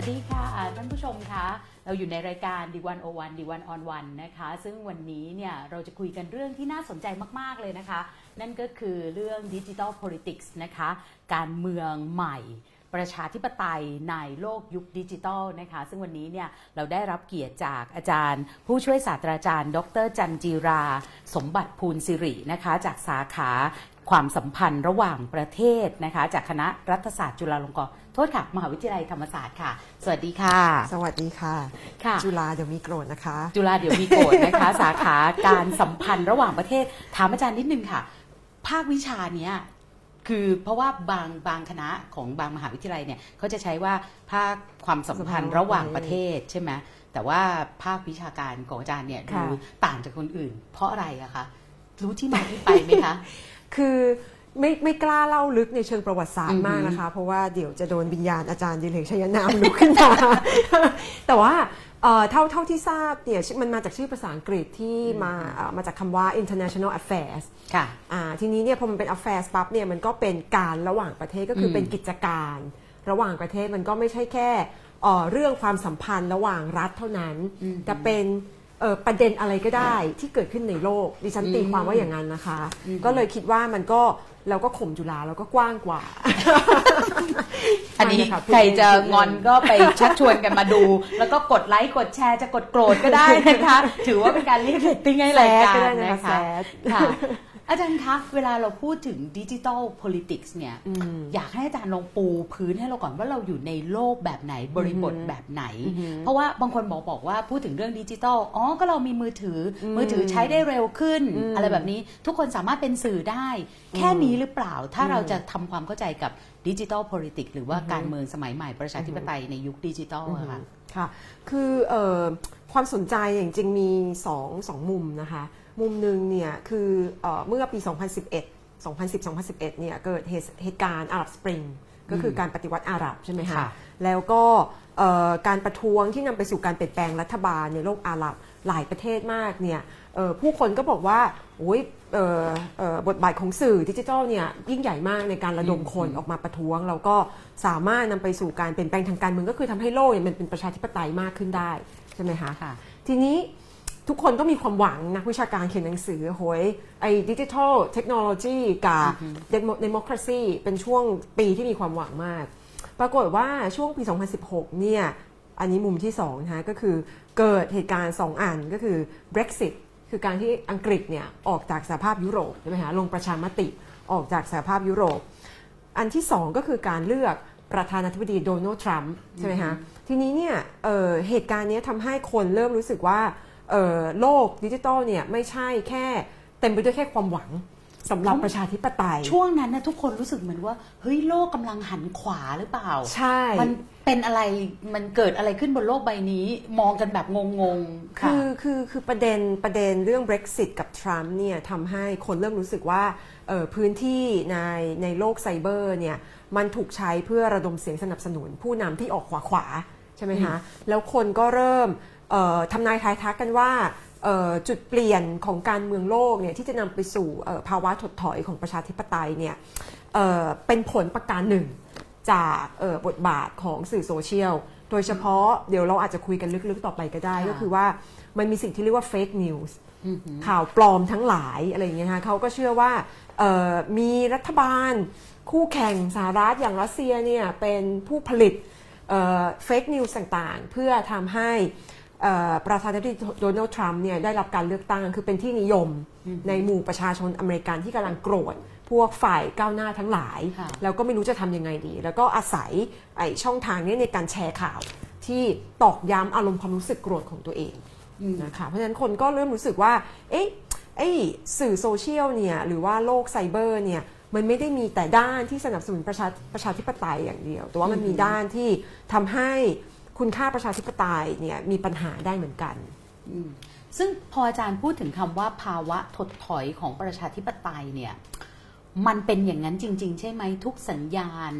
วัสดีค่ะท่านผู้ชมคะเราอยู่ในรายการดีวันโอวันดีวันออนวันนะคะ ซึ่งวันนี้เนี่ยเราจะคุยกันเรื่องที่น่าสนใจมาก ๆ เลยนะคะ นั่นก็คือเรื่องดิจิ t a ล politics นะคะ การเมืองใหม่ประชาธิปไตยในโลกยุคดิจิทัลนะคะ ซึ่งวันนี้เนี่ยเราได้รับเกียรติจากอาจารย์ ผู้ช่วยศาสตราจารย์ ดรจันจีรา สมบัติภูลสิรินะคะ จากสาขาความสัมพันธ์ระหว่างประเทศนะคะ จากคณะรัฐศาสตร์จุฬาลงกรณ์ ทษค่ะ มหาวิทยาลัยธรรมศาสตร์ค่ะ สวัสดีค่ะ สวัสดีค่ะ ค่ะ จุฬาเดี๋ยวมีโกรธนะคะ จุฬาเดี๋ยวมีโกรธนะคะ สาขาการสัมพันธ์ระหว่างประเทศ ถามอาจารย์นิดนึงค่ะ ภาควิชาเนี้ยคือเพราะว่าบางบางคณะของบางมหาวิทยาลัยเนี่ยเขาจะใช้ว่าภาคความสัมพันธ์ระหว่างประเทศใช่ไหมแต่ว่าภาควิชาการของอาจารย์เนี่ยดูค่ะต่างจากคนอื่น เพราะอะไรอะคะรู้ที่มาที่ไปไหมคะ คือ ไม่ไม่กล้าเล่าลึกในเชิงประวัติศาสตอืร์อหือมากนะคะ เพราะว่าเดี๋ยวจะโดนวิญญาณอาจารย์ดิเลกชัยนามลุกขึ้นมา แต่ว่าเอ่อเท่าเท่าที่ทราบเนี่ยชื่อมันมาจากชื่อภาษาอังกฤษที่มาเอ่อมาจากคำว่า international affairs ค่ะอ่าทีนี้เนี่ยพอมันเป็น affairs ปั๊บเนี่ยมันก็เป็นการระหว่างประเทศก็คืออมเป็นกิจการ ระหว่างประเทศมันก็ไม่ใช่แค่เอ่อเรื่องความสัมพันธ์ระหว่างรัฐเท่านั้น แต่เป็นเอ่อประเด็นอะไรก็ได้ที่เกิดขึ้นในโลก ดิฉันตีความว่าอย่างนั้นนะคะ ก็เลยคิดว่ามันก็ เราก็ข่มจุฬาแล้วก็กว้างกว่า อันนี้ไม่นะคะพูดใครจะเล่นงอนก็ไปชักชวนกันมาดู แล้วก็กดไลค์กดแชร์จะกดโกรธก็ได้นะคะ ถือว่าเป็นการเรียกเรตติ้งให้รายการแซดก็ได้นะนะคะคะแซดค่ะ อาจารย์คะ เวลาเราพูดถึงดิจิ t a ล politics เนี่ยอยากให้อาจารย์ลองปูพื้นให้เราก่อนว่าเราอยู่ในโลกแบบไหนบริบทแบบไหน เพราะว่าบางคนบอกบอกว่าพูดถึงเรื่องดิจิ t a ลอ๋อก็เรามีมือถืออมือถือใช้ได้เร็วขึ้น อะไรแบบนี้ทุกคนสามารถเป็นสื่อได้ แค่นี้หรือเปล่าถ้าเราจะทำความเข้าใจกับดิจิ t a ล politics หรือว่าการเมืองสมัยใหม่ประชาธิปไตยในยุคดิจิ t a ลอะค่ะค่ะ คือเออความสนใจจริงๆมีสองสองมุมนะคะ มุมหนึ่งเนี่ยคือเออเมื่อปี 2011 2010-2011เนี่ยเกิดเหตุเหตุการณ์อาหรับสปริงก็คือการปฏิวัติอาหรับใช่ไหมคะค่ะแล้วก็เอ่อการประท้วงที่นำไปสู่การเปลี่ยนแปลงรัฐบาลในโลกอาหรับหลายประเทศมากเนี่ยเอ่อผู้คนก็บอกว่าโอ้ยเอ่อเอ่อบทบาทของสื่อดิจิทัลเนี่ยยิ่งใหญ่มากในการระดมคนออกมาประท้วง แล้วก็สามารถนำไปสู่การเปลี่ยนแปลงทางการเมืองก็คือทำให้โลกเนี่ยมันเป็นประชาธิปไตยมากขึ้นได้ใช่ไหมคะค่ะทีนี้ ทุกคนก็มีความหวังนักวิชาการเขียนหนังสือโหยไอ้ดิจิทัลเทคโนโลยีกับเดโมคราซีเป็นช่วงปีที่มีความหวังมาก ปรากฏว่าช่วงปี 2016 เนี่ย อันนี้มุมที่2นะคะก็คือเกิดเหตุการณ์ 2 อันก็คือ Brexit คือการที่อังกฤษเนี่ยออกจากสหภาพยุโรปใช่ไหมคะลงประชามติออกจากสหภาพยุโรป อันที่สองก็คือการเลือกประธานาธิบดีโดนัลด์ทรัมป์ใช่ไหมคะทีนี้เนี่ยเอ่อเหตุการณ์เนี้ยทำให้คนเริ่มรู้สึกว่าเอ่อ โลกดิจิทัลเนี่ยไม่ใช่แค่เต็มไปด้วยแค่ความหวังสำหรับประชาธิปไตย ช่วงนั้นนะทุกคนรู้สึกเหมือนว่าเฮ้ยโลกกำลังหันขวาหรือเปล่า ใช่ มันเป็นอะไรมันเกิดอะไรขึ้นบนโลกใบนี้ มองกันแบบงงๆคือคือคือประเด็นประเด็นเรื่อง Brexit กับทรัมป์เนี่ยทำให้คนเริ่มรู้สึกว่าเอ่อพื้นที่ในในโลกไซเบอร์เนี่ยมันถูกใช้เพื่อระดมเสียงสนับสนุนผู้นำที่ออกขวาขวาๆใช่ไหมคะแล้วคนก็เริ่มเอ่อ ทำนายทายทักกันว่าเอ่อจุดเปลี่ยนของการเมืองโลกเนี่ยที่จะนำไปสู่เอ่อภาวะถดถอยของประชาธิปไตยเนี่ยเอ่อเป็นผลประการหนึ่งจากเอ่อบทบาทของสื่อโซเชียล โดยเฉพาะเดี๋ยวเราอาจจะคุยกันลึกๆต่อไปก็ได้ค่ะก็คือว่ามันมีสิ่งที่เรียกว่าเฟกนิวส์ข่าวปลอมทั้งหลายอะไรอย่างเงี้ยนะคะเขาก็เชื่อว่าเอ่อมีรัฐบาลคู่แข่งสหรัฐอย่างรัสเซียเนี่ยเป็นผู้ผลิต fake news ต่างๆ เพื่อทำให้เอ่อ ประธานาธิบดีโดนัลด์ทรัมป์เนี่ยได้รับการเลือกตั้งคือเป็นที่นิยมในหมู่ประชาชนอเมริกันที่กำลังโกรธ พวกฝ่ายก้าวหน้าทั้งหลายค่ะแล้วก็ไม่รู้จะทำยังไงดี แล้วก็อาศัยไอ้ช่องทางนี้ในการแชร์ข่าวที่ตอกย้ำอารมณ์ความรู้สึกโกรธของตัวเองนะคะเพราะฉะนั้นคนก็เริ่มรู้สึกว่าเอ๊ะไอสื่อโซเชียลเนี่ยหรือว่าโลกไซเบอร์เนี่ยมันไม่ได้มีแต่ด้านที่สนับสนุนประชาประชาธิปไตยอย่างเดียว แต่ว่ามันมีด้านที่ทำให้ คุณค่าประชาธิปไตยเนี่ยมีปัญหาได้เหมือนกันอืมซึ่งพออาจารย์พูดถึงคำว่าภาวะถดถอยของประชาธิปไตยเนี่ยมันเป็นอย่างนั้นจริง ๆ ใช่ไหมทุกสัญญาณ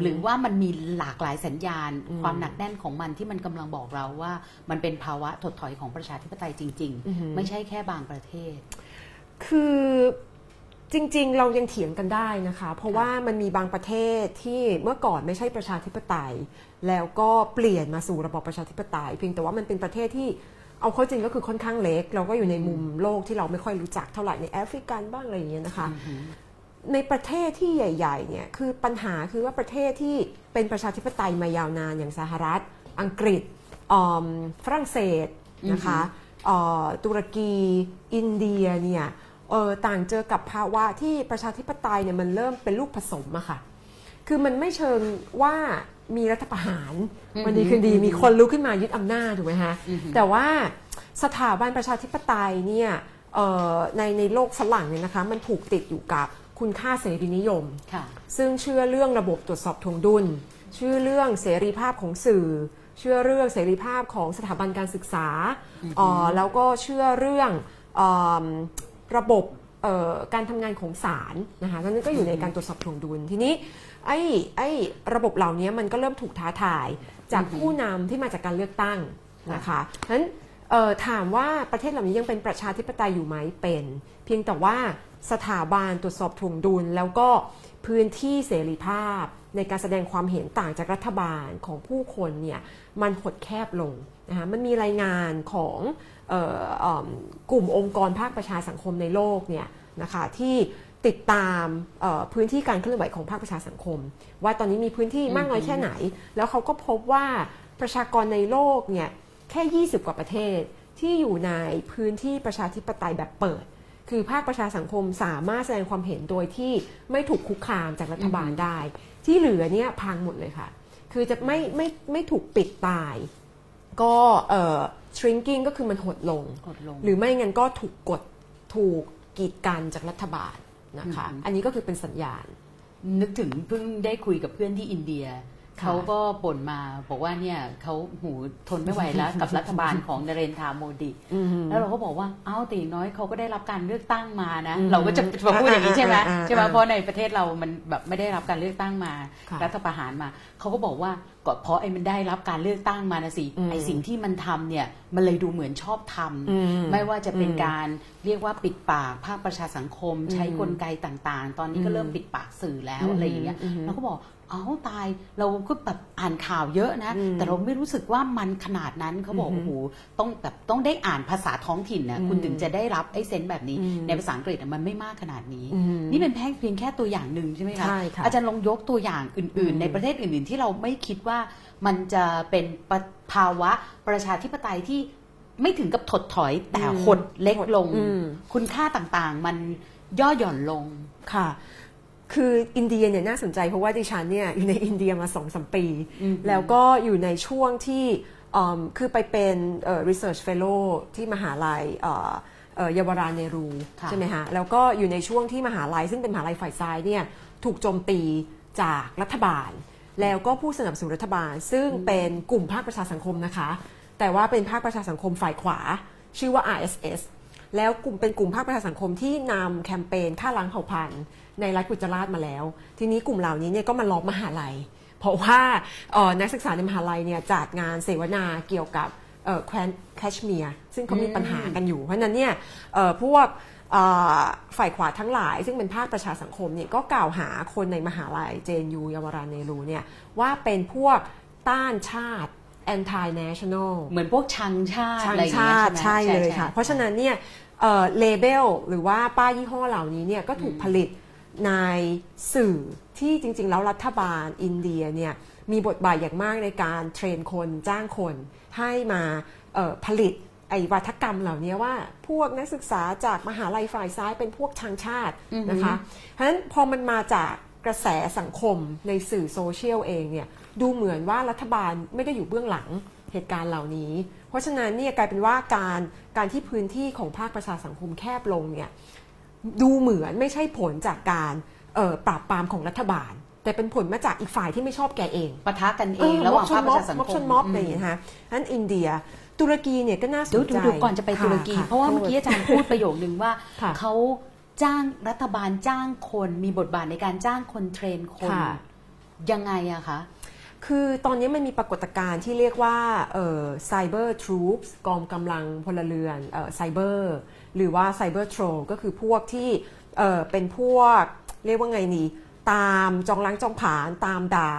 หรือว่ามันมีหลากหลายสัญญาณ ความหนักแน่นของมันที่มันกำลังบอกเราว่า มันเป็นภาวะถดถอยของประชาธิปไตยจริง ๆ ไม่ใช่แค่บางประเทศ คือจริง ๆ เรายังเถียงกันได้นะคะ เพราะว่ามันมีบางประเทศที่เมื่อก่อนไม่ใช่ประชาธิปไตย แล้วก็เปลี่ยนมาสู่ระบอบประชาธิปไตยเพียงแต่ว่ามันเป็นประเทศที่เอาเข้าจริงก็คือค่อนข้างเล็ก เราก็อยู่ในมุมโลกที่เราไม่ค่อยรู้จักเท่าไหร่ในแอฟริกันบ้างอะไรอย่างเงี้ยนะคะ ในประเทศที่ใหญ่ๆเนี่ยคือปัญหาคือว่าประเทศที่เป็นประชาธิปไตยมายาวนานอย่างสหรัฐ อังกฤษอืมฝรั่งเศสนะคะเอ่อตุรกี อินเดียเนี่ยเออต่างเจอกับภาวะที่ประชาธิปไตยเนี่ยมันเริ่มเป็นลูกผสมอะค่ะคือมันไม่เชิงว่า มีรัฐประหารวันดีคืนดีมีคนลุกขึ้นมายึดอำนาจถูกไหมคะแต่ว่าสถาบันประชาธิปไตยเนี่ยเอ่อในในโลกฝรั่งเนี่ยนะคะมันผูกติดอยู่กับคุณค่าเสรีนิยมค่ะซึ่งเชื่อเรื่องระบบตรวจสอบทวงดุลเชื่อเรื่องเสรีภาพของสื่อ เชื่อเรื่องเสรีภาพของสถาบันการศึกษาเอ่อแล้วก็เชื่อเรื่องเอมระบบเอ่อการทำงานของศาลนะคะนั่นก็อยู่ในการตรวจสอบทวงดุล ทีนี้ ไอ้ไอ้ระบบเหล่านี้มันก็เริ่มถูกท้าทายจากผู้นำที่มาจากการเลือกตั้งนะคะฉะนั้นเอ่อถามว่าประเทศเหล่านี้ยังเป็นประชาธิปไตยอยู่ไหมเป็น เพียงแต่ว่าสถาบันตรวจสอบทวงดุล แล้วก็พื้นที่เสรีภาพ ในการแสดงความเห็นต่างจากรัฐบาลของผู้คนเนี่ยมันหดแคบลงนะคะมันมีรายงานของเออเอิ่มกลุ่มองค์กรภาคประชาสังคมในโลกเนี่ยนะคะที่ ติดตามเอ่อพื้นที่การเคลื่อนไหวของภาคประชาสังคม ว่าตอนนี้มีพื้นที่มากน้อยแค่ไหน แล้วเขาก็พบว่าประชากรในโลกเนี่ยแค่ 20 กว่าประเทศที่อยู่ในพื้นที่ประชาธิปไตยแบบเปิด คือภาคประชาสังคมสามารถแสดงความเห็นโดยที่ไม่ถูกคุกคามจากรัฐบาลได้ ที่เหลือเนี่ยพังหมดเลยค่ะ คือจะไม่ไม่ไม่ถูกปิดตาย ก็เอ่อ shrinking ก็คือมันหดลงหดลง หรือไม่งั้นก็ถูกกดถูกกีดกันจากรัฐบาล นะคะ อันนี้ก็คือเป็นสัญญาณ นึกถึงเพิ่งได้คุยกับเพื่อนที่อินเดียค่ะ เขาก็บ่นมาบอกว่าเนี่ยเขาหูทนไม่ไหวแล้วกับรัฐบาลของนเรนทราโมดี แล้วเราก็บอกว่าเอ้าตีน้อยเขาก็ได้รับการเลือกตั้งมานะ เราก็จะมาพูดอย่างนี้ใช่ไหมอ่าอ่าอ่าใช่ไหมเพราะในประเทศเรามันแบบไม่ได้รับการเลือกตั้งมาค่ะรัฐประหารมาเขาก็บอกว่าก็เพราะไอ้มันได้รับการเลือกตั้งมานะสิอืมไอ้สิ่งที่มันทำเนี่ยมันเลยดูเหมือนชอบทำอืมไม่ว่าจะเป็นอืมการเรียกว่าปิดปากภาคประชาสังคม ใช้กลไกต่างๆ ตอนนี้ก็เริ่มปิดปากสื่อแล้วอืมอะไรอย่างเงี้ยอืมเราก็บอก เอ้าตายเราก็แบบอ่านข่าวเยอะนะอืมแต่เราไม่รู้สึกว่ามันขนาดนั้นเขาบอกอืมโอ้โหต้องแบบต้องได้อ่านภาษาท้องถิ่นนะอืมคุณถึงจะได้รับไอ้เซนส์แบบนี้อืมในภาษาอังกฤษอะมันไม่มากขนาดนี้อืมนี่เป็นแค่เพียงแค่ตัวอย่างหนึ่งใช่ไหมคะใช่ค่ะอาจารย์ลองยกตัวอย่างอื่นอืมๆในประเทศอื่น ๆ ที่เราไม่คิดว่ามันจะเป็นปะภาวะประชาธิปไตยที่ไม่ถึงกับถดถอยแต่อืมหดเล็กลงอืมคุณค่าต่างๆ มันย่อหย่อนลงค่ะ คืออินเดียเนี่ยน่าสนใจเพราะว่าดิฉันเนี่ยอยู่ในอินเดียมาสองสมปีอืมแล้วก็อยู่ในช่วงที่เอิ่มคือไปเป็นเอ่อ research fellow ที่มหาลัยเอ่อเอ่อเยาวราชเนรูค่ะใช่ไหมฮะแล้วก็อยู่ในช่วงที่มหาลัย ซึ่งเป็นมหาลัยฝ่ายซ้ายเนี่ยถูกโจมตีจากรัฐบาล แล้วก็ผู้สนับสนุนรัฐบาล ซึ่งเป็นกลุ่มภาคประชาสังคมนะคะ แต่ว่าเป็นภาคประชาสังคมฝ่ายขวา ชื่อว่า RSS แล้วกลุ่มเป็นกลุ่มภาคประชาสังคมที่นำแคมเปญฆ่าล้างเผ่าพันธุ์ในรัฐกุจราตมาแล้ว ทีนี้กลุ่มเหล่านี้เนี่ยก็มาล้อมมหาลัย เพราะว่าเอ่อนักศึกษาในมหาลัยเนี่ยจัดงานเสวนาเกี่ยวกับเอ่อแคว้นแคชเมียร์ซึ่งเขามีปัญหากันอยู่ เพราะฉะนั้นเนี่ยเอ่อพวกเอ่อฝ่ายขวาทั้งหลาย ซึ่งเป็นภาคประชาสังคมเนี่ยก็กล่าวหาคนในมหาลัยเจนยูเยาวราชเนรูเนี่ยว่าเป็นพวกต้านชาติ anti national เหมือนพวกชังชาติชัอะงไรอย่างชาเงี้ยติใช่ใช่ไหมเลยค่ะ เพราะฉะนั้นเนี่ย เลเบลหรือว่าป้ายยี่ห้อเหล่านี้เนี่ยก็ถูกผลิตในสื่อที่จริง ๆ แล้วรัฐบาลอินเดียเนี่ยมีบทบาทอย่างมากในการเทรนคนจ้างคนให้มาเอ่อผลิตไอ้วัฒกรรมเหล่านี้ว่าพวกนักศึกษาจากมหาลัยฝ่ายซ้ายเป็นพวกชังชาตินะคะเพราะฉะนั้นพอมันมาจากกระแสสังคมในสื่อโซเชียลเองเนี่ยดูเหมือนว่ารัฐบาลไม่ได้อยู่เบื้องหลัง เหตุการณ์เหล่านี้ เพราะฉะนั้นเนี่ยกลายเป็นว่าการการที่พื้นที่ของภาคประชาสังคมแคบลงเนี่ยดูเหมือนไม่ใช่ผลจากการเอ่อปราบปรามของรัฐบาล แต่เป็นผลมาจากอีกฝ่ายที่ไม่ชอบแกเองปะทะกันเองระหว่างภาคประชาสังม็อบคชมนม็อบอะไรอย่างเงี้ยนะคะนั้นอินเดียตุรกีเนี่ยก็น่าสเดี๋ยวนใจดูก่อนจะไปตุรกีค่เพราะว่าโทษเมื่อกี้อาจารย์พูดประโยคนึงว่าค่ะเขาจ้างรัฐบาลจ้างคนมีบทบาทในการจ้างคนเทรนคนค่ะยังไงอะคะ คือตอนนี้มันมีปรากฏการณ์ที่เรียกว่าเอ่อร์ทรูปส์กองกำลังพลเรือนเอ่อร์หรือว่าไซเบอร์โตร์ก็คือพวกที่เออเป็นพวกเรียกว่าไงนี่ตามจองล้างจองผานตามด่า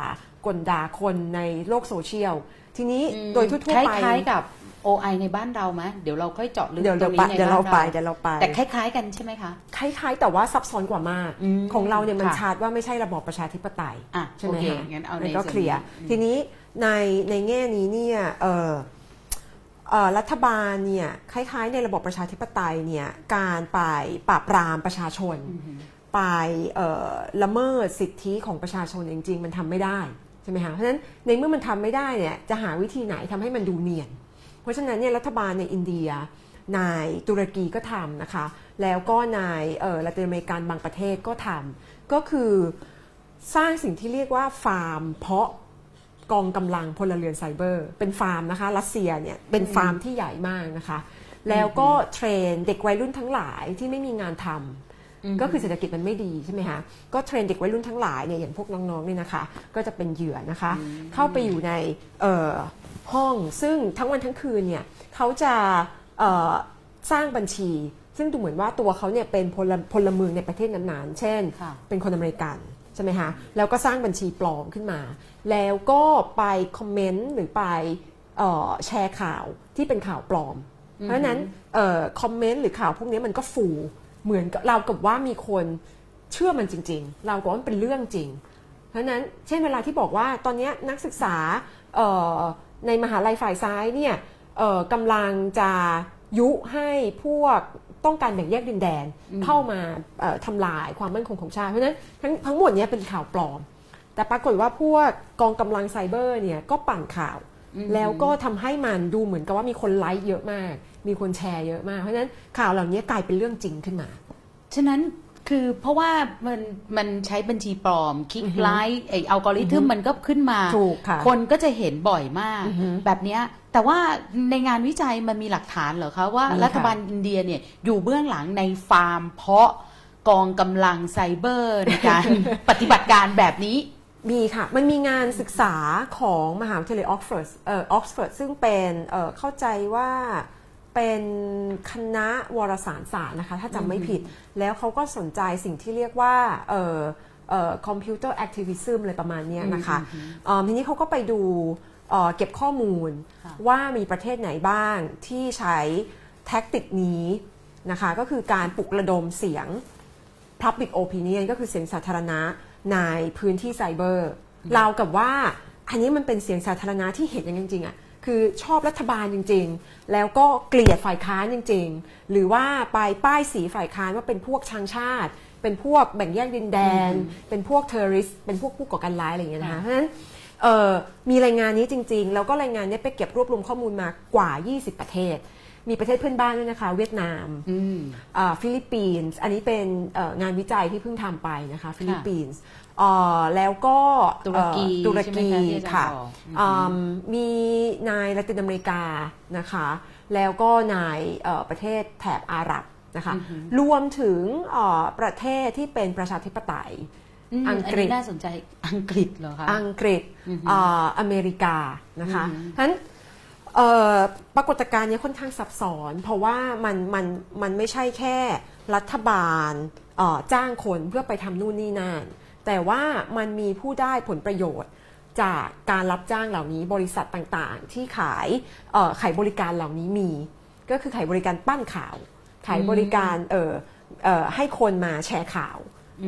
กลด่าคนในโลกโซเชียล ทีนี้โดยทั่วๆไปคล้ายๆกับ OI ในบ้านเราไหมเดี๋ยวเราค่อยเจาะลึกเดี๋ยวตรเดี๋ยวงไปนี้ในเดี๋ยวเราบ้านไปเราเดี๋ยวเราไปแต่คล้าย ๆ กันใช่ไหมคะ คล้าย ๆ แต่ว่าซับซ้อนกว่ามากอืมของเราเนี่ยมันค่ะชัดว่าไม่ใช่ระบอบประชาธิปไตยอะใช่ไหมโอเคคะงั้นเอาในมันก็ส่วนนี้เคลียร์อืมทีนี้ในในแง่นี้เนี่ยเออเอ่อรัฐบาลเนี่ยคล้ายๆ ในระบบประชาธิปไตยเนี่ยการไปปราบปรามประชาชน ไปเอ่อละเมิดสิทธิของประชาชนจริง ๆ มันทำไม่ได้ใช่ไหมคะเพราะฉะนั้นในเมื่อมันทำไม่ได้เนี่ยจะหาวิธีไหนทำให้มันดูเนียน เพราะฉะนั้นเนี่ยรัฐบาลในอินเดียในตุรกีก็ทำนะคะ แล้วก็ในเออละตินอเมริกันบางประเทศก็ทำก็คือสร้างสิ่งที่เรียกว่าฟาร์ม เพาะกองกำลังพลเรือนไซเบอร์ เป็นฟาร์มนะคะ รัสเซียเนี่ยเป็นฟาร์มที่ใหญ่มากนะคะ แล้วก็ train เด็กวัยรุ่นทั้งหลายที่ไม่มีงานทำ ก็คือเศรษฐกิจมันไม่ดีใช่ไหมคะก็ train เด็กวัยรุ่นทั้งหลายเนี่ยอย่างพวกน้องๆเนี่ยนะคะ ก็จะเป็นเหยื่อนะคะ เข้าไปอยู่ในเอ่อห้องซึ่งทั้งวันทั้งคืนเนี่ยเขาจะเอ่อสร้างบัญชี ซึ่งดูเหมือนว่าตัวเขาเนี่ยเป็นพลพลเมืองในประเทศนั้นๆ เช่นค่ะเป็นคนอเมริกันใช่ไหมคะแล้วก็สร้างบัญชีปลอมขึ้นมา แล้วก็ไปคอมเมนต์หรือไปเอ่อแชร์ข่าวที่เป็นข่าวปลอม เพราะฉะนั้นคอมเมนต์หรือข่าวพวกนี้มันก็ฟู เหมือนกับเรากับว่ามีคนเชื่อมันจริง ๆ เราก็ว่ามันเป็นเรื่องจริง เพราะฉะนั้นเช่นเวลาที่บอกว่าตอนนี้นักศึกษาเอ่อในมหาลัยฝ่ายซ้ายเนี่ยเอ่อกำลังจะยุให้พวกต้องการแบ่งแยกดินแดนเข้ามาเอ่อทำลายความมั่นคงของชาติ เพราะฉะนั้นทั้งทั้งหมดเนี้เป็นข่าวปลอม แต่ปรากฏว่าพวกกองกำลังไซเบอร์เนี่ยก็ปั่นข่าว แล้วก็ทำให้มันดูเหมือนกับว่ามีคนไลค์เยอะมาก มีคนแชร์เยอะมาก เพราะฉะนั้นข่าวเหล่านี้กลายเป็นเรื่องจริงขึ้นมา ฉะนั้นคือเพราะว่ามันมันใช้บัญชีปลอม คลิกไลค์ไออัลกอริทึมมันก็ขึ้นมาถูกค่ะนก็จะเห็นบ่อยมาก แบบเนี้ยแต่ว่าในงานวิจัยมันมีหลักฐานเหรอคะว่ามีค่ะรัฐบาลอินเดียเนี่ยอยู่เบื้องหลังในฟาร์ม เพาะกองกำลังไซเบอร์ในการปฏิบัติการแบบนี้มีค่ะ มันมีงานศึกษาของมหาวิทยาลัยออกฟอร์ดเอ่อออกซฟอร์ดซึ่งเป็นเอ่อเข้าใจว่า เป็นคณะวารสารศาสตร์นะคะ ถ้าจำไม่ผิด แล้วเขาก็สนใจสิ่งที่เรียกว่าเอ่อเอ่อ computer activism อะไรประมาณเนี้ยนะคะเอ่อทีนี้เขาก็ไปดูเอ่อเก็บข้อมูลค่ะว่ามีประเทศไหนบ้างที่ใช้ tactic นี้นะคะก็คือการปลุกระดมเสียง Public Opinion ก็คือเสียงสาธารณะในพื้นที่ไซเบอร์เราวกับว่าอันนี้มันเป็นเสียงสาธารณะที่เห็นอย่างจริงๆอะ คือชอบรัฐบาลจริง ๆ แล้วก็เกลียดฝ่ายค้านจริง ๆ หรือว่าไปป้ายสีฝ่ายค้านว่าเป็นพวกชังชาติ เป็นพวกแบ่งแยกดินแดน เป็นพวกเทอร์ริสเป็นพวกผู้ก่อการร้ายอะไรอย่างเงี้ยนะคะเพราะฉะนั้นเอ่อมีรายงานนี้จริง ๆ แล้วก็รายงานเนี้ไปเก็บรวบรวมข้อมูลมากว่า 20 ประเทศ มีประเทศเพื่อนบ้านด้วยนะคะ เวียดนามอืมอ่าฟิลิปปินส์ อันนี้เป็นเอ่องานวิจัยที่เพิ่งทำไปนะคะ ฟิลิปปินส์เอ่อ แล้วก็ตุรกีเอ่อตุรใช่ไหมกีคะที่อาจารย์ค่ะบอกอืมอืมมีในละตินอเมริกานะคะ แล้วก็ในเอ่อประเทศแถบอาหรับนะคะรวมถึงเอ่อประเทศที่เป็นประชาธิปไตยมอังกฤษนนี้น่าสนใจอังกฤษเหรอคะอังกฤษอ่าอเมริกานะคะฉะนั้นเอ่อปรากฏการณ์เนี้ค่อนข้างซับซ้อน เพราะว่ามันมันมันไม่ใช่แค่รัฐบาลเอ่อจ้างคนเพื่อไปทำนู่นนี่นั่น แต่ว่ามันมีผู้ได้ผลประโยชน์จากการรับจ้างเหล่านี้บริษัทต่างๆ ที่ขายเอ่อขายบริการเหล่านี้มี ก็คือขายบริการปั้นข่าว ขายบริการเอ่อเอ่อให้คนมาแชร์ข่าว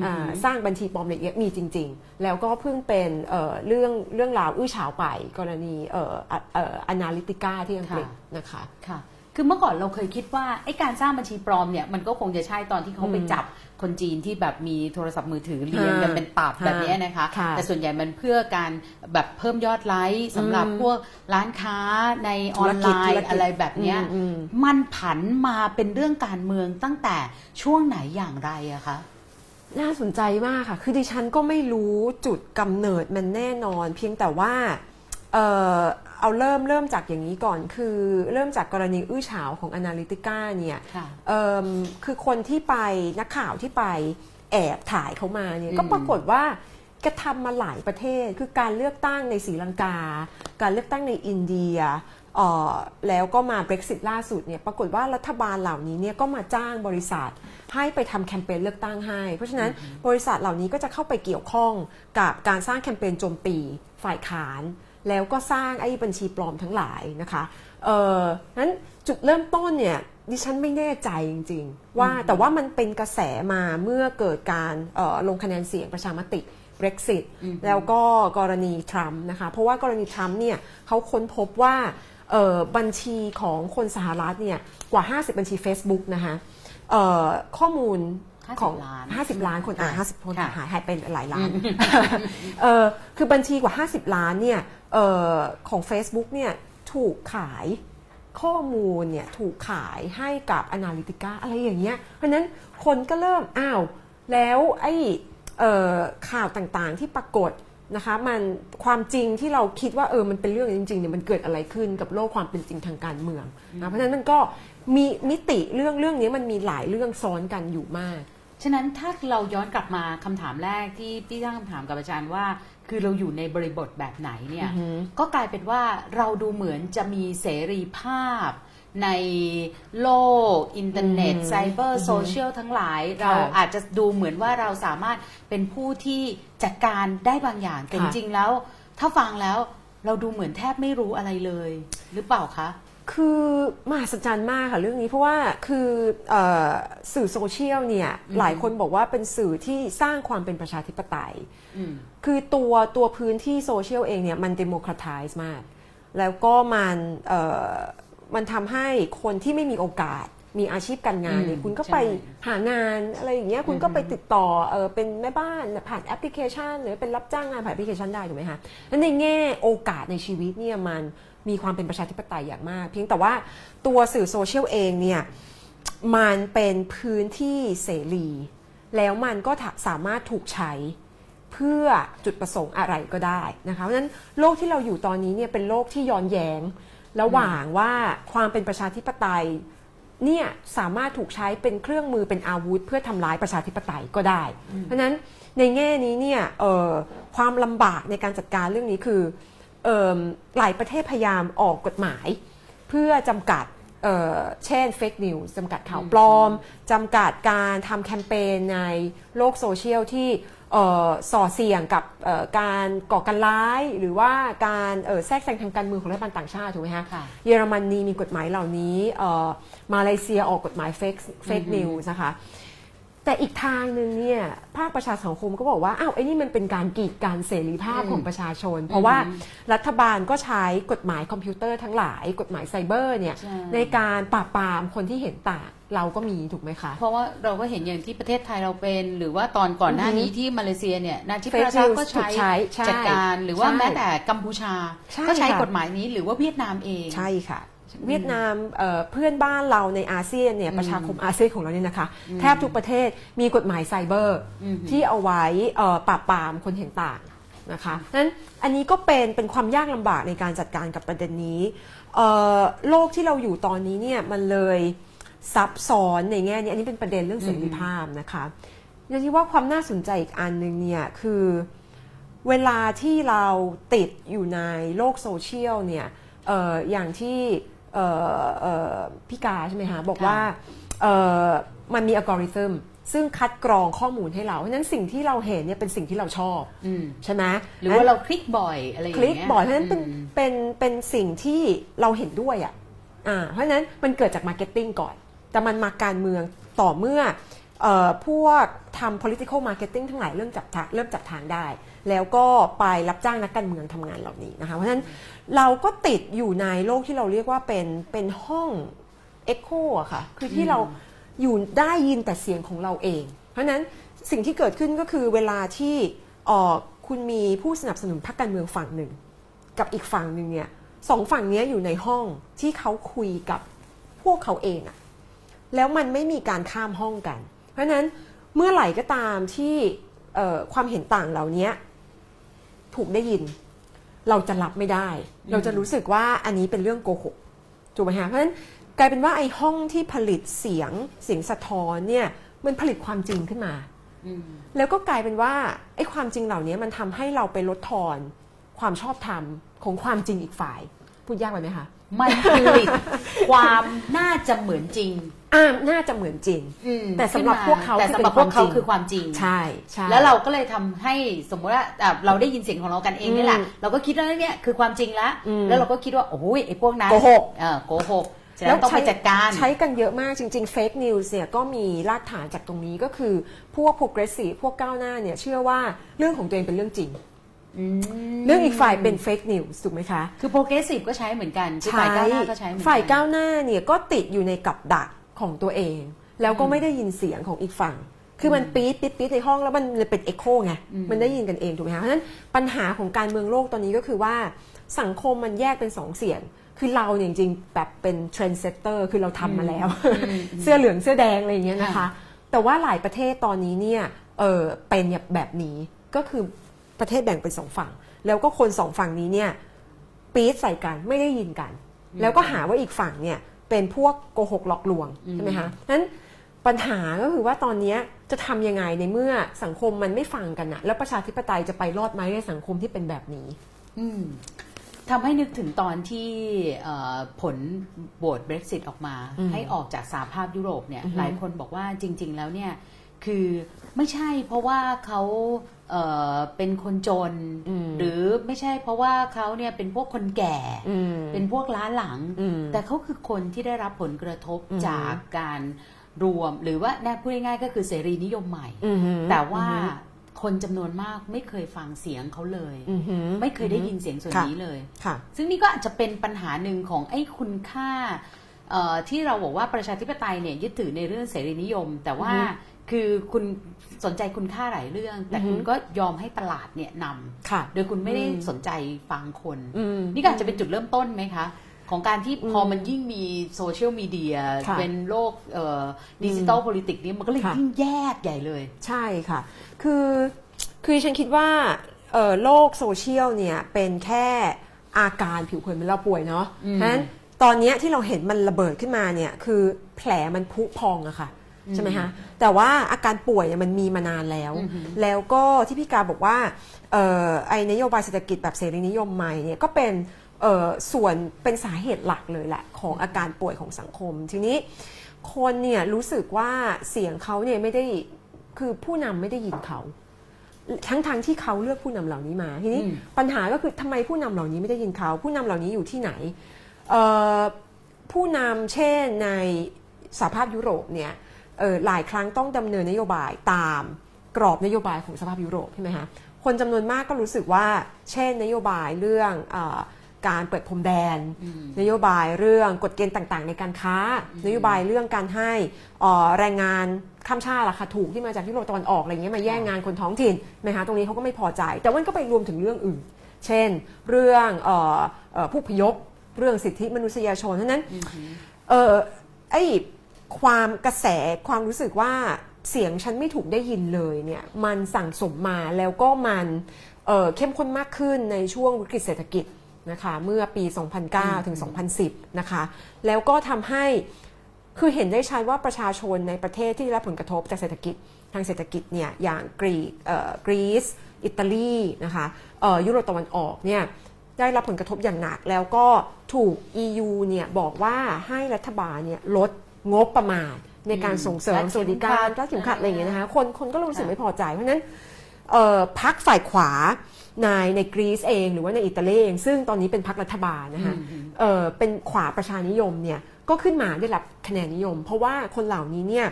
อ่าสร้างบัญชีปลอมอะไรอย่างเงี้ยมีจริง ๆ แล้วก็เพิ่งเป็นเอ่อเรื่องเรื่องราวอื้อฉาวไปกรณีเอ่ออะเอ่อ Analytica ที่อังกฤษนะคะค่ะ คือเมื่อก่อนเราเคยคิดว่าไอ้การสร้างบัญชีปลอมเนี่ยมันก็คงจะใช่ตอนที่เขาไปจับคนจีนที่แบบมีโทรศัพท์มือถือเรียงกันเป็นตับค่ะแบบเนี้ยนะคะค่ะแต่ส่วนใหญ่มันเพื่อการแบบเพิ่มยอดไลค์สำหรับพวกร้านค้าในออนไลธุรกิจธุรน์กิจอะไรแบบเนี้ยอืมอืมมันผันมาเป็นเรื่องการเมืองตั้งแต่ช่วงไหนอย่างไรอะคะน่าสนใจมากค่ะ คือดิฉันก็ไม่รู้จุดกำเนิดมันแน่นอน เพียงแต่ว่า เออเอาเริ่มเริ่มจากอย่างนี้ก่อนคือเริ่มจากกรณีอื้อฉาวของ Analytica เนี่ยค่ะเอิ่มคือคนที่ไปนักข่าวที่ไปแอบถ่ายเขามาเนี่ยอืมก็ปรากฏว่ากระทำมาหลายประเทศ คือการเลือกตั้งในศรีลังกา การเลือกตั้งในอินเดียเอ่อแล้วก็มา Brexit ล่าสุดเนี่ยปรากฏว่ารัฐบาลเหล่านี้เนี่ยก็มาจ้างบริษัทให้ไปทำแคมเปญเลือกตั้งให้ เพราะฉะนั้นบริษัทเหล่านี้ก็จะเข้าไปเกี่ยวข้องกับการสร้างแคมเปญโจมตีฝ่ายค้าน แล้วก็สร้างไอ้บัญชีปลอมทั้งหลายนะคะเออนั้นจุดเริ่มต้นเนี่ยดิฉันไม่แน่ใจจริง ๆ ว่าแต่ว่ามันเป็นกระแสมาเมื่อเกิดการเอ่อลงคะแนนเสียงประชามติ Brexit แล้วก็กรณีทรัมป์นะคะเพราะว่ากรณีทรัมป์เนี่ยเขาค้นพบว่าเอ่อบัญชีของคนสหรัฐเนี่ยกว่า 50 บัญชี Facebook นะคะเอ่อข้อมูล ของ50ล้าน50 ล้านคนอ่าค่ะ50คนค่ะหายหายไปหลายล้านเอ่อคือบัญชีกว่า 50 ล้านเนี่ยเอ่อของ Facebook เนี่ยถูกขายข้อมูลเนี่ยถูกขายให้กับ Analytica อะไรอย่างเงี้ย เพราะฉะนั้นคนก็เริ่มอ้าวแล้วไอ้เอ่อข่าวต่างๆที่ปรากฏนะคะมันความจริงที่เราคิดว่าเออมันเป็นเรื่องจริงๆเนี่ยมันเกิดอะไรขึ้นกับโลกความเป็นจริงทางการเมืองนะเพราะฉะนั้นมันก็มีมิติเรื่องเรื่องนี้มันมีหลายเรื่องซ้อนกันอยู่มาก ฉะนั้นถ้าเราย้อนกลับมาคำถามแรกที่พี่ตั้งคำถามกับอาจารย์ว่า คือเราอยู่ในบริบทแบบไหนเนี่ยก็กลายเป็นว่าเราดูเหมือนจะมีเสรีภาพ ในโลก อินเทอร์เน็ตไซเบอร์โซเชียลทั้งหลาย เราอาจจะดูเหมือนว่าเราสามารถเป็นผู้ที่จัดการได้บางอย่างแต่จค่ะริงๆแล้ว ถ้าฟังแล้วเราดูเหมือนแทบไม่รู้อะไรเลย หรือเปล่าคะ คือมหัศจรรย์มากค่ะเรื่องนี้เพราะว่าคือเออสื่อโซเชียลเนี่ยหลายคนบอกว่าเป็นสื่อที่สร้างความเป็นประชาธิปไตยอืมคือตัวตัวพื้นที่โซเชียลเองเนี่ยมัน democratize มาก แล้วก็มันเอ่อมันทำให้คนที่ไม่มีโอกาสมีอาชีพการงานเนี่ยอืมคุณก็ใช่ไปหางานอะไรอย่างเงี้ยคุณก็ไปติดต่อเออเป็นแม่บ้านผ่านแอปพลิเคชัน หรือเป็นรับจ้างงานผ่านแอปพลิเคชันได้ถูกไหมคะแล้วในแง่โอกาสในชีวิตเนี่ยมัน มีความเป็นประชาธิปไตยอย่างมาก เพียงแต่ว่าตัวสื่อโซเชียลเองเนี่ยมันเป็นพื้นที่เสรี แล้วมันก็สามารถถูกใช้เพื่อจุดประสงค์อะไรก็ได้นะคะเพราะฉะนั้นโลกที่เราอยู่ตอนนี้เนี่ยเป็นโลกที่ย้อนแย้ง ระหว่างว่าความเป็นประชาธิปไตยเนี่ยสามารถถูกใช้เป็นเครื่องมือเป็นอาวุธ เพื่อทำร้ายประชาธิปไตยก็ได้ เพราะนั้นในแง่นี้เนี่ยเออความลำบากในการจัดการเรื่องนี้คือ หลายประเทศพยายามออกกฎหมาย เพื่อจำกัดเอ่อเช่น fake news จำกัดข่าวปลอมจำกัดการทำแคมเปญในโลกโซเชียลที่เอ่อส่อเสี่ยงกับเอ่อการก่อการร้าย หรือว่าการเอ่อแทรกแซงทางการเมืองของรัฐบาลต่างชาติถูกไหมคะค่ะเยอรมนีมีกฎหมายเหล่านี้เอ่อมาเลเซียออกกฎหมาย fake fake news นะคะ แต่อีกทางหนึ่งเนี่ยภาคประชาสังคมก็บอกว่าอ้าวไอ้นี่มันเป็นการกีดกันเสรีภาพของประชาชน เพราะว่ารัฐบาลก็ใช้กฎหมายคอมพิวเตอร์ทั้งหลาย กฎหมายไซเบอร์เนี่ยใช่ในการปราบปรามคนที่เห็นต่างเราก็มีถูกไหมคะ เพราะว่าเราก็เห็นอย่างที่ประเทศไทยเราเป็น หรือว่าตอนก่อนหน้านี้ที่มาเลเซียเนี่ยนาจิป Fake ราชา news ก็ถูกใช้ใช้ใช่จัดการหรือว่าใช่แม้แต่กัมพูชาใช่ก็ใช้ค่ะกฎหมายนี้หรือว่าเวียดนามเองใช่ค่ะ เวียดนามเอ่อเพื่อนบ้านเราในอาเซียนเนี่ยประชาคมอาเซียนของเราเนี่ยนะคะ แทบทุกประเทศมีกฎหมายไซเบอร์ที่เอาไว้เอ่อปราบปรามคนเห็นต่างนะคะนั้นอันนี้ก็เป็นเป็นความยากลำบากในการจัดการกับประเด็นนี้เอ่อโลกที่เราอยู่ตอนนี้เนี่ยมันเลยซับซ้อนในแง่นี้อันนี้เป็นประเด็นเรื่องเสรีภาพนะคะยันที่ว่าความน่าสนใจอีกอันหนึ่งเนี่ยคือเวลาที่เราติดอยู่ในโลกโซเชียลเนี่ยเอออย่างที่เอ่อเอ่อ พี่กาใช่ไหมคะบอกว่าเอ่อมันมีอัลกอริทึมซึ่งคัดกรองข้อมูลให้เราเพราะฉะนั้นสิ่งที่เราเห็นเนี่ยเป็นสิ่งที่เราชอบอืมใช่ไหมหรือว่าเราคลิกบ่อยอะไรอย่างคเงี้ยลิกบ่อยเพราะฉะนั้นเป็นอืมเป็นเป็นสิ่งที่เราเห็นด้วยอะอ่าเพราะฉะนั้นมันเกิดจาก marketing ก่อน แต่มันมาการเมืองต่อเมื่อเอ่อพวกทำ political marketing ทั้งหลายเริ่มจับทางเริ่มจับทางได้ แล้วก็ไปรับจ้างนักการเมืองทำงานเหล่านี้นะคะเพราะฉะนั้นเราก็ติดอยู่ในโลกที่เราเรียกว่าเป็นเป็นห้อง Echo อะค่ะคือที่เราอยู่ได้ยินแต่เสียงของเราเอง เพราะฉะนั้นสิ่งที่เกิดขึ้นก็คือเวลาที่ออคุณมีผู้สนับสนุนพรรคการเมืองฝั่งหนึ่ง กับอีกฝั่งหนึ่งเนี่ยสองฝั่งนี้อยู่ในห้องที่เขาคุยกับพวกเขาเองอะแล้วมันไม่มีการข้ามห้องกัน เพราะฉะนั้นเมื่อไหร่ก็ตามที่ความเห็นต่างเหล่านี้ ถูกได้ยิน เราจะรับไม่ได้ เราจะรู้สึกว่าอันนี้เป็นเรื่องโกหกถูกไหมฮะเพราะฉะนั้นกลายเป็นว่าไอ้ห้องที่ผลิตเสียงเสียงสะท้อนเนี่ยมันผลิตความจริงขึ้นมาอืมแล้วก็กลายเป็นว่าไอ้ความจริงเหล่านี้มันทำให้เราไปลดทอนความชอบธรรมของความจริงอีกฝ่าย พูดยากไปไหมคะมันผลิตความน่าจะเหมือนจริง อ่าน่าจะเหมือนจริงอืมแต่สำหรับขึ้นมาพวกเขาแต่คือสำหรับเป็นพวกเขาความจริงคือความจริงใช่ใช่ แล้วเราก็เลยทำให้สมมติว่าอะเราได้ยินเสียงของเรากันเองนี่แหละอืมเราก็คิดว่าเนี่ยคือความจริงแล้วอืมแล้วเราก็คิดว่าโอ้ยไอ้พวกนั้นโกหกเออโกหกฉะนั้นต้องไปจัดการใช้กันเยอะมากจริงๆ fake news เนี่ยก็มีรากฐานจากตรงนี้ก็คือพวก progressive พวกก้าวหน้าเนี่ยเชื่อว่าเรื่องของตัวเองเป็นเรื่องจริงเรื่องอีกฝ่ายเป็น fake news ถูกไหมคะ คือ progressive ก็ใช้เหมือนกันคือฝ่ายก้าวหน้าก็ใช้เหมือนกันฝ่ายก้าวหน้าเนี่ยก็ติดอยู่ในกับดัก ของตัวเอง แล้วก็ไม่ได้ยินเสียงของอีกฝั่ง คือมันปี๊ดปี๊ดปี๊ดในห้องแล้วมันเลยเป็นเอ็โคไงมันได้ยินกันเองถูกไหมคะเพราะฉะนั้นปัญหาของการเมืองโลกตอนนี้ก็คือว่าสังคมมันแยกเป็นสองเสียงคือเราเนี่ยจริงๆแบบเป็น trendsetter คือเราทำมาแล้ว เสื้อเหลืองเสื้อแดงอะไรอย่างเงี้ยนะคะค่ะแต่ว่าหลายประเทศตอนนี้เนี่ยเออเป็นแบบนี้ก็คือประเทศแบ่งเป็นสองฝั่ง แล้วก็คนสองฝั่งนี้เนี่ยปี๊ดใส่กันไม่ได้ยินกัน แล้วก็หาว่าอีกฝั่งเนี่ย เป็นพวกโกหกหลอกลวงใช่ไหมคะนั้นปัญหาก็คือว่าตอนเนี้ยจะทำยังไงในเมื่อสังคมมันไม่ฟังกันอะแล้วประชาธิปไตยจะไปรอดไหมในสังคมที่เป็นแบบนี้ อืมทำให้นึกถึงตอนที่เอ่อผลโหวต Brexit ออกมาอืมให้ออกจากสหภาพยุโรปเนี่ยอือฮึหลายคนบอกว่าจริง ๆ แล้วเนี่ยคือไม่ใช่เพราะว่าเขา เอ่อเป็นคนจน หรือไม่ใช่เพราะว่าเขาเนี่ยเป็นพวกคนแก่อืมเป็นพวกล้าหลังอืมแต่เขาคือคนที่ได้รับผลกระทบอือฮึจากการรวม หรือว่าแน่พูดง่ายๆก็คือเสรีนิยมใหม่อือหือแต่ว่าอือหือคนจำนวนมากไม่เคยฟังเสียงเขาเลยอือหือไม่เคยได้ยินเสียงส่วนค่ะนี้เลยค่ะซึ่งนี่ก็อาจจะเป็นปัญหาหนึ่งของไอ้คุณค่าเอ่อที่เราบอกว่าประชาธิปไตยเนี่ยยึดถือในเรื่องเสรีนิยม แต่ว่าอือฮึ คือคุณสนใจคุณค่าหลายเรื่อง แต่อือฮึคุณก็ยอมให้ตลาดเนี่ยนค่ะำโดยคุณไม่ได้อืมสนใจฟังคนอืมนี่ก็อาจจะเป็นจุดเริ่มต้นไหมคะ ของการที่พอมันยิ่งมีโซเชียลมีเดียค่ะเป็นโลกดิจิตอล o l i t i c นี้มันก็เลยค่ะยิ่งแยกใหญ่เลย ใช่ค่ะ คือคือฉันคิดว่าเอ่อโลกโซเชียลเนี่ยเป็นแค่อาการผิวเผินเหมือนเราป่วยเนาะอืมเพราะฉะนั้นตอนเนี้ยที่เราเห็นมันระเบิดขึ้นมาเนี่ยคือแผลมันพุพองอะค่ะ ใช่ไหมคะแต่ว่าอาการป่วยเนี่ยมันมีมานานแล้ว แล้วก็ที่พี่กาบอกว่าเอ่อไอนโยบายเศรษฐกิจแบบเสรีนิยมใหม่เนี่ยก็เป็นเอ่อส่วนเป็นสาเหตุหลักเลยแหละของอาการป่วยของสังคม ทีนี้คนเนี่ยรู้สึกว่าเสียงเขาเนี่ยไม่ได้คือผู้นำไม่ได้ยินเขาทั้งทางๆที่เขาเลือกผู้นำเหล่านี้มาทีนี้อืมปัญหาก็คือทำไมผู้นำเหล่านี้ไม่ได้ยินเขา ผู้นำเหล่านี้อยู่ที่ไหนเอ่อผู้นำเช่นในสหภาพยุโรปเนี่ยเอ่อ หลายครั้งต้องดำเนินนโยบายตามกรอบนโยบายของสหภาพยุโรปใช่ไหมคะคนจำนวนมากก็รู้สึกว่า เช่น นโยบายเรื่องเออการเปิดพรมแดน นโยบายเรื่องกฎเกณฑ์ต่างๆ ในการค้า นโยบายเรื่องการให้เอ่อแรงงานข้ามชาติราคาถูกที่มาจากยุโรปตะวันออกอะไรเงี้ยมาแย่งงานคนท้องถิ่นนะคะตรงนี้เขาก็ไม่พอใจ แต่ว่าก็ไปรวมถึงเรื่องอื่น เช่น เรื่องเออเอ่อผู้พยพเรื่องสิทธิมนุษยชนเท่านั้นเออไอ้ ความกระแสความรู้สึกว่าเสียงฉันไม่ถูกได้ยินเลยเนี่ยมันสั่งสมมาแล้วก็มันเอ่อเข้มข้นมากขึ้นในช่วงวิกฤตเศรษฐกิจนะคะเมื่อปี 2009 ถึง 2010 นะคะ แล้วก็ทำให้คือเห็นได้ชัดว่าประชาชนในประเทศที่ได้รับผลกระทบจากเศรษฐกิจทางเศรษฐกิจเนี่ยอย่างกรีกเอ่อกรีซอิตาลีนะคะเอ่อยุโรปตะวันออกเนี่ยได้รับผลกระทบอย่างหนักแล้วก็ถูก EU เนี่ยบอกว่าให้รัฐบาลเนี่ยลด งบประมาณในการส่งเสริมรัดเข็มสวัสดิการขัดรัดเข็มขัดอะไรอย่างเงี้ยนะคะคนคนก็รู้สึกค่ะไม่พอใจ เพราะฉะนั้นเอ่อพักฝ่ายขวาในในกรีซเองหรือว่าในอิตาลีเอง ซึ่งตอนนี้เป็นพักรัฐบาลนะคะเอ่อเป็นขวาประชานิยมเนี่ยก็ขึ้นมาได้รับคะแนนนิยม เพราะว่าคนเหล่านี้เนี่ย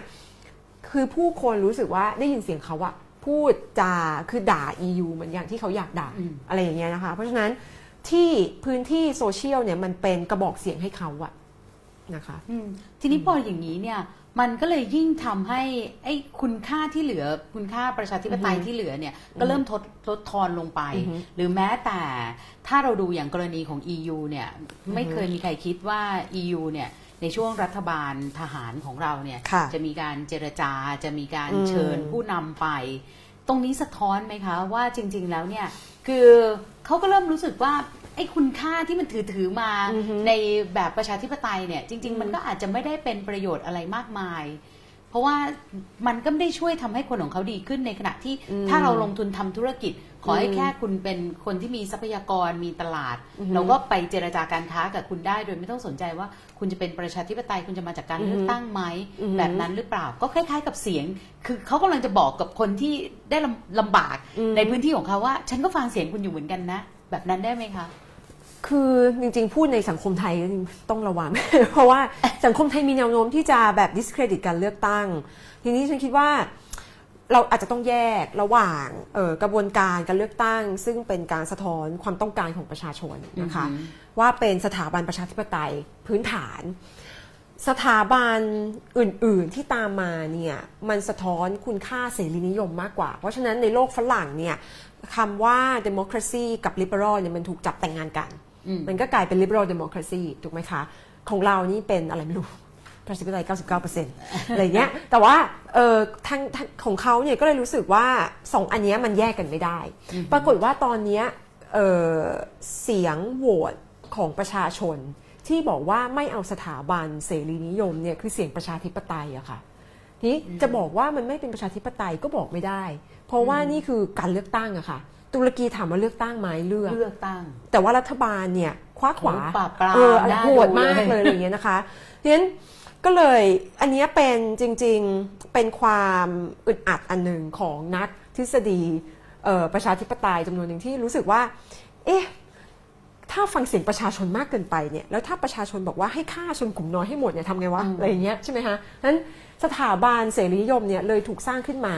คือผู้คนรู้สึกว่าได้ยินเสียงเขาอะพูดจาคือด่า EU เหมือนอย่างที่เขาอยากด่าอืมอะไรอย่างเงี้ยนะคะ เพราะฉะนั้นที่พื้นที่โซเชียลเนี่ยมันเป็นกระบอกเสียงให้เขาอะ นะคะอืมทีนี้พออย่างนี้เนี่ยมันก็เลยยิ่งทำให้ไอ้คุณค่าที่เหลือ คุณค่าประชาธิปไตยที่เหลือเนี่ยก็เริ่มทดลดทอนลงไปอือฮึหรือแม้แต่ถ้าเราดูอย่างกรณีของ EU เนี่ยไม่เคยมีใครคิดว่า EU เนี่ยในช่วงรัฐบาลทหารของเราเนี่ยค่ะจะมีการเจรจาจะมีการอืมเชิญผู้นำไป ตรงนี้สะท้อนไหมคะว่าจริง ๆ แล้วเนี่ยคือเขาก็เริ่มรู้สึกว่า ไอ้คุณค่าที่มันถือถือๆมาในแบบประชาธิปไตยเนี่ย จริง ๆ มันก็อาจจะไม่ได้เป็นประโยชน์อะไรมากมาย เพราะว่ามันก็ไม่ได้ช่วยทำให้คนของเขาดีขึ้นในขณะที่ถ้าเราลงทุนทำธุรกิจ ขอให้แค่คุณเป็นคนที่มีทรัพยากรมีตลาด เราก็ไปเจรจาการค้ากับคุณได้ โดยไม่ต้องสนใจว่าคุณจะเป็นประชาธิปไตยคุณจะมาจากการเลือกตั้งไหมแบบนั้นหรือเปล่า ก็คล้าย ๆ กับเสียง คือเขากำลังจะบอกกับคนที่ได้ลำลำบากในพื้นที่ของเขาว่า ฉันก็ฟังเสียงคุณอยู่เหมือนกันนะ แบบนั้นได้ไหมคะ คือจริงๆ พูดในสังคมไทยก็ต้องระวัง เพราะว่าสังคมไทยมีแนวโน้มที่จะแบบ discredit การเลือกตั้ง ทีนี้ฉันคิดว่าเราอาจจะต้องแยกระหว่างเอ่อกระบวนการการเลือกตั้ง ซึ่งเป็นการสะท้อนความต้องการของประชาชนนะคะว่าเป็นสถาบันประชาธิปไตยพื้นฐาน สถาบันอื่น ๆที่ตามมาเนี่ยมันสะท้อนคุณค่าเสรีนิยมมากกว่า เพราะฉะนั้นในโลกฝรั่งเนี่ยคำว่า democracy กับ liberal เนี่ยมันถูกจับแต่งงานกัน มันก็กลายเป็น liberal democracy ถูกไหมคะ ของเรานี่เป็นอะไรไม่รู้ประชาธิปไตย99%อะไรเงี้ย แต่ว่าเออทางทางของเขาเนี่ยก็เลยรู้สึกว่าสองอันเนี้ยมันแยกกันไม่ได้ ปรากฏว่าตอนเนี้ยเออเสียงโหวตของประชาชน ที่บอกว่าไม่เอาสถาบันเสรีนิยมเนี่ยคือเสียงประชาธิปไตยอะค่ะนี้จะบอกว่ามันไม่เป็นประชาธิปไตยก็บอกไม่ได้ เพราะว่านี่คือการเลือกตั้งอะค่ะ ตุรกีถามว่าเลือกตั้งไหมเลือก เลือกตั้ง แต่ว่ารัฐบาลเนี่ยคว้าขวาโอ้ปราบปรามเออน่าโหดมากดูเลยเลยอะไรอย่างเงี้ยนะคะเพราะฉะนั้นก็เลยอันเนี้ยเป็นจริงๆเป็นความอึดอัดอันหนึ่งของนักทฤษฎีเอ่อประชาธิปไตยจำนวนหนึ่งที่รู้สึกว่า เอ๊ะถ้าฟังเสียงประชาชนมากเกินไปเนี่ยแล้วถ้าประชาชนบอกว่าให้ฆ่าชนกลุ่มน้อยให้หมดเนี่ยทำไงวะอะไรอย่างเงี้ยใช่ไหมคะนั้นสถาบันเสรีนิยมเนี่ยเลยถูกสร้างขึ้นมา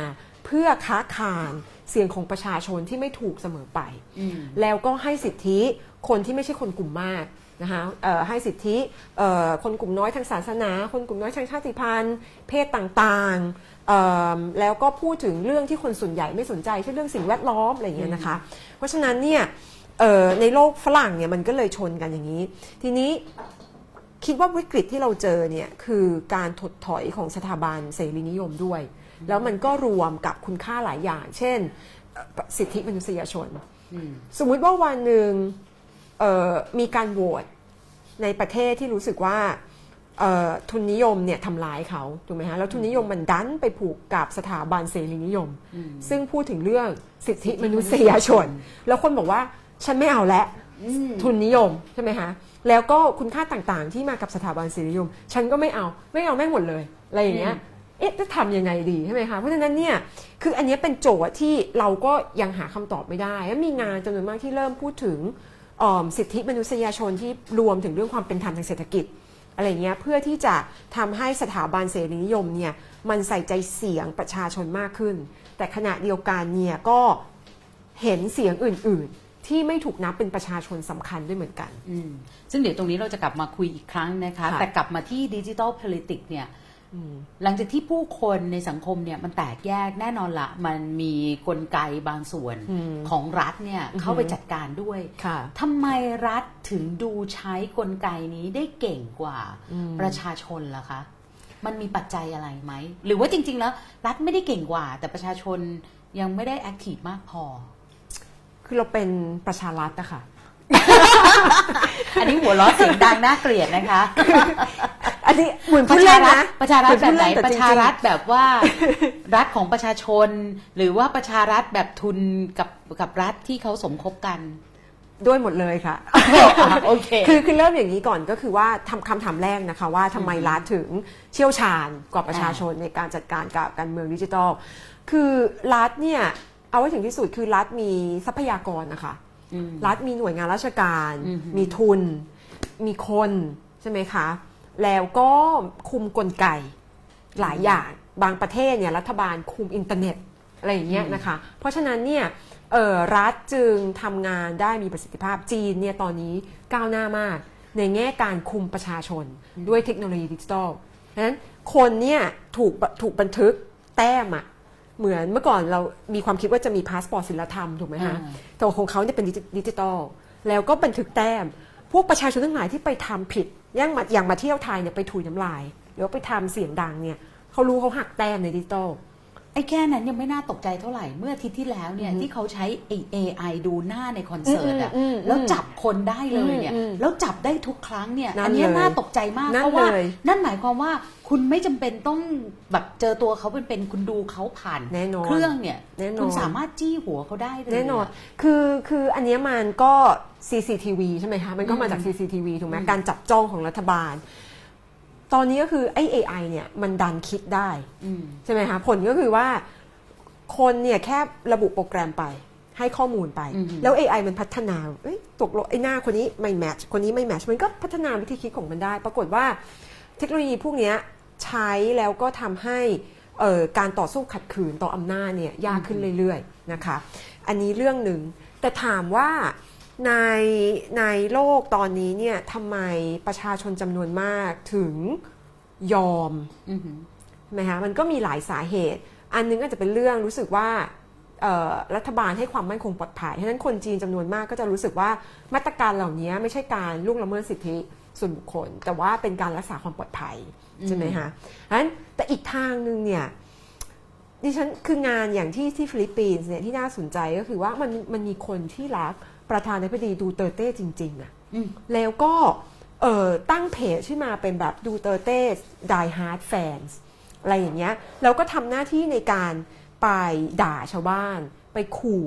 เพื่อค้าคานเสียงของประชาชนที่ไม่ถูกเสมอไป แล้วก็ให้สิทธิคนที่ไม่ใช่คนกลุ่มมากนะคะเอ่อให้สิทธิเอ่อคนกลุ่มน้อยทางศาสนา คนกลุ่มน้อยทางชาติพันธุ์ เพศต่างๆเอิ่มแล้วก็พูดถึงเรื่องที่คนส่วนใหญ่ไม่สนใจเช่นเรื่องสิ่งแวดล้อมอะไรอย่างเงี้ยนะคะ เพราะฉะนั้นเนี่ยเอ่อในโลกฝรั่งเนี่ยมันก็เลยชนกันอย่างนี้ ทีนี้คิดว่าวิกฤตที่เราเจอเนี่ยคือการถดถอยของสถาบันเสรีนิยมด้วย แล้วมันก็รวมกับคุณค่าหลายอย่าง เช่นเอ่อสิทธิมนุษยชน สมมุติว่าวันหนึ่งเอ่อมีการโหวตในประเทศที่รู้สึกว่าเอ่อทุนนิยมเนี่ยทำร้ายเขาถูกไหมฮะแล้วทุนนิยมมันดันไปผูกกับสถาบันเสรีนิยม ซึ่งพูดถึงเรื่องสิทธิมนุษยชน แล้วคนบอกว่าฉันไม่เอาแล้วทุนนิยมใช่ไหมฮะแล้วก็คุณค่าต่างๆ ที่มากับสถาบันเสรีนิยม ฉันก็ไม่เอาไม่เอาแม่งหมดเลยอะไรอย่างเงี้ย เอ๊ะจะทำยังไงดีใช่ไหมคะเพราะฉะนั้นเนี่ยคืออันเนี้ยเป็นโจทย์ที่เราก็ยังหาคำตอบไม่ได้แล้วมีงานจำนวนมากที่เริ่มพูดถึงอ่อมสิทธิมนุษยชนที่รวมถึงเรื่องความเป็นธรรมทางเศรษฐกิจอะไรเงี้ยเพื่อที่จะทำให้สถาบันเสรีนิยมเนี่ยมันใส่ใจเสียงประชาชนมากขึ้น แต่ขณะเดียวกันเนี่ยก็เห็นเสียงอื่น ๆ ที่ไม่ถูกนับเป็นประชาชนสำคัญด้วยเหมือนกันอืมซึ่งเดี๋ยวตรงนี้เราจะกลับมาคุยอีกครั้งนะคะค่ะแต่กลับมาที่ดิจิ t a ล politics เนี่ย หลังจากที่ผู้คนในสังคมเนี่ยมันแตกแยกแน่นอนละมันมีกลไกบางส่วนของรัฐเนี่ยเข้าไปจัดการด้วยค่ะทำไมรัฐถึงดูใช้กลไกนี้ได้เก่งกว่าประชาชนล่ะคะ มันมีปัจจัยอะไรไหม หรือว่าจริง ๆ แล้ว รัฐไม่ได้เก่งกว่า แต่ประชาชนยังไม่ได้แอคทีฟมากพอ คือเราเป็นประชารัฐอะค่ะ อันนี้หัวเราะเสียงดังน่าเกลียดนะคะ อันนี้เหมือนปพูดระเล่ชานรัฐนะประชารัฐแบบไหนเหมือปพูดระเล่นแต่ชาจงๆรัฐแบบว่ารัฐของประชาชน หรือว่าประชารัฐแบบทุนกับกับรัฐที่เขาสมคบกันด้วยหมดเลยค่ะโอเคคือคือเริ่มอย่างนี้ก่อนก็คือว่าทำคำถามแรกนะคะว่าทำไมรัฐถึงเชี่ยวชาญกว่าประชาชนในการจัดการกับการเมืองดิจิทัล คือรัฐเนี่ยเอาไว้ถึงที่สุดคือรัฐมีทรัพยากรนะคะ รัฐมีหน่วยงานราชการ มีทุน มีคนใช่ไหมคะ แล้วก็คุมกลไกหลายอย่างบางประเทศเนี่ยรัฐบาลคุมอินเทอร์เน็ตอะไรอย่างเงี้ยนะคะ เพราะฉะนั้นเนี่ยเอ่อรัฐจึงทำงานได้มีประสิทธิภาพจีนเนี่ยตอนนี้ก้าวหน้ามาก ในแง่การคุมประชาชนด้วยเทคโนโลยีดิจิทัลดังนั้นคนเนี่ยถูกถูกบันทึกแต้มอะ เหมือนเมื่อก่อนเรามีความคิดว่าจะมีพาสปอร์ตศีลธรรมถูกไหมคะอ่าแต่ของเขาเนี่ยเป็นดิจิดิจิตอลแล้วก็บันทึกแต้ม พวกประชาชนทั้งหลายที่ไปทำผิดอย่างมาอย่างมาเที่ยวไทยเนี่ยไปถุยน้ำลายหรือว่าไปทำเสียงดังเนี่ยเขารู้เขาหักแต้มในดิจิตอล ไอ้แค่นั้นยังไม่น่าตกใจเท่าไหร่เมื่ออาทิตย์ที่แล้วเนี่ยที่เขาใช้ AI ดูหน้าในคอนเสิร์ตอะอืมอืมแล้วจับคนได้เลยเนี่ยอืมอืมแล้วจับได้ทุกครั้งเนี่ยนั่นอันเนี้ยเลยน่าตกใจมากนั่นเพราะว่าเลยนั่นหมายความว่าคุณไม่จำเป็นต้องแบบเจอตัวเขาเป็นเป็นๆคุณดูเขาผ่านแน่นอนเครื่องเนี่ยแน่นอนคุณสามารถจี้หัวเขาได้เลยแน่นอนะคือคืออันเนี้ยมันก็ CCTV ใช่ไหมคะมันก็มาจาก CCTV ถูกไหมอืมการจับจ้องของรัฐบาล ตอนนี้ก็คือไอ้ AI เนี่ยมันดันคิดได้อืมใช่ไหมคะผลก็คือว่าคนเนี่ยแค่ระบุโปรแกรมไปให้ข้อมูลไปอืมแล้ว AI มันพัฒนาเอ้ยตกลงไอ้หน้าคนนี้ไม่แมทช์คนนี้ไม่แมทช์มันก็พัฒนาวิธีคิดของมันได้ ปรากฏว่าเทคโนโลยีพวกเนี้ยใช้แล้วก็ทำให้เอ่อการต่อสู้ขัดขืนต่ออำนาจเนี่ยยากขึ้นเรื่อยๆนะคะ อันนี้เรื่องหนึ่งแต่ถามว่า ในในโลกตอนนี้เนี่ยทำไมประชาชนจำนวนมากถึงยอมอือหือใช่ไหมคะมันก็มีหลายสาเหตุ อันนึงอาจจะเป็นเรื่องรู้สึกว่าเอ่อรัฐบาลให้ความมั่นคงปลอดภัย ฉะนั้นคนจีนจำนวนมากก็จะรู้สึกว่ามาตรการเหล่านี้ไม่ใช่การล่วงละเมิดสิทธิส่วนบุคคล แต่ว่าเป็นการรักษาความปลอดภัยใช่ไหมคะฉะนั้นแต่อีกทางหนึ่งเนี่ยดิฉันคืองานอย่างที่ที่ฟิลิปปินส์เนี่ยที่น่าสนใจก็คือว่ามันมันมีคนที่รัก ประธานาธิบดีดูเตอร์เต้จริงๆอะอืมแล้วก็เอ่อตั้งเพจขึ้นมาเป็นแบบดูเตอร์เต้ die hard fans อะไรอย่างเงี้ยแล้วก็ทำหน้าที่ในการไปด่าชาวบ้าน ไปขู่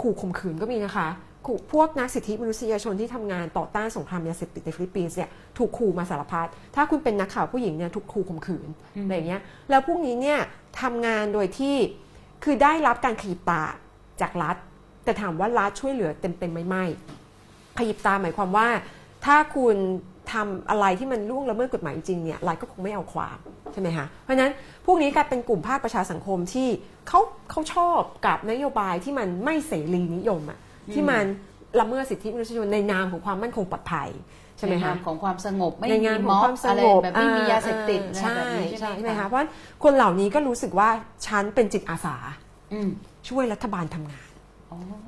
ขู่ข่มขืนก็มีนะคะขู่พวกนักสิทธิมนุษยชนที่ทำงานต่อต้านสงครามยาเสพติดในฟิลิปปินส์เนี่ยถูกขู่มาสารพัด ถ้าคุณเป็นนักข่าวผู้หญิงเนี่ยถูกขู่ข่มขืนอะไรอย่างเงี้ย แล้วพวกนี้เนี่ยทำงานโดยที่คือได้รับการขยิบตาจากรัฐ แต่ถามว่ารัฐช่วยเหลือเต็มๆไหมไม่ขยิบตาหมายความว่า ถ้าคุณทำอะไรที่มันล่วงละเมิดกฎหมายจริงๆเนี่ยรัฐก็คงไม่เอาความใช่ไหมคะเพราะฉะนั้นพวกนี้กลายเป็นกลุ่มภาคประชาสังคมที่เขาเขาชอบกับนโยบายที่มันไม่เสรีนิยมอะที่มันละเมิดสิทธิมนุษยชนในนามของความมั่นคงปลอดภัยใช่ไหมในนาคะมของความสงบไม่ในมีงานขม็องอบความสอะไรงบแบบไม่มียาเสพติดใช่อะไรแบบนี้ใช่ใช่ใช่ไหไหมมคะคะเพราะฉะนั้นคนเหล่านี้ก็รู้สึกว่าฉันเป็นจิตอาสาอืมช่วยรัฐบาลทำงานอ๋อ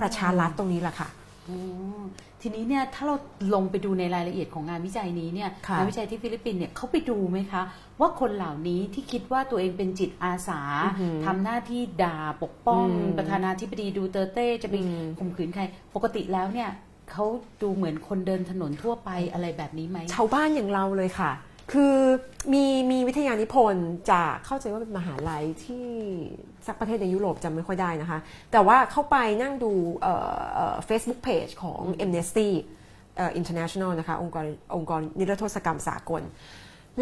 ประชารัฐตรงนี้แหละค่ะอ๋อทีนี้เนี่ยถ้าเราลงไปดูในรายละเอียดของงานวิจัยนี้เนี่ยค่ะงานวิจัยที่ฟิลิปปินส์เนี่ยเขาไปดูไหมคะ ว่าคนเหล่านี้ที่คิดว่าตัวเองเป็นจิตอาสาอือหือทำหน้าที่ด่าปกป้องอืมประธานาธิบดีดูเตอร์เต้จะไปอืมข่มขืนใคร ปกติแล้วเนี่ยเขาดูเหมือนคนเดินถนนทั่วไปอะไรแบบนี้ไหมชาวบ้านอย่างเราเลยค่ะ คือมีมีวิทยานิพนธ์จากเข้าใจว่าเป็นมหาลัยที่ สักประเทศในยุโรปจำไม่ค่อยได้นะคะ แต่ว่าเข้าไปนั่งดูเอ่อเอ่อ Facebook Page ของ Amnesty เอ่อ International นะคะองค์กรองค์กรนิรโทษกรรมสากล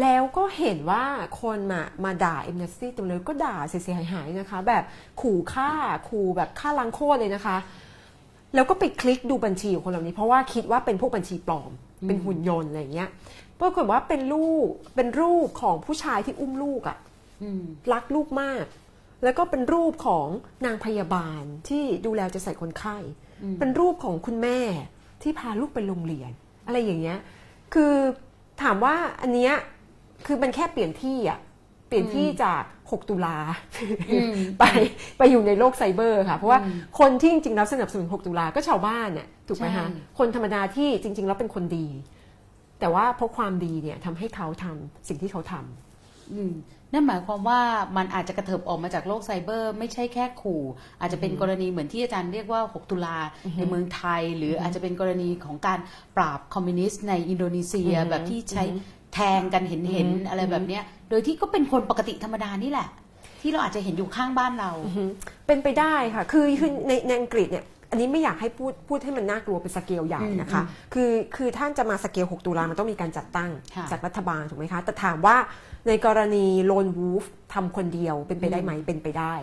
แล้วก็เห็นว่าคนมามาด่า Amnesty เต็มเลยก็ด่าเสียหายๆนะคะ แบบขู่ฆ่าขู่แบบฆ่าล้างโคตรเลยนะคะ แล้วก็ไปคลิกดูบัญชีของคนเหล่านี้ เพราะว่าคิดว่าเป็นพวกบัญชีปลอม เป็นหุ่นยนต์อะไรอย่างเงี้ยปรากฏว่าเป็นรูปเป็นรูปของผู้ชายที่อุ้มลูกอะอืมรักลูกมาก แล้วก็เป็นรูปของนางพยาบาลที่ดูแลจะใส่คนไข้ เป็นรูปของคุณแม่ที่พาลูกไปโรงเรียน อะไรอย่างเงี้ย คือถามว่าอันเนี้ยคือมันแค่เปลี่ยนที่อะเปลี่ยนที่จาก 6 ตุลาอืมไปไปอยู่ในโลกไซเบอร์ค่ะ เพราะว่าคนที่จริงๆแล้วสนับสนุน 6 ตุลาก็ชาวบ้านเนี่ยถูกไหมใช่คะคนธรรมดาที่จริง ๆ แล้วเป็นคนดี แต่ว่าเพราะความดีเนี่ยทำให้เขาทำสิ่งที่เขาทำอืม นั่นหมายความว่ามันอาจจะกระเถิบออกมาจากโลกไซเบอร์ ไม่ใช่แค่ขู่ อาจจะเป็นกรณีเหมือนที่อาจารย์เรียกว่า 6 ตุลาในเมืองไทย หรืออาจจะเป็นกรณีของการปราบคอมมิวนิสต์ในอินโดนีเซียอือฮึแบบที่ใช้แทงกันเห็นเห็นๆอะไรแบบเนี้ย โดยที่ก็เป็นคนปกติธรรมดานี่แหละ ที่เราอาจจะเห็นอยู่ข้างบ้านเราอือฮึเป็นไปได้ค่ะ คือคือในในอังกฤษเนี่ย อันนี้ไม่อยากให้พูดพูดให้มันน่ากลัวเป็นสเกลใหญ่นะคะ คือคือถ้าจะมาสเกล 6 ตุลามันต้องมีการจัดตั้งค่ะจากรัฐบาลถูกไหมคะ แต่ถามว่าในกรณี lone wolf ทำคนเดียวเป็นไปได้ไหมเป็นไปได้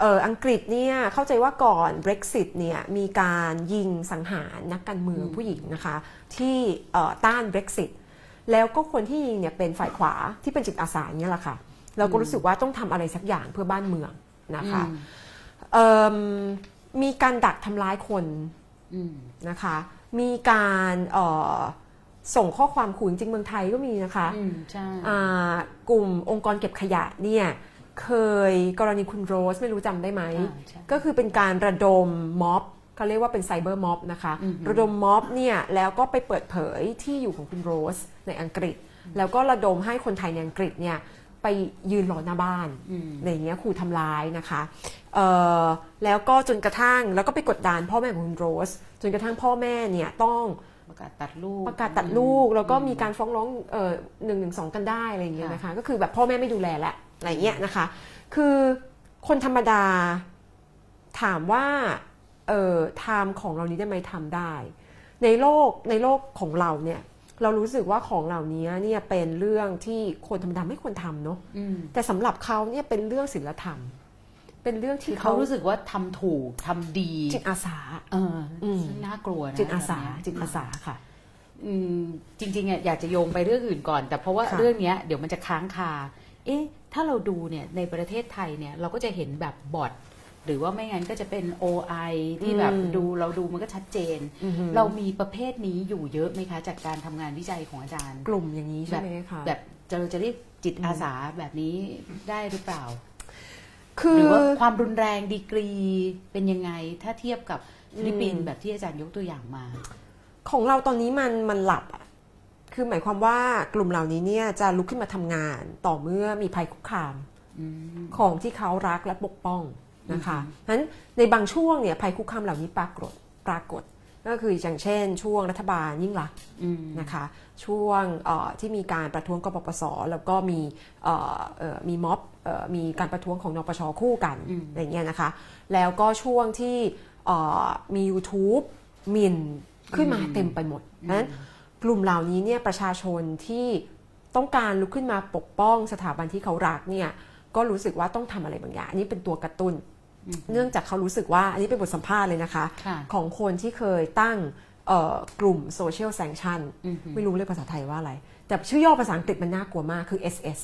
เอออังกฤษเนี่ยเข้าใจว่าก่อน Brexit เนี่ยมีการยิงสังหารนักการเมืองผู้หญิงนะคะ ที่เอ่อต้าน Brexit แล้วก็คนที่ยิงเนี่ยเป็นฝ่ายขวาที่เป็นจิตอาสาเนี่ยแหละค่ะ เราก็รู้สึกว่าต้องทำอะไรสักอย่างเพื่อบ้านเมืองนะคะอื มเอิ่มมีการดักทำร้ายคนอืมนะคะ มีการเอ่อส่งข้อความขู่จริงๆเมืองไทยก็มีนะคะอืมใช่อ่ากลุ่มองค์กรเก็บขยะเนี่ยเคยกรณีคุณโรสไม่รู้จำได้ไหมอ่าใช่ก็คือเป็นการระดมม็อบเขาเรียกว่าเป็นไซเบอร์ม็อบนะคะอือหือระดมม็อบเนี่ยแล้วก็ไปเปิดเผยที่อยู่ของคุณโรสในอังกฤษ แล้วก็ระดมให้คนไทยในอังกฤษเนี่ย ไปยืนรอหน้าบ้านอืมอะไรอย่างเงี้ยขู่ทำร้ายนะคะเอ่อแล้วก็จนกระทั่งแล้วก็ไปกดดันพ่อแม่ของคุณโรส จนกระทั่งพ่อแม่เนี่ยต้องประกาศตัดลูกประกาศตัดลูก แล้วก็มีการฟ้องร้องเอ่อหนึ่งหนึ่งสองกันได้อะไรอย่างเงี้ยนะคะ ก็คือแบบพ่อแม่ไม่ดูแลและอะไรเงี้ยนะคะ คือคนธรรมดาถามว่าเอ่อไทม์ของเรานี้ได้ไหมทำได้ ในโลกในโลกของเราเนี่ย เรารู้สึกว่าของเหล่านี้เนี่ยเป็นเรื่องที่คนธรรมดาไม่ควรทำเนาะอืมแต่สำหรับเขาเนี่ยเป็นเรื่องศีลธรรม เป็นเรื่องที่เขาเขารู้สึกว่าทำถูกทำดีจิตอาสา เอออมซึ่งน่ากลัวนะจิตอาสาแบบเนี้ยจิตอาสาค่ะอืมจริงๆอะอยากจะโยงไปเรื่องอื่นก่อน แต่เพราะว่าค่ะเรื่องเนี้ยเดี๋ยวมันจะค้างคา เอ๊ะ ถ้าเราดูเนี่ยในประเทศไทยเนี่ยเราก็จะเห็นแบบบอท หรือว่าไม่งั้นก็จะเป็น OI ที่แบบอืมดูเราดูมันก็ชัดเจนอือฮึเรามีประเภทนี้อยู่เยอะไหมคะ จากการทำงานวิจัยของอาจารย์ กลุ่มอย่างนี้ใช่ไหมคะแบบจะเราจะเรียกจิตอาสาแบบนี้ได้หรือเปล่า คืหอรือว่าความรุนแรงดีกรีเป็นยังไงถ้าเทียบกับฟิลิปปินส์แบบที่อาจารย์ยกตัวอย่างมา ของเราตอนนี้มันมันหลับอะคือหมายความว่ากลุ่มเหล่านี้เนี่ยจะลุกขึ้นมาทำงานต่อเมื่อมีภัยคุกคามอืมของที่เขารักและปกป้อง นะคะนั้นในบางช่วงเนี่ยภัยคุกคามเหล่านี้ปรากฏปรากฏ ก็คืออย่างเช่น ช่วงรัฐบาลยิ่งรักษณ์อืมนะคะ ช่วงเอ่อที่มีการประท้วงกปปส แล้วก็มีเอ่อเอ่อมีม็อบเอ่อมีการประท้วงของนปชคู่กันอืมอะไรเงี้ยนะคะ แล้วก็ช่วงที่เอ่อมี YouTube หมินขึ้นมาเต็มไปหมดนั้นกลุ่มเหล่านี้เนี่ยประชาชนที่ต้องการลุกขึ้นมาปกป้องสถาบันที่เขารักเนี่ยก็รู้สึกว่าต้องทำอะไรบางอย่างอันนี้เป็นตัวกระตุ้น เนื่องจากเขารู้สึกว่า อันนี้เป็นบทสัมภาษณ์เลยนะคะค่ะของคนที่เคยตั้งเอ่อกลุ่ม Social Sanction อือฮึไม่รู้เลยภาษาไทยว่าอะไร แต่ชื่อย่อภาษาอังกฤษมันน่ากลัวมากคือ SS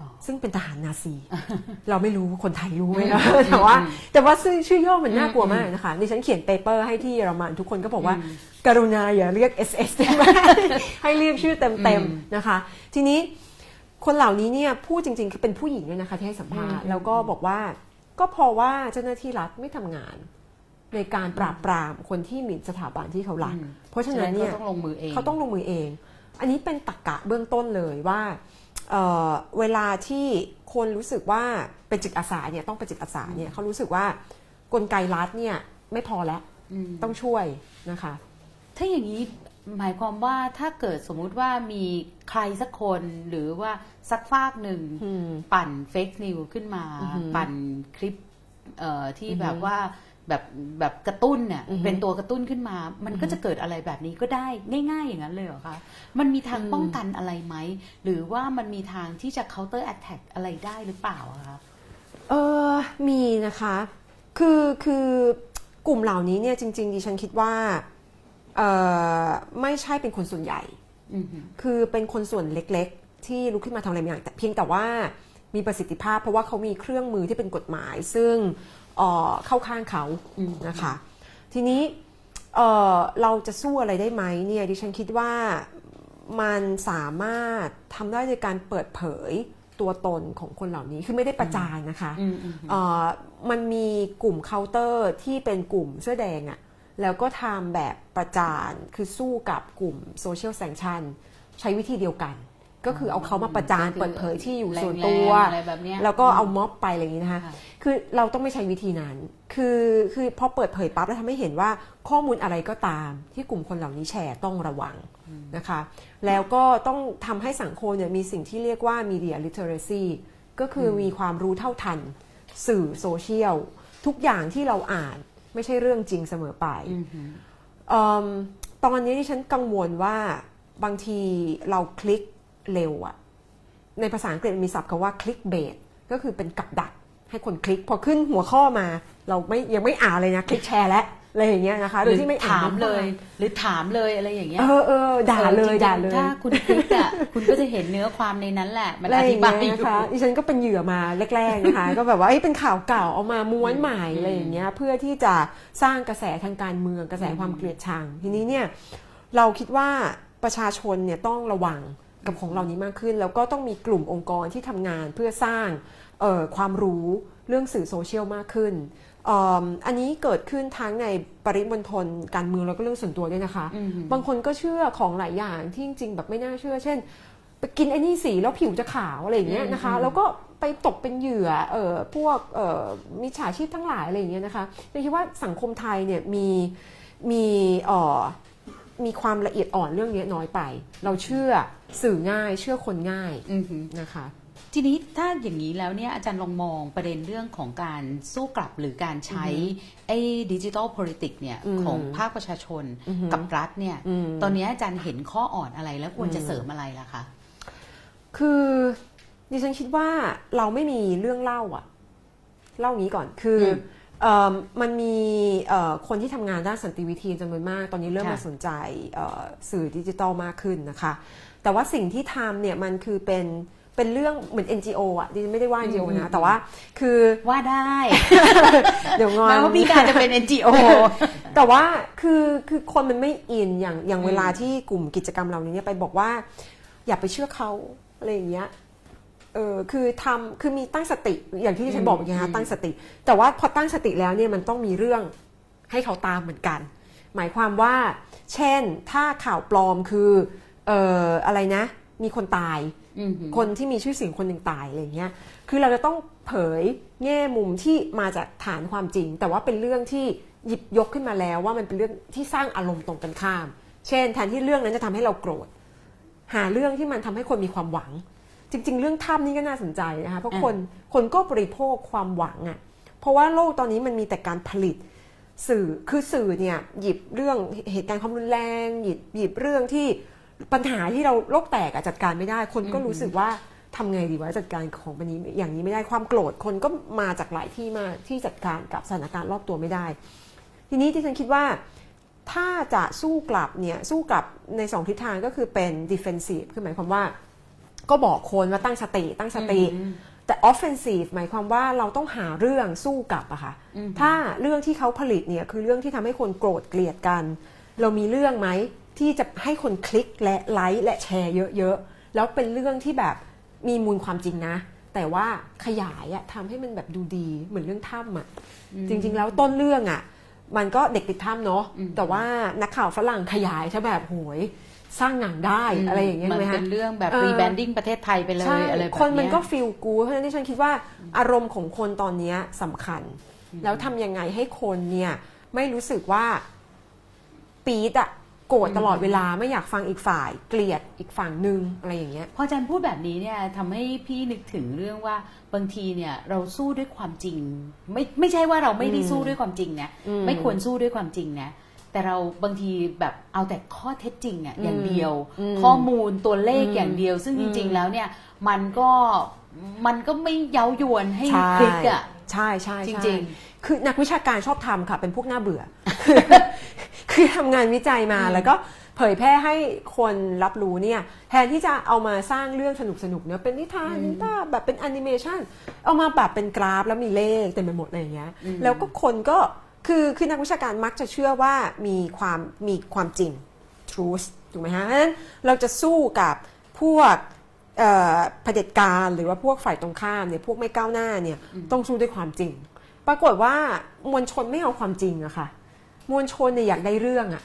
อ๋อซึ่งเป็นทหารนาซี เราไม่รู้คนไทยรู้ไหมนะแต่ว่า แต่ว่าชื่อชื่อย่อมันน่ากลัวมากนะคะดิฉันเขียนเปเปอร์ให้ที่เยอรมันทุกคนก็บอกว่า กรุณาอย่าเรียก SS ได้ไหมให้เรียกชื่อเต็มๆนะคะ ทีนี้คนเหล่านี้เนี่ยพูดจริงๆคือเป็นผู้หญิงด้วยนะคะที่ให้สัมภาษณ์แล้วก็บอกว่า ก็เพราะว่าเจ้าหน้าที่รัฐไม่ทำงาน ในการปราบปรามคนที่หมิ่นสถาบันที่เขารักอืมเพราะฉะนั้นเนี่ยเขาต้องลงมือเองเขาต้องลงมือเอง อันนี้เป็นตรกกะเบื้องต้นเลยว่าเอ่อเวลาที่คนรู้สึกว่าเป็นจิตอาสาเนี่ยต้องเป็นจิตอาสาเนี่ยเขารู้สึกว่ากลไกรัฐเนี่ยไม่พอแล้วอืมต้องช่วยนะคะ ถ้าอย่างนี้ หมายความว่าถ้าเกิดสมมุติว่ามีใครสักคนหรือว่าสักฝากหนึ่งอืมปั่นเฟกนิวขึ้นมาอือหือปั่นคลิปเอ่อที่อือหือแบบว่าแบบแบบกระตุ้นเนี่ยอือหือเป็นตัวกระตุ้นขึ้นมา มันก็จะเกิดอะไรแบบนี้ก็ได้ง่าย ๆ อย่างนั้นเลยเหรอคะ มันมีทางป้องกันอะไรไหม หรือว่ามันมีทางที่จะ counter attack อะไรได้หรือเปล่าอะคะเออมีนะคะ คือคือกลุ่มเหล่านี้เนี่ยจริง ๆ ดิฉันคิดว่าเออ ไม่ใช่เป็นคนส่วนใหญ่อือหือคือเป็นคนส่วนเล็กๆ ที่ลุกขึ้นมาทำอะไรบางอย่างแต่เพียงแต่ว่ามีประสิทธิภาพ เพราะว่าเขามีเครื่องมือที่เป็นกฎหมาย ซึ่งเอ่อเข้าข้างเขาอืมนะคะ ทีนี้เอ่อเราจะสู้อะไรได้ไหมเนี่ยดิฉันคิดว่ามันสามารถทำได้โดยการเปิดเผยตัวตนของคนเหล่านี้คือไม่ได้ประจานนะคะอืมอืมเอ่อมันมีกลุ่มเคาน์เตอร์ที่เป็นกลุ่มเสื้อแดงอะ แล้วก็ทำแบบประจานคือสู้กับกลุ่ม social sanction ใช้วิธีเดียวกัน ก็คือเอาเขามาประจานก็คือเปิดเผยที่อยู่ส่วนแรงๆตัวอะไรแบบเนี้ยแล้วก็เอาม็อบไปอะไรอย่างนี้นะคะค่ะคือเราต้องไม่ใช้วิธีนั้น คือคือพอเปิดเผยปั๊บแล้วทำให้เห็นว่าข้อมูลอะไรก็ตาม ที่กลุ่มคนเหล่านี้แชร์ต้องระวังนะคะ แล้วก็ต้องทำให้สังคมเนี่ยมีสิ่งที่เรียกว่า media literacy ก็คืออมีความรู้เท่าทัน สื่อโซเชียลทุกอย่างที่เราอ่าน ไม่ใช่เรื่องจริงเสมอไปอือหือเอิ่มตอนนี้ที่ฉันกังวลว่าบางทีเราคลิกเร็วอะในภาษาอังกฤษมีศัพท์คำว่าคลิกเบสก็คือเป็นกับดักให้คนคลิก พอขึ้นหัวข้อมา เราไม่ยังไม่อ่านเลยนะ คลิกแชร์แล้ว อะไรอย่างเงี้ยนะคะ โดยที่ไม่อ่านถามเลย หรือถามเลยอะไรอย่างเงี้ย เออเออด่าเลยออจริงๆด่าเลย ถ้าคุณคลิกอะคุณก็จะเห็นเนื้อความในนั้นแหละ มันอะไรออธิย่างบายเงี้อยยู่นะคะดิฉันก็เป็นเหยื่อมาแรกๆนะคะ ก็แบบว่าเอ้ยเป็นข่าวเก่าเอามาม้วนใหม่อะไรอย่างเงี้ย เพื่อที่จะสร้างกระแสทางการเมืองกระแสความเกลียดชัง ทีนี้เนี่ยเราคิดว่าประชาชนเนี่ยต้องระวังกับของเหล่านี้มากขึ้น แล้วก็ต้องมีกลุ่มองค์กรที่ทำงานเพื่อสร้างเอ่อความรู้เรื่องสื่อโซเชียลมากขึ้นเอิ่มอันนี้เกิดขึ้นทั้งในปริมณฑลการเมืองแล้วก็เรื่องส่วนตัวด้วยนะคะอืมบางคนก็เชื่อของหลายอย่างที่จริงๆแบบไม่น่าเชื่อ เช่น ไปกินไอ้นี่สีแล้วผิวจะขาวอะไรอย่างเงี้ยนะคะ แล้วก็ไปตกเป็นเหยื่อเอ่อพวกเอ่อมิจฉาชีพทั้งหลายอะไรอย่างเงี้ยนะคะเราคิดว่าสังคมไทยเนี่ยมีมีเอ่อมีความละเอียดอ่อนเรื่องนี้น้อยไป เราเชื่อสื่อง่ายเชื่อคนง่ายอือหือนะคะ ทีนี้ถ้าอย่างนี้แล้วเนี่ยอาจารย์ลองมองประเด็นเรื่องของการสู้กลับหรือการใช้ไอ้ดิจิทัล politics เนี่ยอืมของภาคประชาชนอือหือกับรัฐเนี่ยอืมตอนนี้อาจารย์เห็นข้ออ่อนอะไรแล้วควรจะเสริมอะไรล่ะคะ คือดิฉันคิดว่าเราไม่มีเรื่องเล่าอะเล่างี้ก่อนคืออมเอ่อมันมีเอ่อคนที่ทำงานด้านสันติวิธีจำนวนมาก ตอนนี้เริ่มค่ะมาสนใจเอ่อสื่อดิจิทัลมากขึ้นนะคะ แต่ว่าสิ่งที่ทำเนี่ยมันคือเป็น เป็นเรื่องเหมือน NGO อะดิฉันไม่ได้ว่า NGO นะ แต่ว่าคือว่าได้ เดี๋ยวงอนแม้ว่าพี่การจะเป็น NGO แต่ว่าคือคือคนมันไม่อินอย่างอย่างอืมเวลาที่กลุ่มกิจกรรมเรานี้เนี่ยไปบอกว่า อย่าไปเชื่อเขาอะไรอย่างเงี้ยเออคือทำคือมีตั้งสติอย่างที่ฉันบอกเมื่อกี้นะตั้งสติ แต่ว่าพอตั้งสติแล้วเนี่ยมันต้องมีเรื่องให้เขาตามเหมือนกัน หมายความว่า เช่นถ้าข่าวปลอมคือเอ่ออะไรนะ มีคนตายอือหือ คนที่มีชื่อเสียงคนหนึ่งตายอะไรเงี้ย คือเราจะต้องเผยแง่มุมที่มาจากฐานความจริง แต่ว่าเป็นเรื่องที่หยิบยกขึ้นมาแล้วว่ามันเป็นเรื่องที่สร้างอารมณ์ตรงกันข้าม เช่น แทนที่เรื่องนั้นจะทำให้เราโกรธ หาเรื่องที่มันทำให้คนมีความหวัง จริง ๆ เรื่องถ้ำนี่ก็น่าสนใจนะคะเพราะคนคนก็บริโภคความหวังอะ่ะ เพราะว่าโลกตอนนี้มันมีแต่การผลิตสื่อคือสื่อเนี่ยหยิบเรื่องเหตุการณ์ความรุนแรง หยิบหยิบเรื่องที่ ปัญหาที่เราโลกแตกอะจัดการไม่ได้ คนก็รู้สึกว่าทำไงดีวะจัดการของปันนี้อย่างนี้ไม่ได้ความโกรธคนก็มาจากหลายที่มากที่จัดการกับสถานการณ์รอบตัวไม่ได้ ทีนี้ที่ฉันคิดว่าถ้าจะสู้กลับเนี่ยสู้กลับในสองทิศทางก็คือเป็น defensive คือหมายความว่า ก็บอกคนว่าตั้งสติตั้งสติ แต่ offensive หมายความว่าเราต้องหาเรื่องสู้กลับอะค่ะถ้าเรื่องที่เขาผลิตเนี่ยคือเรื่องที่ทำให้คนโกรธเกลียดกัน เรามีเรื่องไหม ที่จะให้คนคลิกและไลค์และแชร์เยอะๆ แล้วเป็นเรื่องที่แบบมีมูลความจริงนะ แต่ว่าขยายอะทำให้มันแบบดูดีเหมือนเรื่องถ้ำอะจริง ๆ แล้วต้นเรื่องอะมันก็เด็กติดถ้ำเนาะแต่ว่านักข่าวฝรั่งขยายใช่แบบโหยสร้างหนังได้อะไรอย่างเงี้ยมันไหมเป็คะนเรื่องแบบเออ rebranding ประเทศไทยไปเลยใช่อะไรแบบเนี้ยคนมันก็ฟีลกูเพราะฉะนั้นดิฉันคิดว่าอารมณ์ของคนตอนเนี้ยสำคัญ แล้วทำยังไงให้คนเนี่ยไม่รู้สึกว่าปีดอะ โกรธตลอดเวลาไม่อยากฟังอีกฝ่าย เกลียดอีกฝั่งหนึ่งอะไรอย่างเงี้ยพออาจารย์พูดแบบนี้เนี่ยทำให้พี่นึกถึงเรื่องว่าบางทีเนี่ยเราสู้ด้วยความจริง ไม่ไม่ใช่ว่าเราไม่ได้สู้ด้วยความจริงนะอืมไม่ควรสู้ด้วยความจริงนะแต่เราบางทีแบบเอาแต่ข้อเท็จจริงอะอย่างเดียวอืมข้อมูลตัวเลขอืมอย่างเดียว ซึ่งอืจมริง ๆ แล้วเนี่ยมันก็ มันก็ไม่เย้ายวนให้ใช่คลิกอะใช่ใช่ใช่จริงคือนักวิชาการชอบทำค่ะ เป็นพวกหน้าเบื่อ คือทำงานวิจัยมาแล้วก็เผยแพร่ให้คนรับรู้เนี่ยแทนที่จะเอามาสร้างเรื่องสนุกสนุกๆเนี่ยเป็นนิทานนิทานแบบเป็นแอนิเมชันเอามาแบบเป็นกราฟแล้วมีเลขเต็มไปหมดอะไรอย่างเงี้ยแล้วก็คนก็คือคือนักวิชาการมักจะเชื่อว่ามีความมีความจริง truth ถูกไหมฮะเพราะฉะนั้นเราจะสู้กับพวก เอ่อเผด็จการหรือว่าพวกฝ่ายตรงข้ามเนี่ยพวกไม่ก้าวหน้าเนี่ยต้องสู้ด้วยความจริง ปรากฏว่ามวลชนไม่เอาความจริงอะค่ะ มวลชนเนี่ยอยากได้เรื่องอะ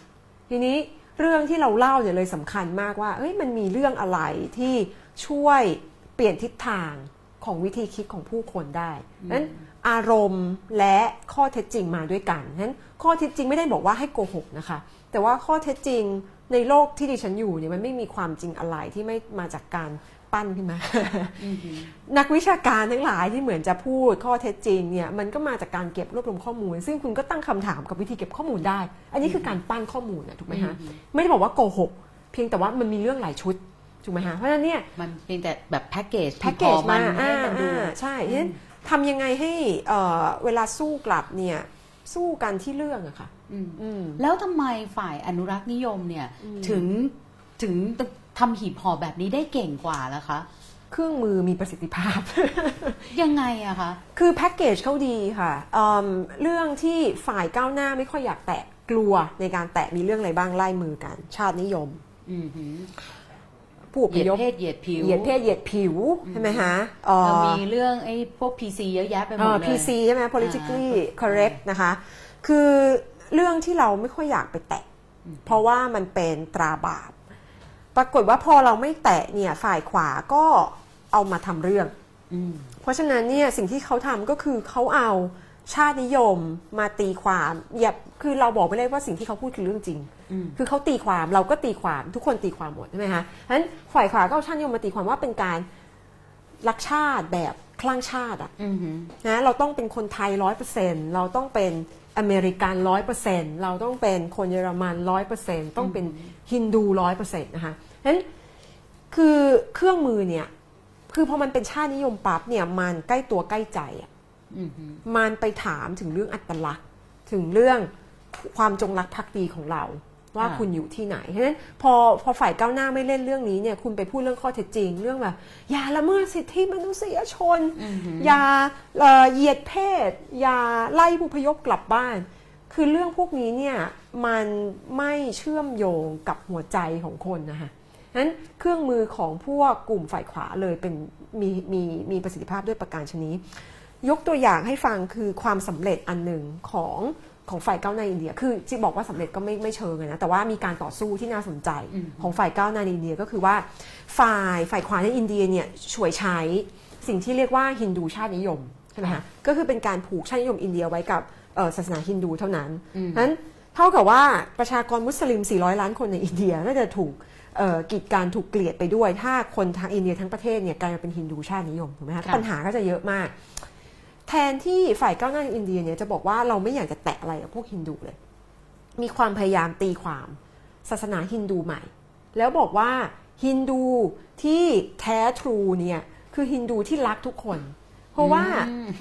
ทีนี้เรื่องที่เราเล่าเนี่ยเลยสำคัญมากว่าเอ้ยมันมีเรื่องอะไรที่ช่วยเปลี่ยนทิศทางของวิธีคิดของผู้คนได้นั้นอารมณ์และข้อเท็จจริงมาด้วยกันนั้นข้อเท็จจริงไม่ได้บอกว่าให้โกหกนะคะ แต่ว่าข้อเท็จจริงในโลกที่ดิฉันอยู่เนี่ยมันไม่มีความจริงอะไรที่ไม่มาจากการ ปั้นขึ้นมา นักวิชาการทั้งหลายที่เหมือนจะพูดข้อเท็จจริงเนี่ยมันก็มาจากการเก็บรวบรวมข้อมูล ซึ่งคุณก็ตั้งคำถามกับวิธีเก็บข้อมูลได้ อันนี้คือการปั้นข้อมูลนะถูกไหมฮะไม่ได้บอกว่าโกหกเพียงแต่ว่ามันมีเรื่องหลายชุดถูกไหมฮะเพราะฉะนั้นเนี่ยมันเป็นแต่แบบแพ็กเกจแพ็กเกจมาให้อ่ามันดูอ่าใช่ฉะนั้นทำยังไงให้เอ่อเวลาสู้กลับเนี่ยสู้กันที่เรื่องอะค่ะอืมอืมแล้วทำไมฝ่ายอนุรักษ์นิยมเนี่ยถึงถึง ทำหีบห่อแบบนี้ได้เก่งกว่าล่ะคะ เครื่องมือมีประสิทธิภาพ ยังไงอะคะ คือแพ็กเกจเขาดีค่ะเอิ่มเรื่องที่ฝ่ายก้าวหน้าไม่ค่อยอยากแตะกลัวในการแตะมีเรื่องอะไรบ้างไล่มือกัน ชาตินิยมอืมหือผู้อเหพยียดยพเพศเหยียดผิวเหยียดเพศเหยียดผิวใช่ไหมฮะเอ่อเรามีเรื่องไอ้พวก PC เยอะแยะไปหมดเลย PC ใช่ไหม politically correct นะคะ คือเรื่องที่เราไม่ค่อยอยากไปแตะ เพราะว่ามันเป็นตราบาป ปรากฏว่าพอเราไม่แตะเนี่ยฝ่ายขวาก็เอามาทำเรื่องอืมเพราะฉะนั้นเนี่ยสิ่งที่เขาทำก็คือเขาเอาชาตินิยมมาตีความอย่าคือเราบอกไปเลยว่าสิ่งที่เขาพูดคือเรื่องจริงอืมคือเขาตีความเราก็ตีความทุกคนตีความหมดใช่ไหมคะฉะนั้นฝ่ายขวาก็เอาชาตินิยมมาตีความว่าเป็นการรักชาติแบบคลั่งชาติอะอืมนะเราต้องเป็นคนไทยร้อยเปอร์เซ็นเราต้องเป็นอเมริกันร้อยเปอร์เซ็นเราต้องเป็นคนเยอรมันร้อยเปอร์เซ็นต้องเป็น ฮินดูร้อยเปอร์เซ็นต์นะคะฉะนั้นคือเครื่องมือเนี่ยคือพอมันเป็นชาตินิยมปั๊บเนี่ยมันใกล้ตัวใกล้ใจอะอืมมันไปถามถึงเรื่องอัตลักษณ์ ถึงเรื่องความจงรักภักดีของเรา ว่าคุณอยู่ที่ไหนฉะนั้นพอพอฝ่ายก้าวหน้าไม่เล่นเรื่องนี้เนี่ยคุณไปพูดเรื่องข้อเท็จจริง เรื่องแบบอย่าละเมิดสิทธิมนุษยชน อย่าเอ่อเหยียดเพศ อย่าไล่ผู้พยพกลับบ้าน คือเรื่องพวกนี้เนี่ยมันไม่เชื่อมโยงกับหัวใจของคนนะคะนั้นเครื่องมือของพวกกลุ่มฝ่ายขวาเลยเป็นมีมีมีประสิทธิภาพด้วยประการชนิดยกตัวอย่างให้ฟังคือความสำเร็จอันหนึ่งของของฝ่ายก้าวหน้าอินเดีย คือจะบอกว่าสำเร็จก็ไม่ไม่เชิงอะนะ แต่ว่ามีการต่อสู้ที่น่าสนใจของฝ่ายก้าวหน้าในอินเดียก็คือว่าฝ่ายฝ่ายขวาในอินเดียเนี่ยช่วยใช้สิ่งที่เรียกว่าฮินดูชาตินิยมใช่ไหมคะ ก็คือเป็นการผูกชาตินิยมอินเดียไว้กับเอ่อ ศาสนาฮินดูเท่านั้นนั้นเท่ากับว่าประชากรมุสลิม 400 ล้านคนในอินเดียก็จะถูกเอ่อกีดการถูกเกลียดไปด้วย ถ้าคนทางอินเดียทั้งประเทศเนี่ยกลายมาเป็นฮินดูชาตินิยมถูกไหมคะค่ะปัญหาก็จะเยอะมาก แทนที่ฝ่ายก้าวหน้าในอินเดียเนี่ยจะบอกว่าเราไม่อยากจะแตะอะไรกับพวกฮินดูเลย มีความพยายามตีความศาสนาฮินดูใหม่ แล้วบอกว่าฮินดูที่แท้ทรูเนี่ยคือฮินดูที่รักทุกคน เพราะว่า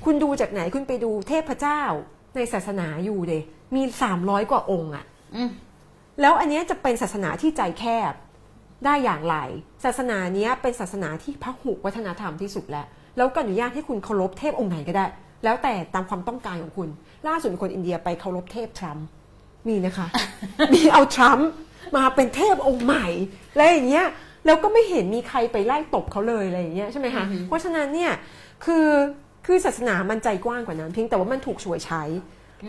คุณดูจากไหนคุณไปดูเทพเจ้า ในศาสนาอยู่เดยมี300กว่าองค์อะอืมแล้วอันเนี้ยจะเป็นศาสนาที่ใจแคบได้อย่างไร ศาสนาเนี้ยเป็นศาสนาที่พหุวัฒนธรรมที่สุดแล้ว แล้วก็อนุญาตให้คุณเคารพเทพองค์ไหนก็ได้ แล้วแต่ตามความต้องการของคุณ ล่าสุดคนอินเดียไปเคารพเทพทรัมป์มีนะคะ มีเอาทรัมป์มาเป็นเทพองค์ใหม่แล้วอย่างเงี้ยแล้วก็ไม่เห็นมีใครไปไล่ตบเขาเลยอะไรอย่างเงี้ยใช่ไหมคะเพราะฉะนั้นเนี่ยคือ คือศาสนามันใจกว้างกว่านั้นเพียงแต่ว่ามันถูกช่วยใช้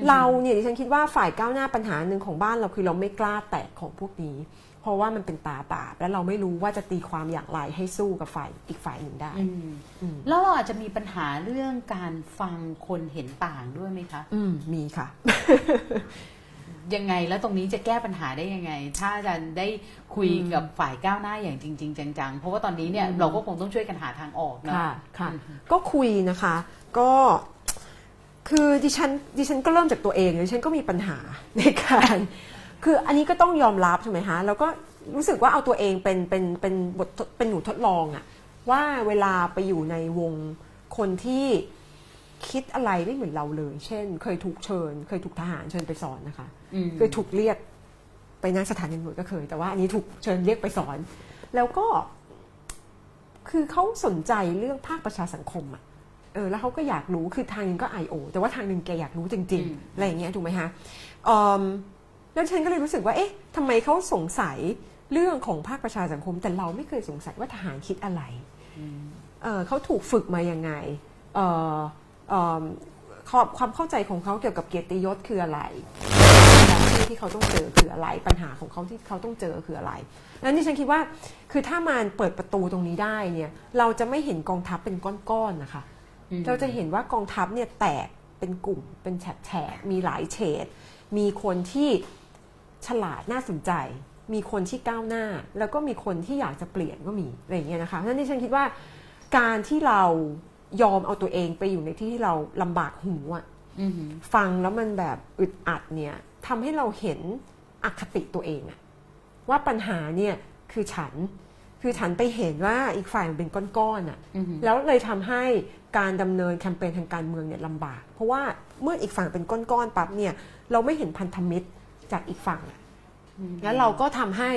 เราเนี่ยดิฉันคิดว่าฝ่ายก้าวหน้าปัญหาหนึ่งของบ้านเราคือเราไม่กล้าแตะของพวกนี้ เพราะว่ามันเป็นตาบาปและเราไม่รู้ว่าจะตีความอย่างไรให้สู้กับฝ่ายอีกฝ่ายหนึ่งได้อืมแล้วเราอาจจะมีปัญหาเรื่องการฟังคนเห็นต่างด้วยไหมคะ อืมมีค่ะ ยังไงแล้วตรงนี้จะแก้ปัญหาได้ยังไง ถ้าอาจารย์ได้คุยกับฝ่ายก้าวหน้าอย่างจริง ๆ จังๆ เพราะว่าตอนนี้เนี่ยเราก็คงต้องช่วยกันหาทางออกเนาะค่ะค่ะ ก็คุยนะคะ ก็คือดิฉันดิฉันก็เริ่มจากตัวเองดิฉันก็มีปัญหาในการ คืออันนี้ก็ต้องยอมรับใช่ไหมคะแล้วก็รู้สึกว่าเอาตัวเองเป็นเป็นเป็นบทเป็นหนูทดลองอะว่าเวลาไปอยู่ในวงคนที่ คิดอะไรไม่เหมือนเราเลย เช่น เคยถูกเชิญ เคยถูกทหารเชิญไปสอนนะคะอืมเคยถูกเรียกไปนั่งสถานีตำรวจก็เคย แต่ว่าอันนี้ถูกเชิญเรียกไปสอน แล้วก็ คือเขาสนใจเรื่องภาคประชาสังคมอะเออแล้วเขาก็อยากรู้คือทางหนึงก็ I.O. แต่ว่าทางหนึ่งแกอยากรู้จริงอืมๆอะไรอย่างเงี้ยถูกไหมคะอืมแล้วฉันก็เลยรู้สึกว่าเอ๊ะทำไมเขาสงสัยเรื่องของภาคประชาสังคม แต่เราไม่เคยสงสัยว่าทหารคิดอะไรเออเขาถูกฝึกมายังไงเอ่อเอ่อ ความความเข้าใจของเขาเกี่ยวกับเกียรติยศคืออะไรที่ที่เขาต้องเจอคืออะไร ปัญหาของเขาที่เขาต้องเจอคืออะไรแล้วนี่ฉันคิดว่าคือถ้ามันเปิดประตูตรงนี้ได้เนี่ย เราจะไม่เห็นกองทัพเป็นก้อนๆนะคะอืมเราจะเห็นว่ากองทัพเนี่ยแตกเป็นกลุ่มเป็นแฉกๆมีหลายเฉดมีคนที่ฉลาดน่าสนใจ มีคนที่ก้าวหน้า แล้วก็มีคนที่อยากจะเปลี่ยนก็มีอะไรอย่างเงี้ยนะคะเพราะฉะนั้นดิฉันคิดว่าการที่เรา ยอมเอาตัวเองไปอยู่ในที่ที่เราลำบากหูอะอืมฟังแล้วมันแบบอึดอัดเนี่ยทำให้เราเห็นอคติตัวเองอะว่าปัญหาเนี่ยคือฉัน คือฉันไปเห็นว่าอีกฝ่ายมันเป็นก้อนๆอะอืมแล้วเลยทำให้การดำเนินแคมเปญทางการเมืองเนี่ยลำบาก เพราะว่าเมื่ออีกฝั่งเป็นก้อนๆปั๊บเนี่ย เราไม่เห็นพันธมิตรจากอีกฝั่งอะแล้วเราก็ทำให้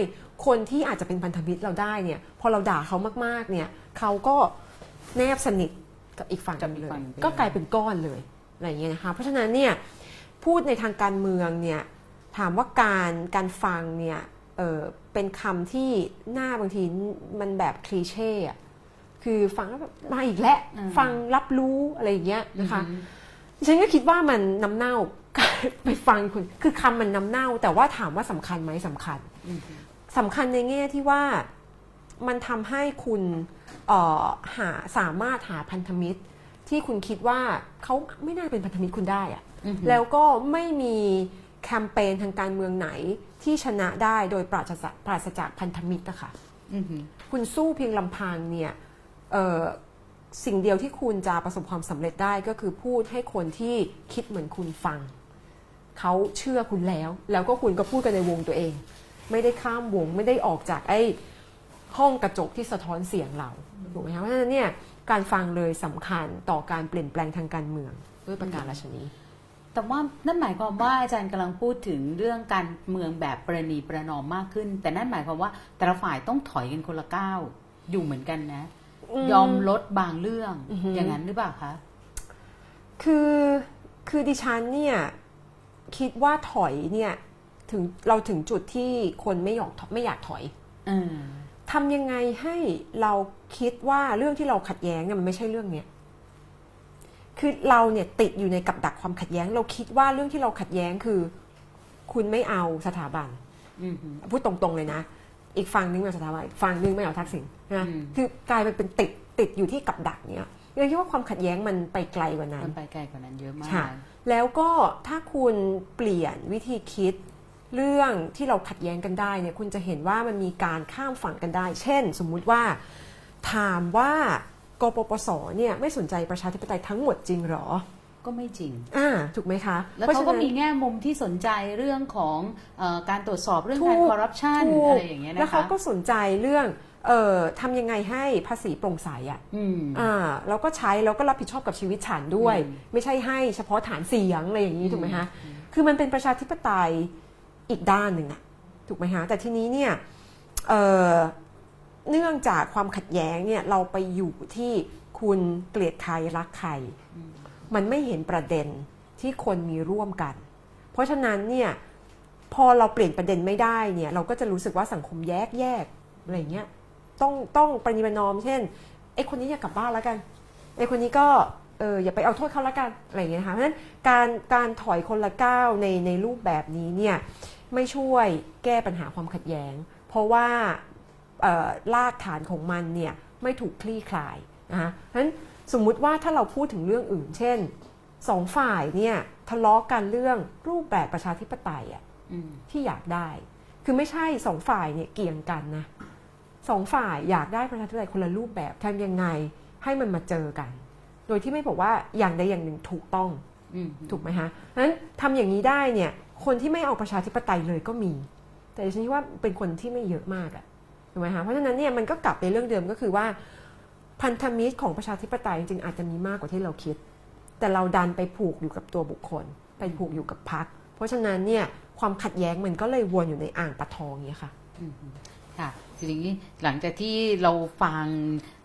คนที่อาจจะเป็นพันธมิตรเราได้เนี่ย พอเราด่าเขามากๆ เนี่ยเขาก็แนบสนิท กับอีกฝั่งกับอีกเลยฝั่งไปก็กลายเป็นก้อนเลยอะไรอย่างเงี้ยนะคะเพราะฉะนั้นเนี่ยพูดในทางการเมืองเนี่ยถามว่าการการฟังเนี่ยเออเป็นคำที่หน้าบางทีมันแบบคลีเช่อะคือฟังแล้วแบบมาอีกแล้วอืมฟังรับรู้อะไรอย่างเงี้ยนะคะฉันก็คิดว่ามันน้ำเน่าไปฟังคุณคือคำมันน้ำเน่า แต่ว่าถามว่าสำคัญไหมสำคัญอืมสำคัญในแง่ที่ว่า มันทำให้คุณเอ่อหาสามารถหาพันธมิตร ที่คุณคิดว่าเขาไม่น่าเป็นพันธมิตรคุณได้อะอือฮึแล้วก็ไม่มีแคมเปญทางการเมืองไหนที่ชนะได้โดยปราศจากปราศจากพันธมิตรอะค่ะอือหือคุณสู้เพียงลำพังเนี่ยเอ่อสิ่งเดียวที่คุณจะประสบความสำเร็จได้ก็คือพูดให้คนที่คิดเหมือนคุณฟัง เขาเชื่อคุณแล้ว แล้วก็คุณก็พูดกันในวงตัวเอง ไม่ได้ข้ามวงไม่ได้ออกจากไอ้ ห้องกระจกที่สะท้อนเสียงเราถูกไหมคะเพราะฉะนั้นเนี่ยการฟังเลยสำคัญต่อการเปลี่ยนแปลงทางการเมืองด้วยประการราชนีแต่ว่านั่นหมายความว่าอาจารย์กำลังพูดถึงเรื่องการเมืองแบบประนีประนอมมากขึ้น แต่นั่นหมายความว่าแต่ละฝ่ายต้องถอยกันคนละก้าวอยู่เหมือนกันนะอืมยอมลดบางเรื่องอือหือออย่างนั้นหรือเปล่าคะคือคือดิฉันเนี่ยคิดว่าถอยเนี่ยถึงเราถึงจุดที่คนไม่อยากไม่อยากถอยเออ ทำยังไงให้เราคิดว่าเรื่องที่เราขัดแย้งเนี่ยมันไม่ใช่เรื่องเนี้ยคือเราเนี่ยติดอยู่ในกับดักความขัดแย้ง เราคิดว่าเรื่องที่เราขัดแย้งคือ คุณไม่เอาสถาบันอือหือพูดตรงๆเลยนะ อีกฝั่งนึงไม่เอาสถาบันอีกฝั่งนึงไม่เอาทักษิณนะอืมคือกลายไปเป็นติดติดอยู่ที่กับดักเนี้ยเราคิดว่าความขัดแย้งมันไปไกลกว่านั้น มันไปไกลกว่านั้นเยอะมากค่ะแล้วก็ถ้าคุณเปลี่ยนวิธีคิด เรื่องที่เราขัดแย้งกันได้เนี่ยคุณจะเห็นว่ามันมีการข้ามฝั่งกันได้ เช่น สมมุติว่าถามว่ากปปสเนี่ยไม่สนใจประชาธิปไตยทั้งหมดจริงเหรอก็ไม่จริงอ่าถูกไหมคะ แล้วพระเขาฉะก็นั้นมีแง่มุมที่สนใจเรื่องของเออการตรวจสอบเรื่องถูการกคอร์รัปชันถูกอะไรอย่างเงี้ยนะคะแล้วเขาก็สนใจเรื่องเอ่อทำยังไงให้ภาษีโปร่งใสอะอืมอ่าแล้วก็ใช้แล้วก็รับผิดชอบกับชีวิตฉันด้วยอืมไม่ใช่ให้เฉพาะฐานเสียงอะไรอย่างนี้ถูกไหมคะคือมันเป็นประชาธิปไตย อีกด้านหนึ่งอะถูกไหมคะแต่ทีนี้เนี่ยเอ่อเนื่องจากความขัดแย้งเนี่ยเราไปอยู่ที่คุณเกลียดใครรักใคร มันไม่เห็นประเด็นที่คนมีร่วมกัน เพราะฉะนั้นเนี่ยพอเราเปลี่ยนประเด็นไม่ได้เนี่ยเราก็จะรู้สึกว่าสังคมแยกแยกอะไรเงี้ยต้องต้องประนีประนอม เช่นไอ้คนนี้อยากกลับบ้านแล้วกันไอ้คนนี้ก็เอออย่าไปเอาโทษเขาแล้วกันอะไรอย่างเงี้ยนะคะเพราะฉะนั้นการการถอยคนละก้าวในในรูปแบบนี้เนี่ย ไม่ช่วยแก้ปัญหาความขัดแย้ง เพราะว่าเอ่อรากฐานของมันเนี่ยไม่ถูกคลี่คลายนะคะเพราะฉะนั้นสมมุติว่าถ้าเราพูดถึงเรื่องอื่น เช่นสองฝ่ายเนี่ยทะเลาะกันเรื่องรูปแบบประชาธิปไตยอะอืมที่อยากได้ คือไม่ใช่สองฝ่ายเนี่ยเกี่ยงกันนะสองฝ่ายอยากได้ประชาธิปไตยคนละรูปแบบทำยังไงให้มันมาเจอกัน โดยที่ไม่บอกว่าอย่างใดอย่างหนึ่งถูกต้องอืมถูกไหมฮะเพราะฉะนั้นทำอย่างนี้ได้เนี่ย คนที่ไม่เอาประชาธิปไตยเลยก็มี แต่ฉันคิดว่าเป็นคนที่ไม่เยอะมากอะถูกไหมฮะเพราะฉะนั้นเนี่ยมันก็กลับไปเรื่องเดิมก็คือว่าพันธมิตรของประชาธิปไตยจริงๆอาจจะมีมากกว่าที่เราคิด แต่เราดันไปผูกอยู่กับตัวบุคคล ไปผูกอยู่กับพรรคเพราะฉะนั้นเนี่ยความขัดแย้งมันก็เลยวนอยู่ในอ่างปะทองอย่างเงี้ยค่ะค่ะทีนี้หลังจากที่เราฟัง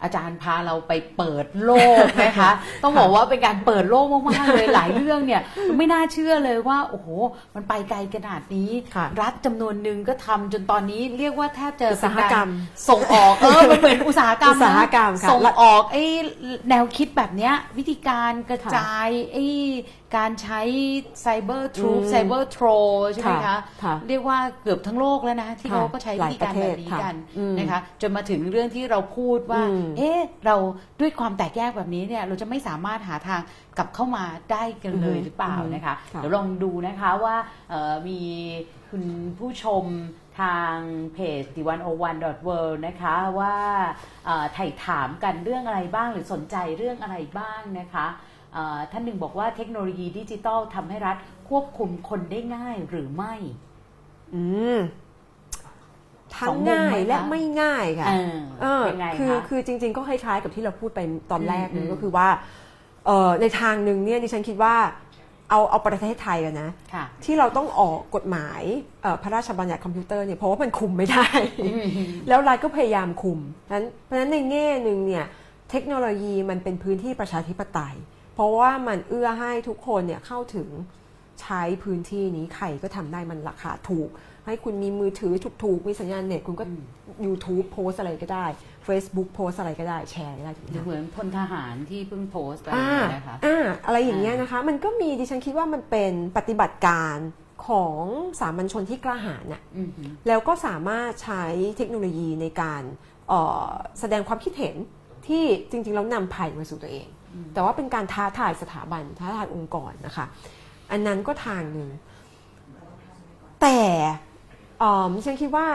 อาจารย์พาเราไปเปิดโลกนะคะ ต้องบอกว่าเป็นการเปิดโลกมากๆเลยหลายเรื่องเนี่ยไม่น่าเชื่อเลยว่า โอ้โห มันไปไกลขนาดนี้ค่ะรัฐจำนวนหนึ่งก็ทำจนตอนนี้เรียกว่าแทบจะอุตสาหกรรมเป็นาส่งออกเออมันเหมือนอุตสาหกรรมนะอุตสาหกรรมค่ะส่งออกไอ้แนวคิดแบบเนี้ยวิธีการกระจายไอ้การใช้ไซเบอร์ทรูอืมไซเบอร์โทรใช่ไหมค่ะคะค่ะเรียกว่าเกือบทั้งโลกแล้วนะ ที่ค่ะเขาก็ใช้วิธีการแบบนี้หลายประเทศกันค่ะอืมนะคะจนมาถึงเรื่องที่เราพูดว่าอืมเอ๊ะเราด้วยความแตกแยกแบบนี้เนี่ยเราจะไม่สามารถหาทางกลับเข้ามาได้กันเลยหรือเปล่านะคะค่ะเดี๋ยวลองดูนะคะว่าเอ่อมีคุณผู้ชมทางเพจ d 1 0 1 world นะคะว่าเอ่อไถ่ถามกันเรื่องอะไรบ้างหรือสนใจเรื่องอะไรบ้างนะคะเอ่อท่านหนึ่งบอกว่าเทคโนโลยีดิจิทัลทำให้รัฐควบคุมคนได้ง่ายหรือไม่ อืม ทั้สงองมุมง่าไหมยคะและไม่ง่ายค่ะเออเออเป็นไงคือคะคือจริง ๆ ก็คล้ายๆกับที่เราพูดไปตอนแรกอืเลมยก็คือว่าเออในทางหนึ่งเนี่ยดิฉันคิดว่าเอาเอาประเทศไทยกันนะค่ะที่เราต้องออกกฎหมายเอ่อพระราชบัญญัติคอมพิวเตอร์เนี่ยเพราะว่ามันคุมไม่ได้ แล้วรัฐก็พยายามคุมนั้นเพราะฉะนั้นในแง่หนึ่งเนี่ยเทคโนโลยีมันเป็นพื้นที่ประชาธิปไตย เพราะว่ามันเอื้อให้ทุกคนเนี่ยเข้าถึงใช้พื้นที่นี้ใครก็ทำได้มันราคาถูก ให้คุณมีมือถือถูกๆ มีสัญญาณเน็ตคุณก็ YouTube โพสอะไรก็ได้ Facebook โพสอะไรก็ได้แชร์ก็ได้ถูกไหมหรือคะเหมือนพลทหารที่เพิ่งโพสต์ไปอ่านะคะอ่าอะไรอย่างเงี้ยนะคะ มันก็มีดิฉันคิดว่ามันเป็นปฏิบัติการของสามัญชนที่กล้าหาญน่ะอือหือแล้วก็สามารถใช้เทคโนโลยีในการเอ่อแสดงความคิดเห็นที่จริงๆแล้วนำภัยมาสู่ตัวเอง แต่ว่าเป็นการท้าทายสถาบันท้าทายองค์กรนะคะ อันนั้นก็ทางหนึ่งแต่ เอ่อฉันคิดว่า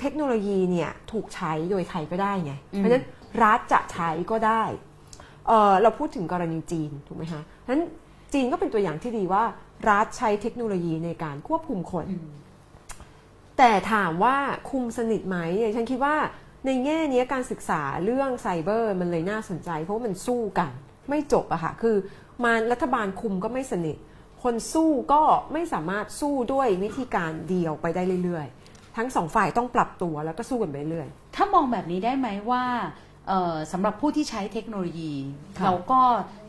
เทคโนโลยีเนี่ยถูกใช้โดยใครก็ได้ไง เพราะฉะนั้นรัฐจะใช้ก็ได้เอ่อเราพูดถึงกรณีจีนถูกไหมคะเพราะฉะนั้นจีนก็เป็นตัวอย่างที่ดีว่ารัฐใช้เทคโนโลยีในการควบคุมคน แต่ถามว่าคุมสนิทไหมเนี่ยฉันคิดว่าในแง่เนี้ยการศึกษาเรื่องไซเบอร์มันเลยน่าสนใจ เพราะว่ามันสู้กัน ไม่จบอะค่ะ คือมารัฐบาลคุมก็ไม่สนิท คนสู้ก็ไม่สามารถสู้ด้วยวิธีการเดียวไปได้เรื่อยๆ ทั้งสองฝ่ายต้องปรับตัวแล้วก็สู้กันไปเรื่อยถ้ามองแบบนี้ได้ไหมว่าเอ่อสำหรับผู้ที่ใช้เทคโนโลยีค่ะเราก็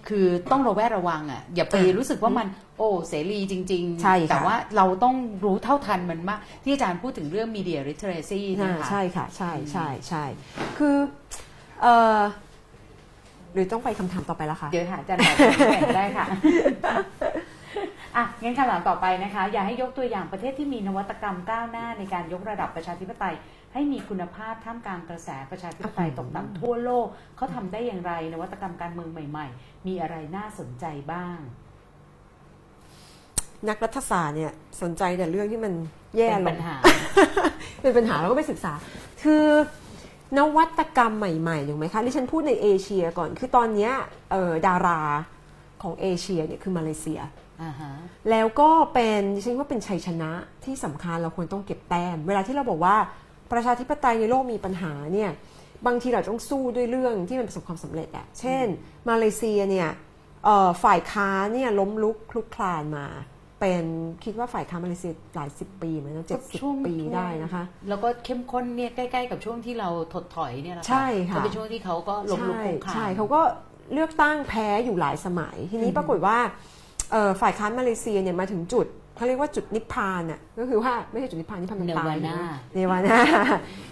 คือต้องระแวดระวังอะอย่าไปอะรู้สึกว่ามันโอ้เสรีจริงใช่ค่ะแต่ว่าเราต้องรู้เท่าทันมันมาก ที่อาจารย์พูดถึงเรื่อง media literacy อ่านะคะใช่ค่ะ ใช่ใช่ใช่คือเออหรือต้องไปคำถามต่อไปละคะเดี๋ยวหาอาจารย์ตอบแข่งได้ค่ะ อะงั้นคำถามต่อไปนะคะ อยากให้ยกตัวอย่างประเทศที่มีนวัตกรรมก้าวหน้าในการยกระดับประชาธิปไตย ให้มีคุณภาพท่ามกลางกระแสประชาธิปไตยตกต่ำทั่วโลกเขาทำได้อย่างไร นวัตกรรมการเมืองใหม่ ๆ มีอะไรน่าสนใจบ้าง นักรัฐศาสตร์เนี่ยสนใจแต่เรื่องที่มันแย่เป็นลปังญหาเป็นปัญหาเราก็ไปศึกษา คือนวัตกรรมใหม่ๆถูกไหมคะที่ฉันพูดในเอเชียก่อนคือตอนเนี้ยเอ่อดาราของเอเชียเนี่ยคือมาเลเซียอ่าฮะ แล้วก็เป็นดิฉันว่าเป็นชัยชนะที่สำคัญเราควรต้องเก็บแต้ม เวลาที่เราบอกว่าประชาธิปไตยในโลกมีปัญหาเนี่ยบางทีเราต้องสู้ด้วยเรื่องที่มันประสบความสำเร็จอะเช่น มาเลเซียเนี่ยเอ่อฝ่ายค้านเนี่ยล้มลุกคลุกคลานมา เป็นคิดว่าฝ่ายค้านมาเลเซียหลายสิบปีเหมือนกันเจ็ดสิบช่วงปีได้นะคะ แล้วก็เข้มข้นเนี่ยใกล้ๆกับช่วงที่เราถดถอยเนี่ยแหละใช่ค่ะก็เป็นช่วงที่เขาก็ล้มลุกคลุกคลานใช่เขาก็เลือกตั้งแพ้อยู่หลายสมัย ทีนี้ปรากฏว่าเอ่อ ฝ่ายค้านมาเลเซียเนี่ยมาถึงจุดเขาเรียกว่าจุดนิพพานอะก็คือว่าไม่ใช่จุดนิพพานนิพพานมันตาย Nirvana เนวาน่า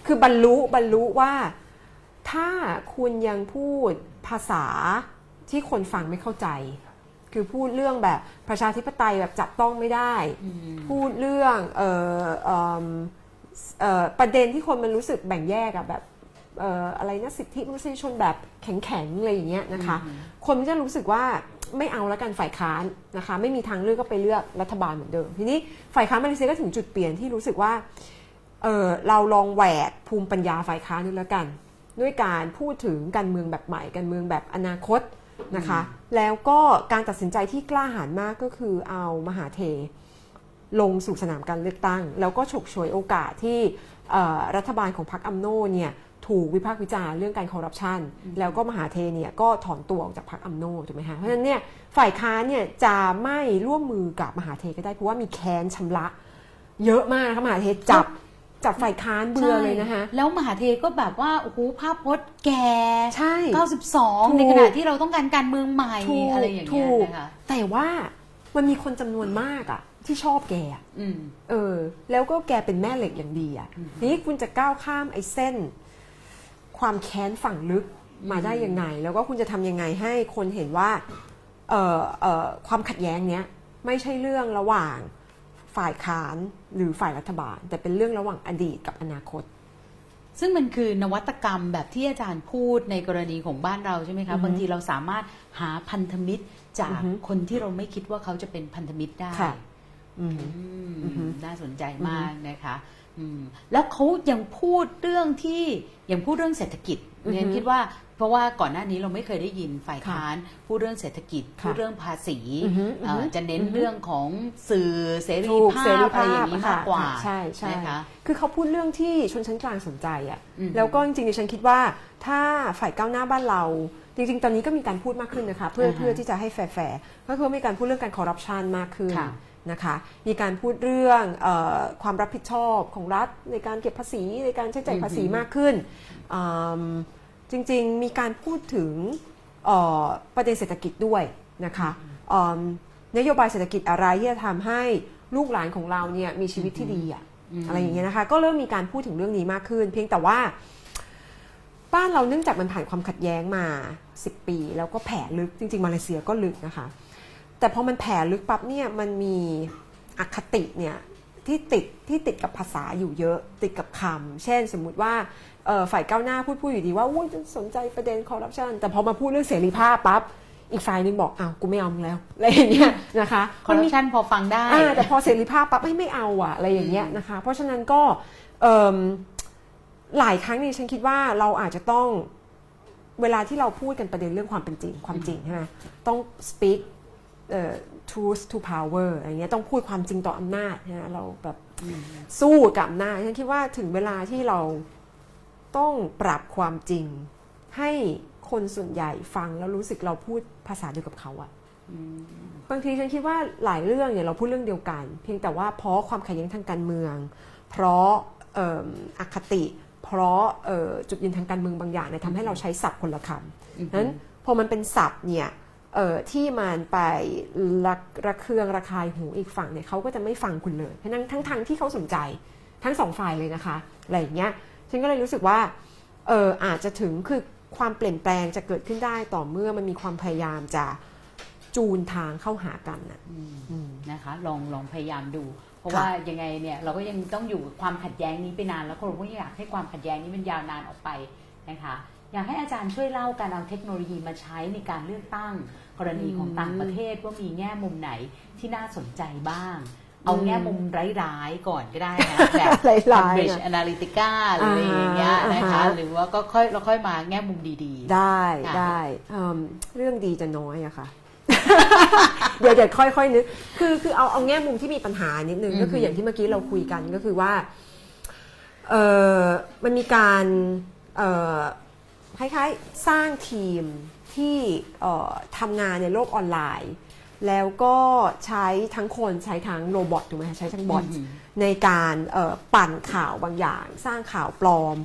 คือบรรลุบรรลุว่าถ้าคุณยังพูดภาษาที่คนฟังไม่เข้าใจ คือพูดเรื่องแบบประชาธิปไตยแบบจับต้องไม่ได้ พูดเรื่องเอ่อเอิ่มเอ่อประเด็นที่คนมันรู้สึกแบ่งแยกอะแบบเอ่ออะไรนะสิทธิมนุษยชนแบบแข็งๆอะไรอย่างเงี้ยนะคะ คนมันจะรู้สึกว่า ไม่เอาแล้วกันฝ่ายค้านนะคะ ไม่มีทางเลือกก็ไปเลือกรัฐบาลเหมือนเดิม ทีนี้ฝ่ายค้านมาเลเซียก็ถึงจุดเปลี่ยนที่รู้สึกว่าเออเราลองแหวกภูมิปัญญาฝ่ายค้านดูแล้วกัน ด้วยการพูดถึงการเมืองแบบใหม่การเมืองแบบอนาคตนะคะ แล้วก็การตัดสินใจที่กล้าหาญมากก็คือเอามหาเทลงสู่สนามการเลือกตั้ง แล้วก็ฉกฉวยโอกาสที่เอ่อรัฐบาลของพรรคอัมโนเนี่ย ถูกวิพากษ์วิจารณ์เรื่องการคอร์รัปชันแล้วก็มหาเทเนี่ยก็ถอนตัวออกจากพรรคอัมโนถูกไหมคะเพราะฉะนั้นเนี่ยฝ่ายค้านเนี่ยจะไม่ร่วมมือกับมหาเทก็ได้เพราะว่ามีแค้นชำระ เยอะมากนะคะมหาเทจับจับฝ่ายค้านเบื่อเลยนะคะใช่แล้วมหาเทก็แบบว่าโอ้โหภาพพจน์แก่ใช่92 ในขณะที่เราต้องการการเมืองใหม่ถูกอะไรอย่างเงี้ยถูกนะคะแต่ว่ามันมีคนจำนวนมากอะที่ชอบแกอะอืมเออ แล้วก็แกเป็นแม่เหล็กอย่างดีอะทีนี้คุณจะก้าวข้ามไอ้เส้น ความแค้นฝั่งลึกมาได้ยังไง แล้วก็คุณจะทำยังไงให้คนเห็นว่าเอ่อเอ่อความขัดแย้งเนี้ยไม่ใช่เรื่องระหว่างฝ่ายค้านหรือฝ่ายรัฐบาล แต่เป็นเรื่องระหว่างอดีตกับอนาคต ซึ่งมันคือนวัตกรรมแบบที่อาจารย์พูดในกรณีของบ้านเราใช่ไหมคะบางทีเราสามารถหาพันธมิตรจากคนที่เราไม่คิดว่าเขาจะเป็นพันธมิตรได้ค่ะอืมอืมน่าสนใจมากนะคะอืม แล้วเขายังพูดเรื่องที่ยังพูดเรื่องเศรษฐกิจเนี่ยคิดว่าเพราะว่าก่อนหน้านี้เราไม่เคยได้ยินฝ่ายค้านพูดเรื่องเศรษฐกิจค่ะพูดเรื่องภาษีอือฮึเอ่อออฮึจะเน้นเรื่องของสื่อเสรีถูกภาเสรีพอะไรภาอย่าพงนี้ค่ะมากกว่าใช่ใช่นะคะคือเขาพูดเรื่องที่ชนชั้นกลางสนใจอะอืมแล้วก็จริงๆดิฉันคิดว่าถ้าฝ่ายก้าวหน้าบ้านเราจริงๆ ตอนนี้ก็มีการพูดมากขึ้นนะคะ เพื่ออ่าฮะเพื่อที่จะให้แฟร์ๆก็คือมีการพูดเรื่องการคอร์รัปชันมากขึ้นค่ะ นะคะ มีการพูดเรื่องเออความรับผิดชอบของรัฐในการเก็บภาษีในการใช้จ่ายภาษีมากขึ้นอืมจริงๆ มีการพูดถึงเอ่อประเด็นเศรษฐกิจด้วยนะคะอืมนโยบายเศรษฐกิจอะไรที่จะทำให้ลูกหลานของเราเนี่ยมีชีวิตที่ดีอะอะไรอย่างเงี้ยนะคะ ก็เริ่มมีการพูดถึงเรื่องนี้มากขึ้น เพียงแต่ว่าบ้านเราเนื่องจากมันผ่านความขัดแย้งมา 10 ปี แล้วก็แผ่ลึกจริง ๆ มาเลเซียก็ลึกนะคะ แต่พอมันแผ่ลึกปั๊บเนี่ยมันมีอคติเนี่ยที่ติดที่ติดกับภาษาอยู่เยอะติดกับคำเช่น สมมุติว่าเอ่อฝ่ายก้าวหน้าพูดพูดอยู่ดีว่าอุ้ยจะสนใจประเด็นคอร์รัปชันแต่พอมาพูดเรื่องเสรีภาพปั๊บอีกฝ่ายหนึงบอกอ้าวกูไม่เอามึงแล้วอะไรอย่างเงี้ยนะคะคอร์รัปชันพอฟังได้อ่าแต่พอเสรีภาพปั๊บไม่ไม่เอาอะอะไรอย่างเงี้ยนะคะ เพราะฉะนั้นก็เอิ่มหลายครั้งนี่ฉันคิดว่าเราอาจจะต้องเวลาที่เราพูดกันประเด็นเรื่องความเป็นจริงความจริงใช่ไหมต้อง speak เอ่อ truth to power อะไรเงี้ยต้องพูดความจริงต่ออำนาจนะเราแบบสู้กับอำนาจฉันคิดว่าถึงเวลาที่เราต้องปรับความจริง ให้คนส่วนใหญ่ฟังแล้วรู้สึกเราพูดภาษาเดียวกับเขาอะบางทีฉันคิดว่าหลายเรื่องเนี่ยเราพูดเรื่องเดียวกัน เพียงแต่ว่าเพราะความขัดแย้งทางการเมือง เพราะเอิ่มอคติ เพราะเอ่อจุดยืนทางการเมืองบางอย่างเนี่ยทำให้เราใช้ศัพท์คนละคำนั้นพอมันเป็นศัพท์เนี่ยเอ่อ ที่มันไประระเคืองระคายหูอีกฝั่งเนี่ยเขาก็จะไม่ฟังคุณเลยทั้งทั้งทางที่เขาสนใจทั้งสองฝ่ายเลยนะคะอะไรอย่างเงี้ยฉันก็เลยรู้สึกว่าเอออาจจะถึงคือความเปลี่ยนแปลงจะเกิดขึ้นได้ต่อเมื่อมันมีความพยายามจะจูนทางเข้าหากันน่ะนะคะ ลองลองพยายามดู เพราะค่ะว่ายังไงเนี่ยเราก็ยังต้องอยู่กับความขัดแย้งนี้ไปนาน แล้วคนก็อยากให้ความขัดแย้งนี้มันยาวนานออกไปนะคะ อยากให้อาจารย์ช่วยเล่าการเอาเทคโนโลยีมาใช้ในการเลือกตั้ง กรณีของต่างประเทศว่ามีแง่มุมไหนที่น่าสนใจบ้าง เอาแง่มุมร้ายๆก่อนก็ได้นะแบบร้ายๆ Cambridge นะ Analytica หรืออะไรอย่างเงี้ยนะคะอ่าฮะหรือว่าก็ค่อยเราค่อยมาแง่มุมดีๆ ได้ค่ะได้เอิ่มเรื่องดีจะน้อยอะค่ะเดี๋ยวเดี๋ยวค่อยๆนึกคือคือเอาเอาแง่มุมที่มีปัญหานิดนึงก็คืออย่างที่เมื่อกี้เราคุยกันก็คือว่าเออมันมีการเอ่อคล้ายๆ สร้างทีม ที่เอ่อทำงานในโลกออนไลน์ แล้วก็ใช้ทั้งคนใช้ทั้งโรบอทถูกไหมคะใช้ทั้งบอทอืมในการเอ่อปั่นข่าวบางอย่าง สร้างข่าวปลอม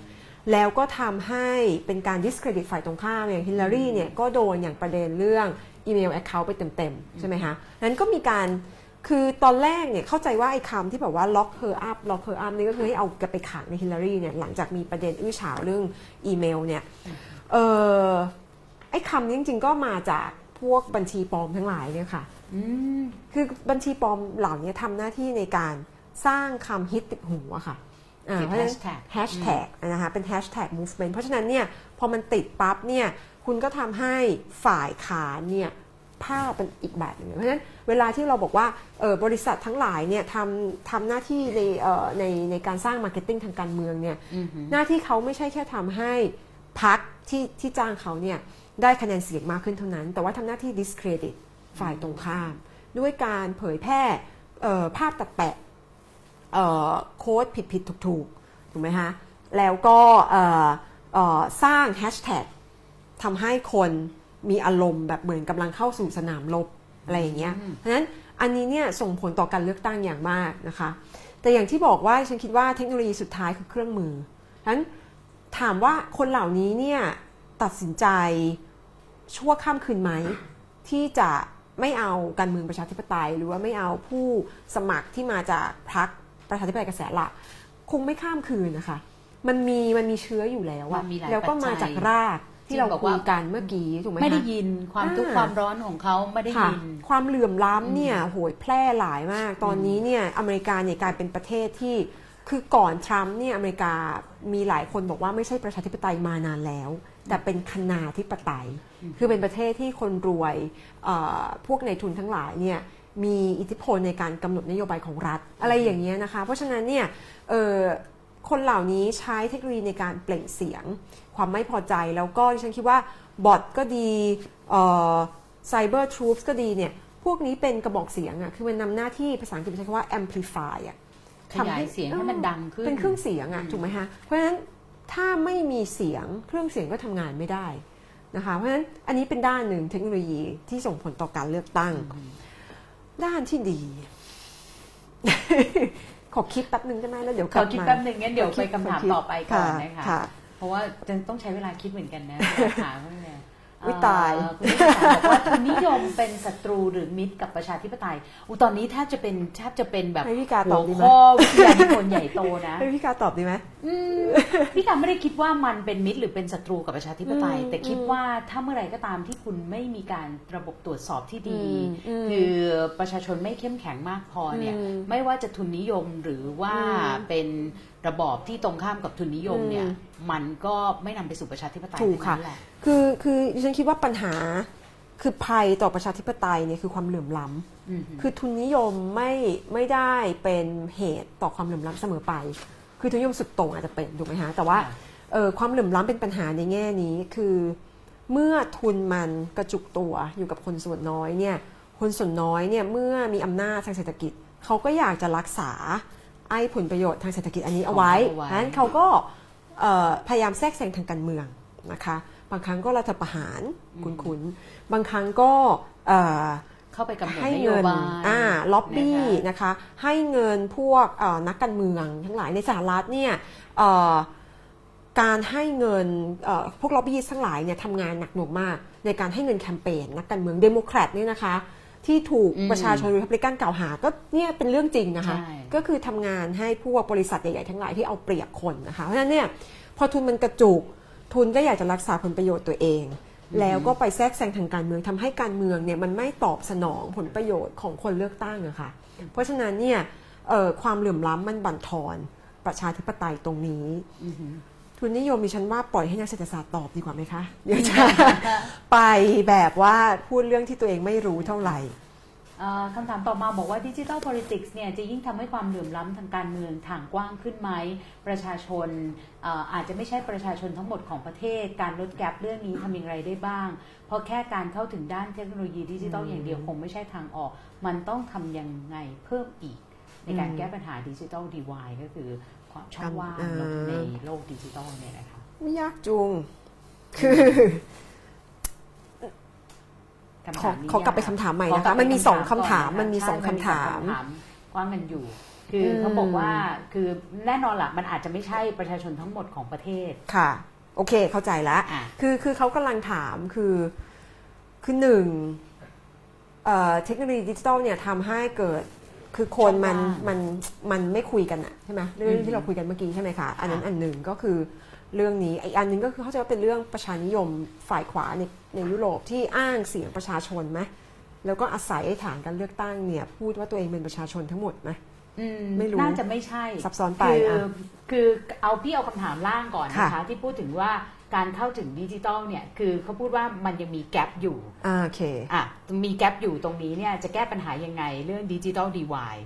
แล้วก็ทำให้เป็นการ discredit ฝ่ายตรงข้ามอย่างฮิลลารีเนี่ยก็โดนอย่างประเด็นเรื่องอีเมล account ไปเต็มๆ ใช่ไหมคะนั้นก็มีการคือตอนแรกเนี่ยเข้าใจว่าไอ้คำที่แบบว่า lock her up lock her up นี่ก็คือให้เอาแกไปขังในฮิลลารีเนี่ยหลังจากมีประเด็นอื้อฉาวเรื่องอีเมลเนี่ยเออ ไอ้คำนี้จริงๆก็มาจากพวกบัญชีปลอมทั้งหลายเนี่ยค่ะอืมคือบัญชีปลอมเหล่านี้ทำหน้าที่ในการสร้างคำฮิตติดหูอะค่ะอ่าติดเพราะฉะนั้น hashtag แฮชแท็กนะคะเป็นแฮชแท็ก movement เพราะฉะนั้นเนี่ยพอมันติดปั๊บเนี่ยคุณก็ทำให้ฝ่ายค้านเนี่ยภาพเป็นอีกแบบหนึ่งเพราะฉะนั้นเวลาที่เราบอกว่าเออบริษัททั้งหลายเนี่ยทำทำหน้าที่ในเอ่อในในการสร้าง marketing ทางการเมืองเนี่ยอือหือหน้าที่เขาไม่ใช่แค่ทำให้พรรคที่ที่จ้างเขาเนี่ย ได้คะแนนเสียงมากขึ้นเท่านั้น แต่ว่าทำหน้าที่ discredit ฝ่ายตรงข้าม ด้วยการเผยแพร่เอ่อภาพตัดแปะเอ่อ quote ผิดผิดถูกถูกถูกไหมฮะ แล้วก็เอ่อเอ่อสร้างแฮชแท็กทำให้คนมีอารมณ์แบบเหมือนกำลังเข้าสู่สนามรบอะไรอย่างเงี้ยเพราะฉะนั้นอันนี้เนี่ยส่งผลต่อการเลือกตั้งอย่างมากนะคะ แต่อย่างที่บอกว่าฉันคิดว่าเทคโนโลยีสุดท้ายคือเครื่องมือฉะนั้นถามว่าคนเหล่านี้เนี่ยตัดสินใจ ชั่วข้ามคืนไหม ที่จะไม่เอาการเมืองประชาธิปไตย หรือว่าไม่เอาผู้สมัครที่มาจากพรรคประชาธิปไตยกระแสหลักคงไม่ข้ามคืนนะคะ มันมีมันมีเชื้ออยู่แล้วอะมันมีหลายแล้วก็ปัจจัยมาจากรากที่เราที่บอกคุว่ายกันเมื่อกี้ถูกไหมคะไม่ได้ยินความทุกข์อ่าความร้อนของเขาไม่ได้ค่ะยิน ความเหลื่อมล้ำเนี่ยโหยแพร่หลายมาก ตอนนี้เนี่ยอเมริกาเนี่ยกลายเป็นประเทศที่คือก่อนทรัมป์เนี่ยอเมริกามีหลายคนบอกว่าไม่ใช่ประชาธิปไตยมานานแล้ว แต่เป็นคณาธิปไตย คือเป็นประเทศที่คนรวยเอ่อพวกในทุนทั้งหลายเนี่ยมีอิทธิพลในการกำหนดนโยบายของรัฐอะไรอย่างเงี้ยนะคะ เพราะฉะนั้นเนี่ยเอ่อคนเหล่านี้ใช้เทคโนโลยีในการเปล่งเสียง ความไม่พอใจแล้วก็ดิฉันคิดว่าบอทก็ดีไซเบอร์ทรูฟก็ดีเนี่ยพวกนี้เป็นกระบอกเสียงอะ่ะคือมันนำหน้าที่ภาษาอังกฤษใช้คำว่า amplify อะ่ะขยายเสียงให้มันดังขึ้นเป็นเครื่องเสียงอะ่ะถูกไหมฮะเพราะฉะนั้น ถ้าไม่มีเสียงเครื่องเสียงก็ทำงานไม่ได้นะคะเพราะฉะนั้นอันนี้เป็นด้านหนึ่งเทคโนโลยีที่ส่งผลต่อการเลือกตั้ง ด้านที่ดี ขอคิดแป๊บนึงได้ไหมแล้วเดี๋ยวกขลัอบคิดมาแป๊บหนึ่งงั้นเดี๋ยวขอคิไปดคำถามขอคิดต่อไปก่อนค่ะนะคะค่ะเพราะว่าจะต้องใช้เวลาคิดเหมือนกันนะถามว่าเนี่ย วิตายเอ่อคุณนิสาบอกว่าทุนนิยมเป็นศัตรูหรือมิตรกับประชาธิปไตยอุยตอนนี้แทบจะเป็นแทบจะเป็นแบบให้พี่กาตหัอบวดีไหมข้อวิทยานิพนธ์ใหญ่โตนะให้พี่กาตอบดีไหมอืมพี่การไม่ได้คิดว่ามันเป็นมิตรหรือเป็นศัตรูกับประชาธิปไตยอืมแต่คิดว่าถ้าเมื่อไหร่ก็ตามที่คุณไม่มีการระบบตรวจสอบที่ดีอืมอืมคือประชาชนไม่เข้มแข็งมากพอเนี่ยอืมไม่ว่าจะทุนนิยมหรือว่าอืมเป็น ระบอบที่ตรงข้ามกับทุนนิยมเนี่ยอืมมันก็ไม่นำไปสู่ประชาธิปไตยถูกค่ะทั้งนั้นแหละคือคือดิฉันคิดว่าปัญหาคือภัยต่อประชาธิปไตยเนี่ยคือความเหลื่อมล้ำอืมคือทุนนิยมไม่ไม่ได้เป็นเหตุต่อความเหลื่อมล้ำเสมอไป คือทุนนิยมสุดโต่งอาจจะเป็นถูกไหมฮะแต่ว่าค่ะเอ่อความเหลื่อมล้ำเป็นปัญหาในแง่นี้คือ เมื่อทุนมันกระจุกตัวอยู่กับคนส่วนน้อยเนี่ยคนส่วนน้อยเนี่ยเมื่อมีอำนาจทางเศรษฐกิจเขาก็อยากจะรักษา ไอ้ผลประโยชน์ทางเศรษฐกิจอันนี้เอาไว้เอาไว้เพราะฉะนั้นเขาก็เอ่อพยายามแทรกแซงทางการเมืองนะคะ บางครั้งก็รัฐประหารคุ้นๆ บางครั้งก็เอ่อเข้าไปกำหนดให้นโยเงินบายอ่าล็อบบี้นะคะนะคะ ให้เงินพวกเอ่อนักการเมืองทั้งหลายในสหรัฐเนี่ยเอ่อการให้เงินเอ่อพวกล็อบบี้ทั้งหลายเนี่ยทำงานหนักหน่วงมาก ในการให้เงินแคมเปญนักการเมืองเดโมแครตเนี่ยนะคะ ที่ถูกอืมประชาชนรีพับลิกันกล่าวหาก็เนี่ยเป็นเรื่องจริงนะคะใช่ก็คือทำงานให้พวกบริษัทใหญ่ๆทั้งหลายที่เอาเปรียบคนนะคะเพราะฉะนั้นเนี่ยพอทุนมันกระจุกทุนก็อยากจะรักษาผลประโยชน์ตัวเอง แล้วก็ไปแทรกแซงทางการเมืองทำให้การเมืองเนี่ยมันไม่ตอบสนองผลประโยชน์ของคนเลือกตั้งอะค่ะเพราะฉะนั้นเนี่ยเอ่อความเหลื่อมล้ำมันบั่นทอนประชาธิปไตยตรงนี้อือหือทุนนิยมดิฉันว่าปล่อยให้นักเศรษฐศาสตร์ตอบดีกว่าไหมคะเดี๋ยวจะ ไปแบบว่าพูดเรื่องที่ตัวเองไม่รู้เท่าไหร่เอ่อคำถามต่อมาบอกว่าดิจิ t a ล politics เนี่ยจะยิ่งทำให้ความเหลื่อมล้ำทางการเมืองทางกว้างขึ้นไหม ประชาชนเอ่ออาจจะไม่ใช่ประชาชนทั้งหมดของประเทศ การลดแกลบเรื่องนี้ทำอย่างไรได้บ้าง เพราะแค่การเข้าถึงด้านเทคโนโลยีดิจิทัลอย่างเดียวคงไม่ใช่ทางออก มันต้องทำยังไงเพิ่มอีก ในการอืมแก้ปัญหาดิจิทัลดีวายก็คือความช่องว่างอ่าในโลกดิจิทัลเนี่ยนะคะไม่ยากจุงคือ คำขอถามนี้ขอกลับไปคำถามใหม่ขอนะกลัคะบไปมันมีสองก่คำถามะะมันมีใช่สองคำถามนกว้างกันอยู่ คืออม เขาบอกว่าคือแน่นอนล่ะมันอาจจะไม่ใช่ประชาชนทั้งหมดของประเทศ ค่ะ โอเคเข้าใจแล้วอะ คือคือเขากำลังถามคือคือหนึ่งเอ่อเทคโนโลยีดิจิทัลเนี่ยทำให้เกิดคือคนมันช่องว่างมันมันไม่คุยกันอะใช่ไหมเรื่องอืมที่เราคุยกันเมื่อกี้ใช่ไหมคะ อันนั้นค่ะ อันหนึ่งก็คือ เรื่องนี้อีกอันหนึงก็คือเขาใจะว่าเป็นเรื่องประชานิยมฝ่ายขวาในในยุโรปที่อ้างเสียงประชาชนไหมแล้วก็อาศัยฐานการเลือกตั้งเนี่ย พูดว่าตัวเองเป็นประชาชนทั้งหมดไหมอืมไม่รู้น่าจะไม่ใช่ซับซ้อนไปคืออะคือเอาพี่เอาคำถามล่างก่อนนะคะค่ะที่พูดถึงว่าการเข้าถึงดิจิตอลเนี่ยคือเขาพูดว่ามันยังมีแกลบอยู่อ่าโอเคอะมีแกลบอยู่ตรงนี้เนี่ยจะแก้ปัญหายังไงเรื่องดิจิ t a ลดีวาย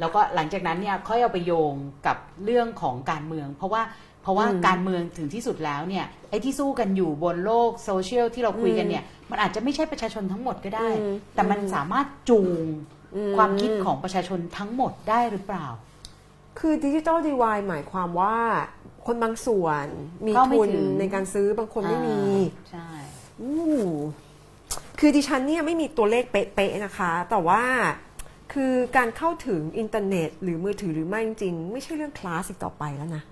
แล้วก็หลังจากนั้นเนี่ยค่อยเอาไปโยงกับเรื่องของการเมือง เพราะว่า เพราะว่าอืมการเมืองถึงที่สุดแล้วเนี่ยไอ้ที่สู้กันอยู่บนโลกโซเชียลที่เราคุยกันเนี่ยมันอาจจะไม่ใช่ประชาชนทั้งหมดก็ได้อืมแต่มันสามารถจูงอืความคิดของประชาชนทั้งหมดได้หรือเปล่า คือดิจิ t a ลดีวายหมายความว่าคนบางส่วนมีเข้าไม่ทุนถึงในการซื้อบางคนไม่มีอ่าใช่อู้คือดิฉันเนี่ยไม่มีตัวเลขเป๊ะๆนะคะ แต่ว่าคือการเข้าถึงอินเทอร์เน็ต หรือมือถือหรือไม่จริงๆ ไม่ใช่เรื่องคลาสสิกต่อไปแล้วนะอืม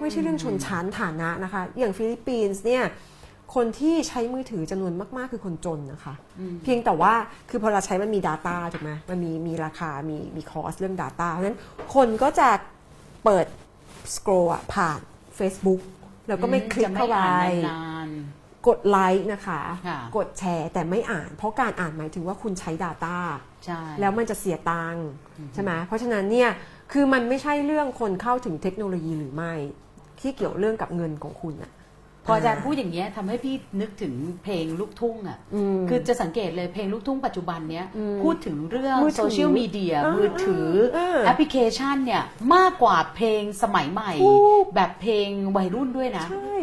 ไม่ใช่เรื่องชนชั้นฐานะนะคะ อย่างฟิลิปปินส์เนี่ยคนที่ใช้มือถือจำนวนมาก ๆ คือคนจนนะคะอืมเพียงแต่ว่าคือพอเราใช้มันมี Data ถูกไหมมันมีมีราคา มีมีคอสเรื่อง Data เพราะฉะนั้นคนก็จะเปิดสครออะผ่าน Facebook แล้วก็ไม่คลิกจะเข้าไปอ่านนานกดไลค์นะคะค่ะกดแชร์แต่ไม่อ่าน เพราะการอ่านหมายถึงว่าคุณใช้ Data ๆใช่แล้วมันจะเสียตังค์ใช่ไหมเพราะฉะนั้นเนี่ย คือมันไม่ใช่เรื่องคนเข้าถึงเทคโนโลยีหรือไม่ ที่เกี่ยวเรื่องกับเงินของคุณอะพออาจารย์พูดอย่างเงี้ยทำให้พี่นึกถึงเพลงลูกทุ่งอะอืมคือจะสังเกตเลยเพลงลูกทุ่งปัจจุบันเนี้ยอืมพูดถึงเรื่องมือถือโซเชียลมีเดียอ่ามือถืออ่าแอปพลิเคชันเนี่ยมากกว่าเพลงสมัยใหม่ถูกแบบเพลงวัยรุ่นด้วยนะ ใช่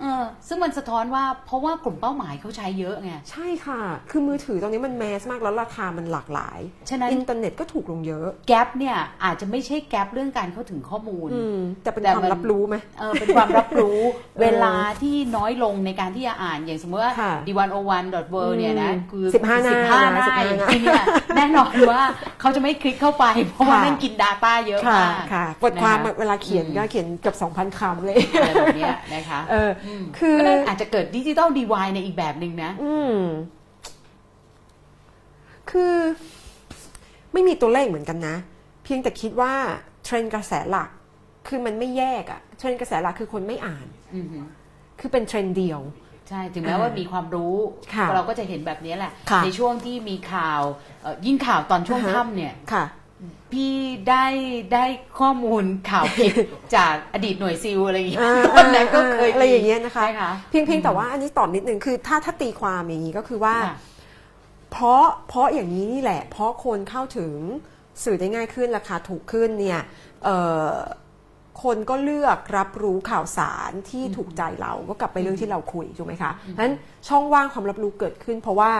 เออซึ่งมันสะท้อนว่าเพราะว่ากลุ่มเป้าหมายเขาใช้เยอะไง ใช่ค่ะ คือมือถือตอนนี้มัน mass มากแล้วราคามันหลากหลาย ฉะนั้น อินเทอร์เน็ตก็ถูกลงเยอะ gap เนี่ยอาจจะไม่ใช่แกลบเรื่องการเข้าถึงข้อมูล อืมแต่เป็นแต่ความมันรับรู้ไหม เออเป็นความรับรู้ เวลาที่น้อยลงในการที่จะอ่านอย่างสมมติว่า ค่ะ d 1 0 1 w o r l d เนี่ยนะอืมคือ15หน้า15หน้า15หน้าทีเนี่ยแน่นอนว่าเขาจะไม่คลิกเข้าไป เพราะว่าค่ะ นั่นกิน Data เยอะค่ะมากค่ะบทความนะคะเวลาเขียนอืมก็เขียนเกือบ2,000คำเลย อะไรแบบเนี้ยนะคะ เอออมคือก็นั่นอาจจะเกิดดิจิตอลดีวายในอีกแบบหนึ่งนะ อืม คือไม่มีตัวเลขเหมือนกันนะ เพียงแต่คิดว่าเทรนด์กระแสหลัก คือมันไม่แยกอะเทรนด์กระแสหลักคือคนไม่อ่านอือหือคือเป็นเทรนด์เดียวใช่ ถึงแม้ว่ามีความรู้ค่ะเราก็จะเห็นแบบนี้แหละค่ะในช่วงที่มีข่าวเอ่อยิ่งข่าวตอนช่วงอ่าฮะค่ำเนี่ยค่ะ พี่ได้ได้ข้อมูลข่าวผิดจากอดีตหน่วยซีลอะไรอย่างเงี้ยอ่าตอนนั้นก็เคยอ่าอะไรอย่างเงี้ยนะคะใช่ค่ะเพียงเพียงแต่ว่าอันนี้ตอบนิดนึงคือถ้าถ้าตีความอย่างนี้ก็คือว่าค่ะเพราะเพราะอย่างนี้นี่แหละ เพราะคนเข้าถึงสื่อได้ง่ายขึ้นราคาถูกขึ้นเนี่ยเอ่อคนก็เลือกรับรู้ข่าวสารที่ถูกใจเราก็กลับไปเรื่องที่เราคุยถูกไหมคะนั้นช่องว่างความรับรู้เกิดขึ้น เพราะว่า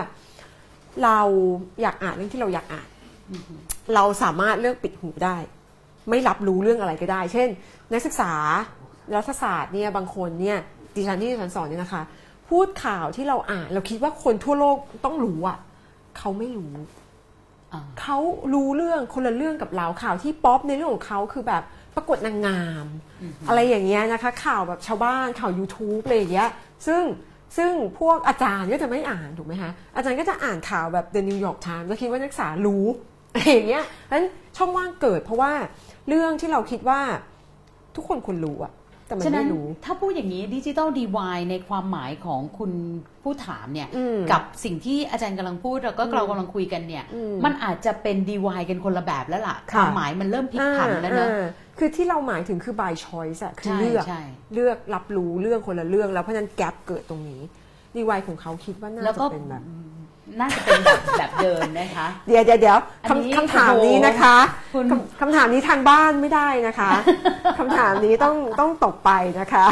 เราอยากอ่านเรื่องที่เราอยากอ่าน เราสามารถเลือกปิดหูได้ ไม่รับรู้เรื่องอะไรก็ได้ เช่น นักศึกษารัฐศาสตร์เนี่ยบางคนเนี่ยดิฉันที่ดิฉันสอนเนี่ยนะคะ พูดข่าวที่เราอ่านเราคิดว่าคนทั่วโลกต้องรู้อะเขาไม่รู้อ่าเขารู้เรื่องคนละเรื่องกับเราข่าวที่ป๊อปในเรื่องของเขาคือแบบประกวดนางงาม อะไรอย่างเงี้ยนะคะ ข่าวแบบชาวบ้านข่าว YouTube อะไรอย่างเงี้ยซึ่งซึ่งพวกอาจารย์ก็จะไม่อ่านถูกไหมคะอาจารย์ก็จะอ่านข่าวแบบ The New York Times แล้วคิดว่านักศึกษารู้ อะไรอย่างเงี้ยเพราะฉะนั้นช่องว่างเกิดเพราะว่าเรื่องที่เราคิดว่าทุกคนควรรู้อะแต่มันฉะนั้นไม่รู้ถ้าพูดอย่างนี้ดิจิ t a ลดีวายในความหมายของคุณผู้ถามเนี่ยอืมกับสิ่งที่อาจารย์กำลังพูดแล้วก็เรากำลังคุยกันเนี่ยอืมมันอาจจะเป็นดีวายกันคนละแบบแล้วล่ะค่ะความหมายมันเริ่มพลิกผันแล้วเนอะอ่าอ่าคือที่เราหมายถึงคือ by choice อะคือใช่เลือกใช่เลือกรับรู้เรื่องคนละเรื่องแล้วเพราะฉะนั้นแกลบเกิดตรงนี้ดีวายของเขาคิดว่าน่าแล้วจะก็เป็นแบบ น่าจะเป็นแบบแบบเดิมนะคะ เดี๋ยวเดี๋ยวเดี๋ยวอันนี้คำคำถามนี้นะคะคุณ คำคำถามนี้ทางบ้านไม่ได้นะคะ คำถามนี้ต้องต้องตกไปนะคะ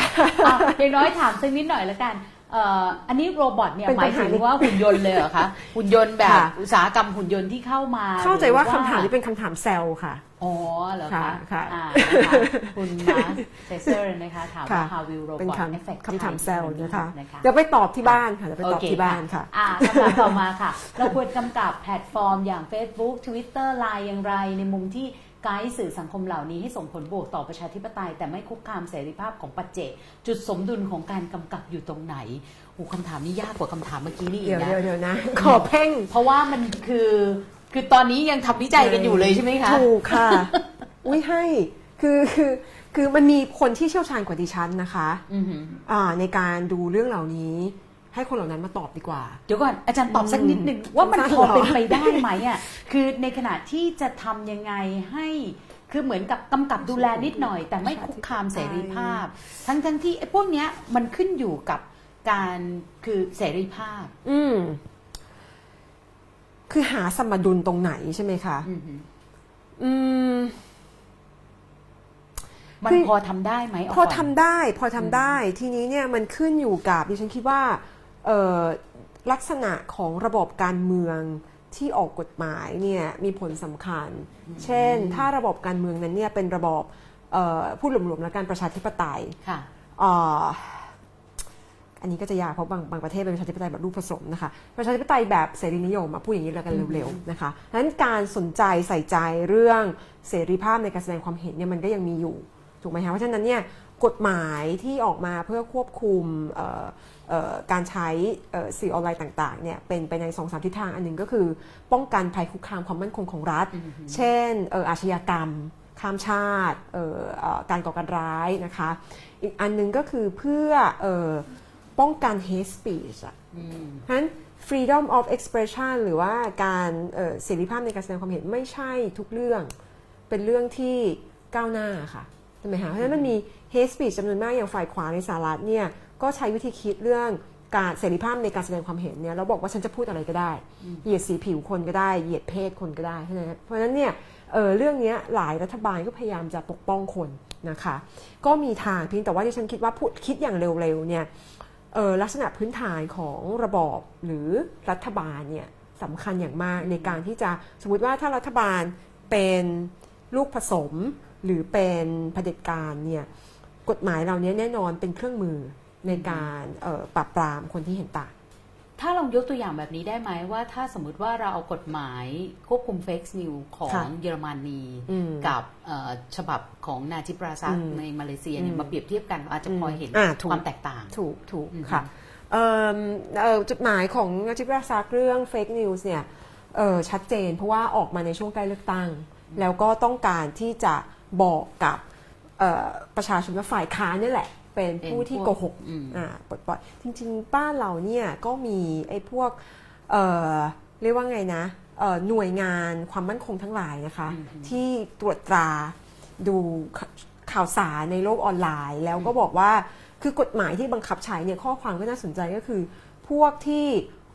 อะอย่างน้อยถามสักนิดหน่อยละกันเอ่ออันนี้โรบอทเนี่ยเป็นหมายปัญหาถึงว่าหุ่นยนต์เลยเหรอคะ หุ่นยนต์แบบค่ะ อุตสาหกรรมหุ่นยนต์ที่เข้ามาเข้าใจว่าหรือ คำถามนี้เป็นคำถามแซลค่ะ อ๋อเหรอค่ะคะค่ะอ่านะคะคุณมาสเซเซอร์นะคะถามว่าค่ะ how will เป็น robot ค affect ำคำถาม Thai แซลนะคะนะคะเดี๋ยวไปตอบที่บ้านค่ะเดี๋ยวไปตอบโเคที่บ้านค่ะอ่าคำถามต่อมาค่ะ เราควรกำกับแพลตฟอร์มอย่าง Facebook Twitter Line อย่างไรในมุมที่ไกด์สื่อสังคมเหล่านี้ให้ส่งผลบวกต่อประชาธิปไตย แต่ไม่คุกคามเสรีภาพของปัจเจกจุดสมดุลของการกำกับอยู่ตรงไหนโอ้คำถามนี้ยากกว่าคำถามเมื่อกี้นี่อีเดี๋ยกวนะเดี๋ยวเดี๋ยวนะขอเพ่ง เพราะว่ามันคือ คือตอนนี้ยังทำวิจัยกันอยู่เลยใช่ไหมคะ ถูกค่ะ อุ้ยให้คือคือคือมันมีคนที่เชี่ยวชาญกว่าดิฉันนะคะอือหืออ่าในการดูเรื่องเหล่านี้ ให้คนเหล่านั้นมาตอบดีกว่า เดี๋ยวก่อนอาจารย์ตอบสักนิดหนึ่งอืมว่ามันสั้นพอเหรอเป็นไปได้ไหมอะคือในขณะที่จะทำยังไงให้คือเหมือนกับกำกับดูแลนิดหน่อย แต่ไม่คุกคามเสรีภาพ ทั้งทั้งที่ไอ้พวกเนี้ยมันขึ้นอยู่กับการคือเสรีภาพ อืม คือหาสมดุลตรงไหนใช่ไหมคะอือหืออืมมันคือพอทำได้ไหมเาพอก่นทำได้ พอทำได้ ทีนี้เนี่ยมันขึ้นอยู่กับดิฉันคิดว่าเอ่อลักษณะของระบบการเมืองที่ออกกฎหมายเนี่ยมีผลสำคัญ เช่น ถ้าระบบการเมืองนั้นเนี่ยเป็นระบบเอ่อพูดรวมๆแล้วกันประชาธิปไตยค่ะเอ่ออันนี้ก็จะยากเพราะบางบางประเทศเป็นประชาธิปไตยแบบรูปผสมนะคะประชาธิปไตยแบบเสรีนิยมมาพูดอย่างนี้แล้วกันเร็วๆนะคะดังนั้นการสนใจใส่ใจเรื่องเสรีภาพในการแสดงความเห็นเนี่ยมันก็ยังมีอยู่ถูกไหมคะเพราะฉะนั้นเนี่ยกฎหมายที่ออกมาเพื่อควบคุมเอ่อเอ่อการใช้เอ่อสื่อออนไลน์ต่างๆเนี่ยเป็นไปในสองสามทิศทางอันหนึ่งก็คือ ป้องกันภัยคุกคามความมั่นคงของรัฐ เช่นเอ่ออาชญากรรม ข้ามชาติเอ่อเอ่อการก่อการร้ายนะคะ อีกอันหนึงก็คือเพื่อเออ ป้องกัน hate speech อะอืมเพราะฉะนั้น freedom of expression หรือว่าการเอ่อเสรีภาพในการแสดงความเห็นไม่ใช่ทุกเรื่อง เป็นเรื่องที่ก้าวหน้าค่ะใช่ไหมคะเพราะฉะนั้นมันมี hate speech จำนวนมากอย่างฝ่ายขวาในสหรัฐเนี่ยก็ใช้วิธีคิดเรื่องการเสรีภาพในการแสดงความเห็นเนี่ยแล้วบอกว่าฉันจะพูดอะไรก็ได้ เหยียดสีผิวคนก็ได้ เหยียดเพศคนก็ได้ใช่ไหมเพราะฉะนั้นเนี่ยเออเรื่องเนี้ยหลายรัฐบาลก็พยายามจะปกป้องคนนะคะ ก็มีทางเพียงแต่ว่าที่ฉันคิดว่าพูดคิดอย่างเร็วๆเนี่ยเออ ลักษณะพื้นฐานของระบอบหรือรัฐบาลเนี่ยสำคัญอย่างมากในการที่จะสมมติว่าถ้ารัฐบาลเป็นลูกผสมหรือเป็นเผด็จการเนี่ยกฎหมายเหล่านี้แน่นอนเป็นเครื่องมือในการออปราบปรามคนที่เห็นต่าง ถ้าลองยกตัวอย่างแบบนี้ได้ไหมว่าถ้าสมมุติว่าเราเอากฎหมายควบคุมเฟกซ์นิวของค่ะเยอรมนีอืมกับเอ่อฉบับของนาจิบ ราซักอืมในมาเลเซียเนี่ยมาเปรียบเทียบกันอาจจะพอเห็นอ่าถูกความแตกต่าง ถูกถูกอืมค่ะเอิ่มเอ่อกฎหมายของนาจิบราซักเรื่อง fake news เนี่ยเอ่อชัดเจนเพราะว่าออกมาในช่วงใกล้เลือกตั้ง แล้วก็ต้องการที่จะบอกกับเอ่อประชาชนว่าฝ่ายค้านนี่แหละ เป็นผู้ที่โกหกอืมอ่าปลดปล่อยจริง ๆ บ้านเราเนี่ยก็มีไอ้พวกเอ่อเรียกว่าไงนะเอ่อหน่วยงานความมั่นคงทั้งหลายนะคะ ที่ตรวจตราดูข่าข่าวสารในโลกออนไลน์ แล้วก็บอกว่าคือกฎหมายที่บังคับใช้เนี่ยข้อความก็น่าสนใจก็คือ พวกที่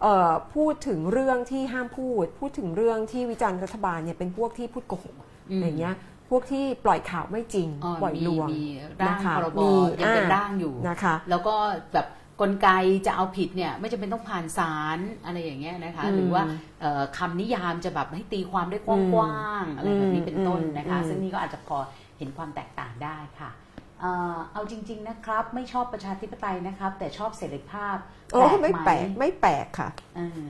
เอ่อพูดถึงเรื่องที่ห้ามพูด พูดถึงเรื่องที่วิจารณ์รัฐบาลเนี่ยเป็นพวกที่พูดโกหกอืมอย่างเงี้ย พวกที่ปล่อยข่าวไม่จริงอ๋อปล่อยมีลวงมีร่างนะคะพรบมียังเป็นอ่าร่างอยู่นะคะ แล้วก็แบบกลไกจะเอาผิดเนี่ยไม่จำเป็นต้องผ่านศาลอะไรอย่างเงี้ยนะคะอืมหรือว่าเอ่อคำนิยามจะแบบให้ตีความได้กว้างๆอะไรแบบนี้เป็นต้นนะคะอืมซึ่งนี่ก็อาจจะพอเห็นความแตกต่างได้ค่ะเอ่อเอาจริง ๆนะครับ ไม่ชอบประชาธิปไตยนะครับ แต่ชอบเสรีภาพโอ้ไม่หแปลกไม่แปลกค่ะเออ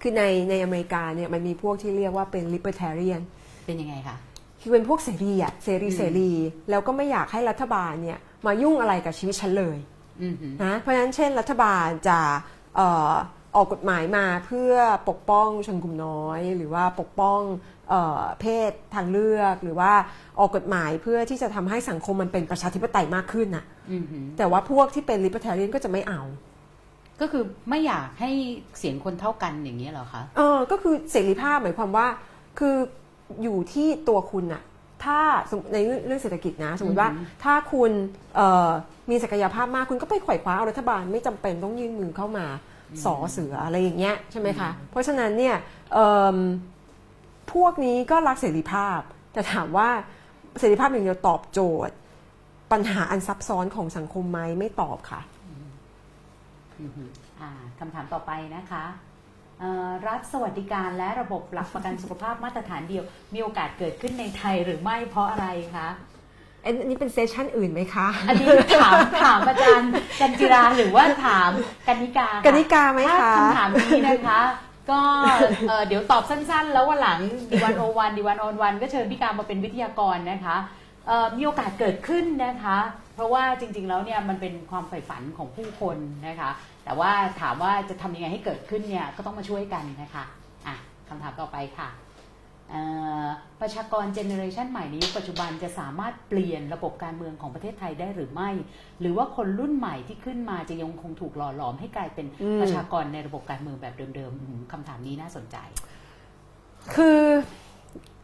คือในในอเมริกาเนี่ยมันมีพวกที่เรียกว่าเป็น libertarian เป็นยังไงคะ คือเป็นพวกเสรีอะเสรีเสรี แล้วก็ไม่อยากให้รัฐบาลเนี่ยมายุ่งอะไรกับชีวิตฉันเลยอือหือนะเพราะฉะนั้นเช่น รัฐบาลจะเอ่อออกกฎหมายมาเพื่อปกป้องชนกลุ่มน้อย หรือว่าปกป้องเอ่อเพศทางเลือก หรือว่าออกกฎหมายเพื่อที่จะทำให้สังคมมันเป็นประชาธิปไตยมากขึ้นน่ะอือหือแต่ว่าพวกที่เป็น libertarian ก็จะไม่เอา ก็คือไม่อยากให้เสียงคนเท่ากันอย่างนี้ยเหรอคะเออก็คือเสรีภาพหมายความว่า คือ อยู่ที่ตัวคุณอะถ้าสมมุติในเรื่องเศรษฐกิจนะ สมมติว่าอือหือถ้าคุณเอ่อมีศักยภาพมากคุณก็ไปไขว่คว้าเอารัฐบาลไม่จำเป็นต้องยื่นมือเข้ามาสอเสืออะไรอย่างเงี้ยใช่ไหมคะ เพราะฉะนั้นเนี่ยเอิ่มพวกนี้ก็รักเสรีภาพ แต่ถามว่าเสรีภาพอย่างเดียวตอบโจทย์ ปัญหาอันซับซ้อนของสังคมไหมไม่ตอบค่ะอือหืออ่าคำถามต่อไปนะคะเอ่อ รัฐสวัสดิการและระบบหลักประกันสุขภาพมาตรฐานเดียว มีโอกาสเกิดขึ้นในไทยหรือไม่เพราะอะไรคะอันนี้เป็นเซสชั่นอื่นไหมคะ อันนี้ถามถามอาจารย์กันจิราหรือว่าถามกันนิกาค่ะกนิกาไหมถ้าคะคำถามนี้นะคะ ก็เอ่อเดี๋ยวตอบสั้นๆ แล้ววันหลังดีวันโอวันดีวันออนวันก็เชิญพี่การมาเป็นวิทยากรนะคะเอ่อมีโอกาสเกิดขึ้นนะคะ เพราะว่าจริงๆแล้วเนี่ยมันเป็นความใฝ่ฝันของผู้คนนะคะ แต่ว่าถามว่าจะทำยังไงให้เกิดขึ้นเนี่ยก็ต้องมาช่วยกันนะคะอะคำถามต่อไปค่ะเอ่อประชากรเจเนอเรชันใหม่ในยุคปัจจุบันจะสามารถเปลี่ยนระบบการเมืองของประเทศไทยได้หรือไม่ หรือว่าคนรุ่นใหม่ที่ขึ้นมาจะยังคงถูกหล่อหลอมให้กลายเป็นอืมประชากรในระบบการเมืองแบบเดิมๆอืมคำถามนี้น่าสนใจ คือ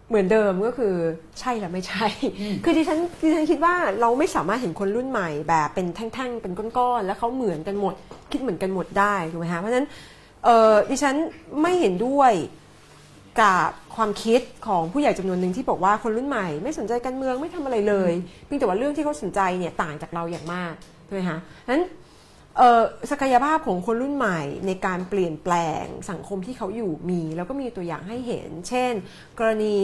เหมือนเดิมก็คือใช่และไม่ใช่อืมคือดิฉันดิฉันคิดว่าเราไม่สามารถเห็นคนรุ่นใหม่แบบเป็นแท่งๆ เป็นก้อนๆ แล้วเขาเหมือนกันหมด คิดเหมือนกันหมดได้ถูกไหมคะเพราะฉะนั้นเอ่อดิฉันไม่เห็นด้วยกับความคิดของผู้ใหญ่จำนวนหนึ่งที่บอกว่าคนรุ่นใหม่ ไม่สนใจการเมืองไม่ทำอะไรเลยเพียงแต่ว่าเรื่องที่เขาสนใจเนี่ยต่างจากเราอย่างมากถูกไหมคะนั้นเอ่อ ศักยภาพของคนรุ่นใหม่ในการเปลี่ยนแปลงสังคมที่เขาอยู่มี แล้วก็มีตัวอย่างให้เห็น เช่น กรณี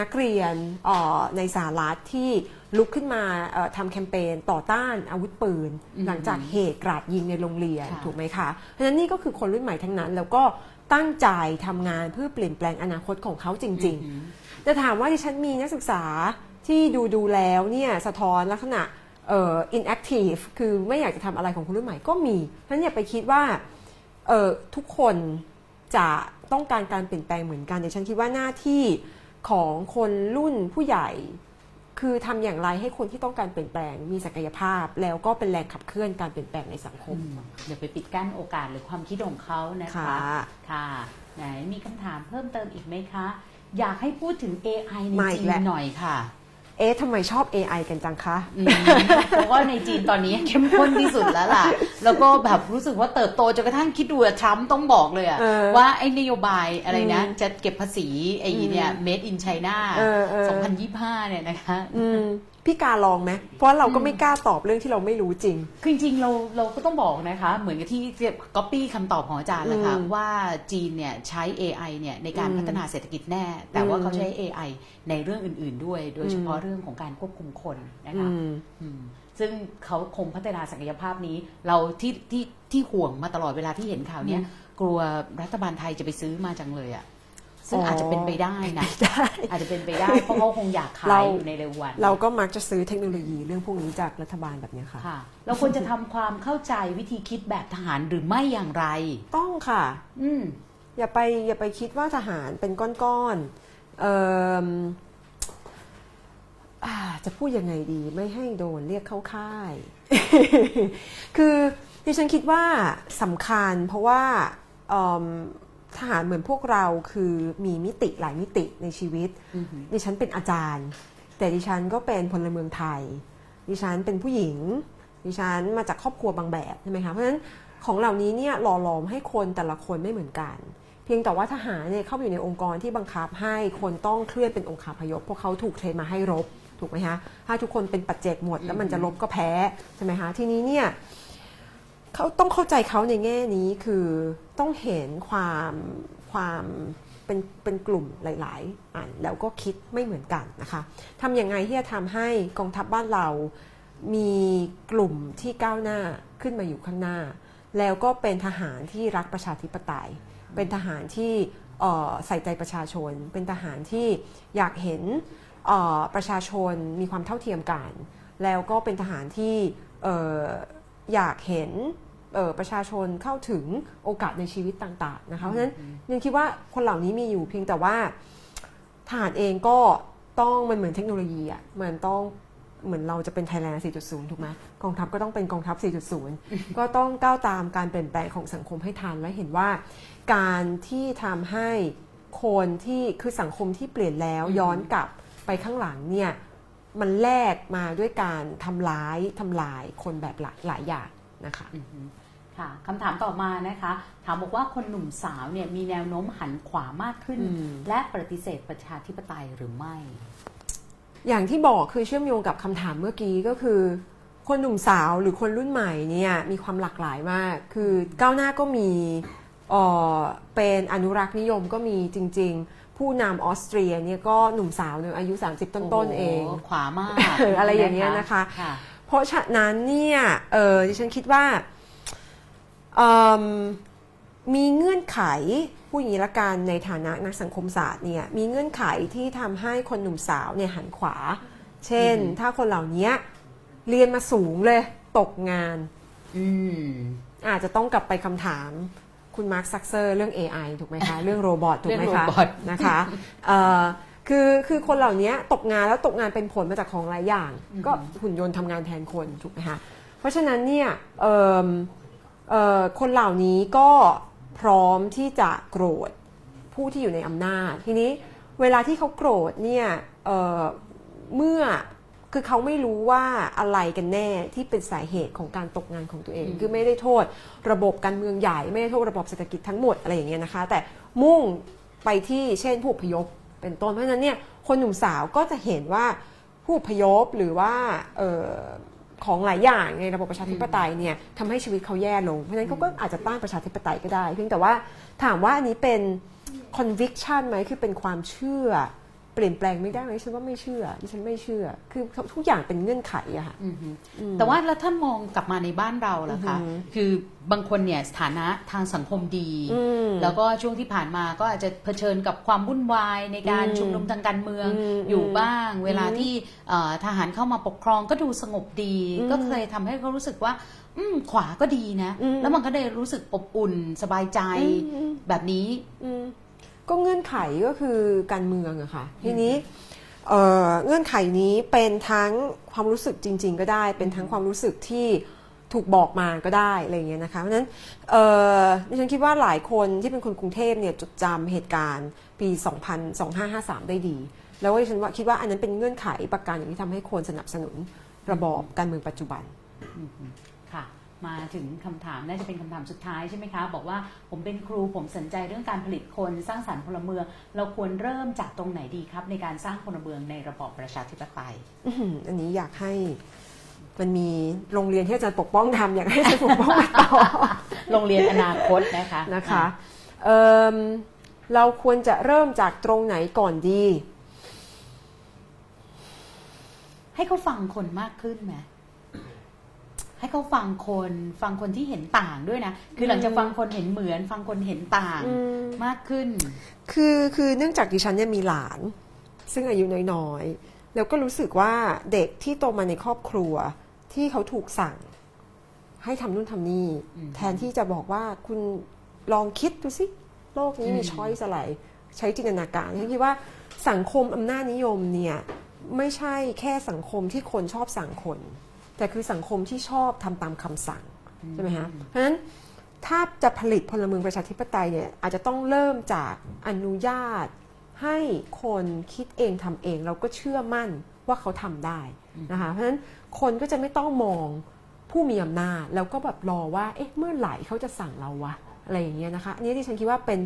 นักเรียนเอ่อในสหรัฐที่ลุกขึ้นมาเอ่อทำแคมเปญต่อต้านอาวุธปืนอืมหลังจากเหตุกราดยิงในโรงเรียนค่ะถูกไหมคะเพราะฉะนั้นนี่ก็คือคนรุ่นใหม่ทั้งนั้น แล้วก็ตั้งใจทำงานเพื่อเปลี่ยนแปลงอนาคตของเขาจริงๆอืมแต่ถามว่าดิฉันมีนักศึกษาที่ดูดูแล้วเนี่ยสะท้อนลักษณะ เอ่อ inactive คือไม่อยากจะทำอะไรของคนรุ่นใหม่ก็มีเพราะฉะนั้นอย่าไปคิดว่าเอ่อทุกคนจะต้องการการเปลี่ยนแปลงเหมือนกันแต่ฉันคิดว่าหน้าที่ของคนรุ่นผู้ใหญ่ คือทำอย่างไรให้คนที่ต้องการเปลี่ยนแปลงมีศักยภาพ แล้วก็เป็นแรงขับเคลื่อนการเปลี่ยนแปลงในสังคมอย่าไปปิดกั้นโอกาสหรือความคิดของเขานะคะ ค่ะ ค่ะ ไหนมีคำถามเพิ่มเติมอีกไหมคะ อยากให้พูดถึง AI ในมาอีจีกนแล้ว หน่อยค่ะ เอ๊ะทำไมชอบ AI กันจังคะอืมเพราะว่าในจีนตอนนี้เข้มข้นที่สุดแล้วล่ะ แล้วก็แบบรู้สึกว่าเติบโตจนกระทั่งคิดดูอะทรัมป์ต้องบอกเลยอะเออว่าไอ้นโยบายอะไรนะอืมจะเก็บภาษีไอ้เนี่ย made in China เออเออ2025 เนี่ยนะคะอืม พี่การลองไหมเพราะเราก็ไม่กล้าตอบเรื่องที่เราไม่รู้จริง คือจริงๆเราเราก็ต้องบอกนะคะ เหมือนกับที่ก๊อปปี้คำตอบของอาจารย์แหละค่ะอืมว่าจีนเนี่ยใช้ AI เนี่ยในการอืมพัฒนาเศรษฐกิจแน่ แต่ว่าอืมเขาใช้ AI ในเรื่องอื่น ๆ ด้วย โดยเฉพาะเรื่องของการควบคุมคนนะคะอืมอืมซึ่งเขาคงพัฒนาศักยภาพนี้ เราที่ที่ที่ห่วงมาตลอดเวลาที่เห็นข่าวเนี้ยกกลัวรัฐบาลไทยจะไปซื้อมาจังเลยอะ ซึ่งอ๋อออาจจะเป็นไปได้นะได้อาจจะเป็นไปได้เพราะเขาคงอยากขาเรายอยู่ในเร็ววัน เราก็มักจะซื้อเทคโนโลยีเรื่องพวกนี้จากรัฐบาลแบบเนี้ยค่ะค่ะ เราควรจะทำความเข้าใจวิธีคิดแบบทหารหรือไม่อย่างไร ต้องค่ะ อืมอย่าไปอย่าไปคิดว่าทหารเป็นก้อนๆเอิ่มอ่าจะพูดยังไงดีไม่ให้โดนเรียกเข้าค่าย คือดิฉันคิดว่าสำคัญเพราะว่าเอิ่ม ทหารเหมือนพวกเราคือมีมิติหลายมิติในชีวิตอือหือดิฉันเป็นอาจารย์ แต่ดิฉันก็เป็นพลเมืองไทย ดิฉันเป็นผู้หญิง ดิฉันมาจากครอบครัวบางแบบใช่ไหมคะเพราะฉะนั้นของเหล่านี้เนี่ยหล่อหลอมให้คนแต่ละคนไม่เหมือนกัน เพียงแต่ว่าทหารเนี่ยเข้าไปอยู่ในองค์กรที่บังคับให้คนต้องเคลื่อนเป็นองค์คาพยพเพราะเขาถูกเทรนมาให้รบถูกไหมคะถ้าทุกคนเป็นปัจเจกหมดแล้วมันจะรบก็แพ้ใช่ไหมคะทีนี้เนี่ย เขาต้องเข้าใจเขาในแง่นี้คือต้องเห็นความความเป็นเป็นกลุ่มหลาย ๆ อันแล้วก็คิดไม่เหมือนกันนะคะทำยังไงที่จะทำให้กองทัพบ้านเรามีกลุ่มที่ก้าวหน้าขึ้นมาอยู่ข้างหน้า แล้วก็เป็นทหารที่รักประชาธิปไตย เป็นทหารที่ใส่ใจประชาชน เป็นทหารที่อยากเห็นประชาชนมีความเท่าเทียมกัน แล้วก็เป็นทหารที่อยากเห็น ประชาชนเข้าถึงโอกาสในชีวิตต่างๆนะคะเพราะฉะนั้นยังคิดว่าคนเหล่านี้มีอยู่เพียงแต่ว่าทหารเองก็ต้องมันเหมือนเทคโนโลยีอะมันต้องเหมือนเราจะเป็นไทยแลนด์ 4.0 ถูกไหมกองทัพก็ต้องเป็นกองทัพ 4.0 ก็ต้องก้าวตามการเปลี่ยนแปลงของสังคมให้ทันและเห็นว่า การที่ทำให้คนที่คือสังคมที่เปลี่ยนแล้วย้อนกลับไปข้างหลังเนี่ยมันแลกมาด้วยการทำร้ายทำลายคนแบบหลายหลายอย่างนะคะอือหือ ค่ะคำถามต่อมานะคะ ถามบอกว่าคนหนุ่มสาวเนี่ยมีแนวโน้มหันขวามากขึ้นอืมและปฏิเสธประชาธิปไตยหรือไม่ อย่างที่บอกคือเชื่อมโยงกับคำถามเมื่อกี้ก็คือ คนหนุ่มสาวหรือคนรุ่นใหม่เนี่ยมีความหลากหลายมาก คือก้าวหน้าก็มีเอ่อเป็นอนุรักษ์นิยมก็มีจริง ๆ ผู้นำออสเตรียเนี่ยก็หนุ่มสาวเนี่ยอายุ 30 ต้นๆเองโโหขวามากเอออะไรอย่างเงี้ยนะคะค่ะเพราะฉะนั้นเนี่ยเออดิฉันคิดว่าเอิ่ มมีเงื่อนไขพูดงี้ละกันในฐานะนักสังคมศาสตร์เนี่ยมีเงื่อนไขที่ทำให้คนหนุ่มสาวเนี่ยหันขวา เช่น ถ้าคนเหล่านี้เรียนมาสูงเลยตกงานอืมอาจจะต้องกลับไปคำถามคุณมาร์คซักเซอร์เรื่อง AI ถูกไหมคะ เรื่อง robot ถูกไหมเรื่องคะ robot นะคะเอ่อคือคือคนเหล่านี้ตกงานแล้วตกงานเป็นผลมาจากของหลายอย่าง ก็หุ่นยนต์ทำงานแทนคนถูกไหมคะเพราะฉะนั้นเนี่ยเอิ่มเอ่อ คนเหล่านี้ก็พร้อมที่จะโกรธผู้ที่อยู่ในอำนาจ ทีนี้เวลาที่เขาโกรธเนี่ยเอ่อเมื่อคือเขาไม่รู้ว่าอะไรกันแน่ที่เป็นสาเหตุของการตกงานของตัวเอง คือไม่ได้โทษระบบการเมืองใหญ่ ไม่ได้โทษระบบเศรษฐกิจทั้งหมดอะไรอย่างเงี้ยนะคะ แต่มุ่งไปที่เช่นผู้อพยพเป็นต้นเพราะฉะนั้นเนี่ยคนหนุ่มสาวก็จะเห็นว่าผู้อพยพหรือว่าเออ ของหลายอย่างในระบบประชาธิปไตยเนี่ยทำให้ชีวิตเขาแย่ลง เพราะฉะนั้นเขาก็อาจจะต้านประชาธิปไตยก็ได้ เพียงแต่ว่าถามว่าอันนี้เป็น conviction ไหมคือเป็นความเชื่อ เปลี่ยนแปลงไม่ได้ไหมฉันว่าไม่เชื่อดิฉันไม่เชื่อ คือทุกอย่างเป็นเงื่อนไขอะค่ะอือหือแต่ว่าแล้วถ้ามองกลับมาในบ้านเราล่ะคะอือหือคือบางคนเนี่ยสถานะทางสังคมดีอืมแล้วก็ช่วงที่ผ่านมาก็อาจจะเผชิญกับความวุ่นวายในการอืมชุมนุมทางการเมืองอืมอยู่บ้าง เวลาอืมที่เอ่อทหารเข้ามาปกครองก็ดูสงบดีอืมก็เคยทำให้เขารู้สึกว่าอืมขวาก็ดีนะอืมแล้วมันก็ได้รู้สึกอบอุ่นสบายใจอืมแบบนี้อืม ก็เงื่อนไขก็คือการเมืองอะค่ะทีนี้เอ่อเงื่อนไขนี้เป็นทั้งความรู้สึกจริง ๆ ก็ได้ เป็นทั้งความรู้สึกที่ถูกบอกมาก็ได้อะไรอย่างเงี้ยนะคะเพราะฉะนั้นเอ่อดิฉันคิดว่าหลายคนที่เป็นคนกรุงเทพเนี่ยจดจำเหตุการณ์ปี 2000 2553 ได้ดี แล้วก็ดิฉันว่าคิดว่าอันนั้นเป็นเงื่อนไขประการอย่างที่ทำให้คนสนับสนุนระบอบการเมืองปัจจุบันค่ะ มาถึงคำถามน่าจะเป็นคำถามสุดท้ายใช่ไหมคะ บอกว่าผมเป็นครูผมสนใจเรื่องการผลิตคนสร้างสรรค์พลเมือง เราควรเริ่มจากตรงไหนดีครับ ในการสร้างพลเมืองในระบอบประชาธิปไตยอื้อหืออันนี้อยากให้มันมีโรงเรียนที่อาจารย์ปกป้องทำอยากให้อาจารย์ปกป้องมาต่อโรงเรียนอนาคตนะคะนะคะเอิ่มเราควรจะเริ่มจากตรงไหนก่อนดี ให้เขาฟังคนมากขึ้นไหม ให้เขาฟังคนฟังคนที่เห็นต่างด้วยนะ คือหลังจากฟังคนเห็นเหมือน ฟังคนเห็นต่างอืมมากขึ้น คือคือเนื่องจากดิฉันเนี่ยมีหลาน ซึ่งอายุน้อยๆ แล้วก็รู้สึกว่าเด็กที่โตมาในครอบครัวที่เขาถูกสั่ง ให้ทำนู่นทำนี่อืมแทนที่จะบอกว่าคุณลองคิดดูสิโลกนี้มีอืมช้อยส์อะไรใช้จินตนาการฉันคิดว่าสังคมอำนาจนิยมเนี่ยไม่ใช่แค่สังคมที่คนชอบสั่งคน แต่คือสังคมที่ชอบทำตามคำสั่งใช่ไหมฮะเพราะฉะนั้นถ้าจะผลิตพลเมืองประชาธิปไตยเนี่ยอาจจะต้องเริ่มจากอนุญาต ให้คนคิดเองทำเองเราก็เชื่อมั่นว่าเขาทำได้นะคะเพราะฉะนั้นคนก็จะไม่ต้องมองผู้มีอำนาจแล้วก็แบบรอว่าเอ๊ะเมื่อไหร่เขาจะสั่งเราวะอะไรอย่างเงี้ยนะคะอันนี้ที่ฉันคิดว่าเป็น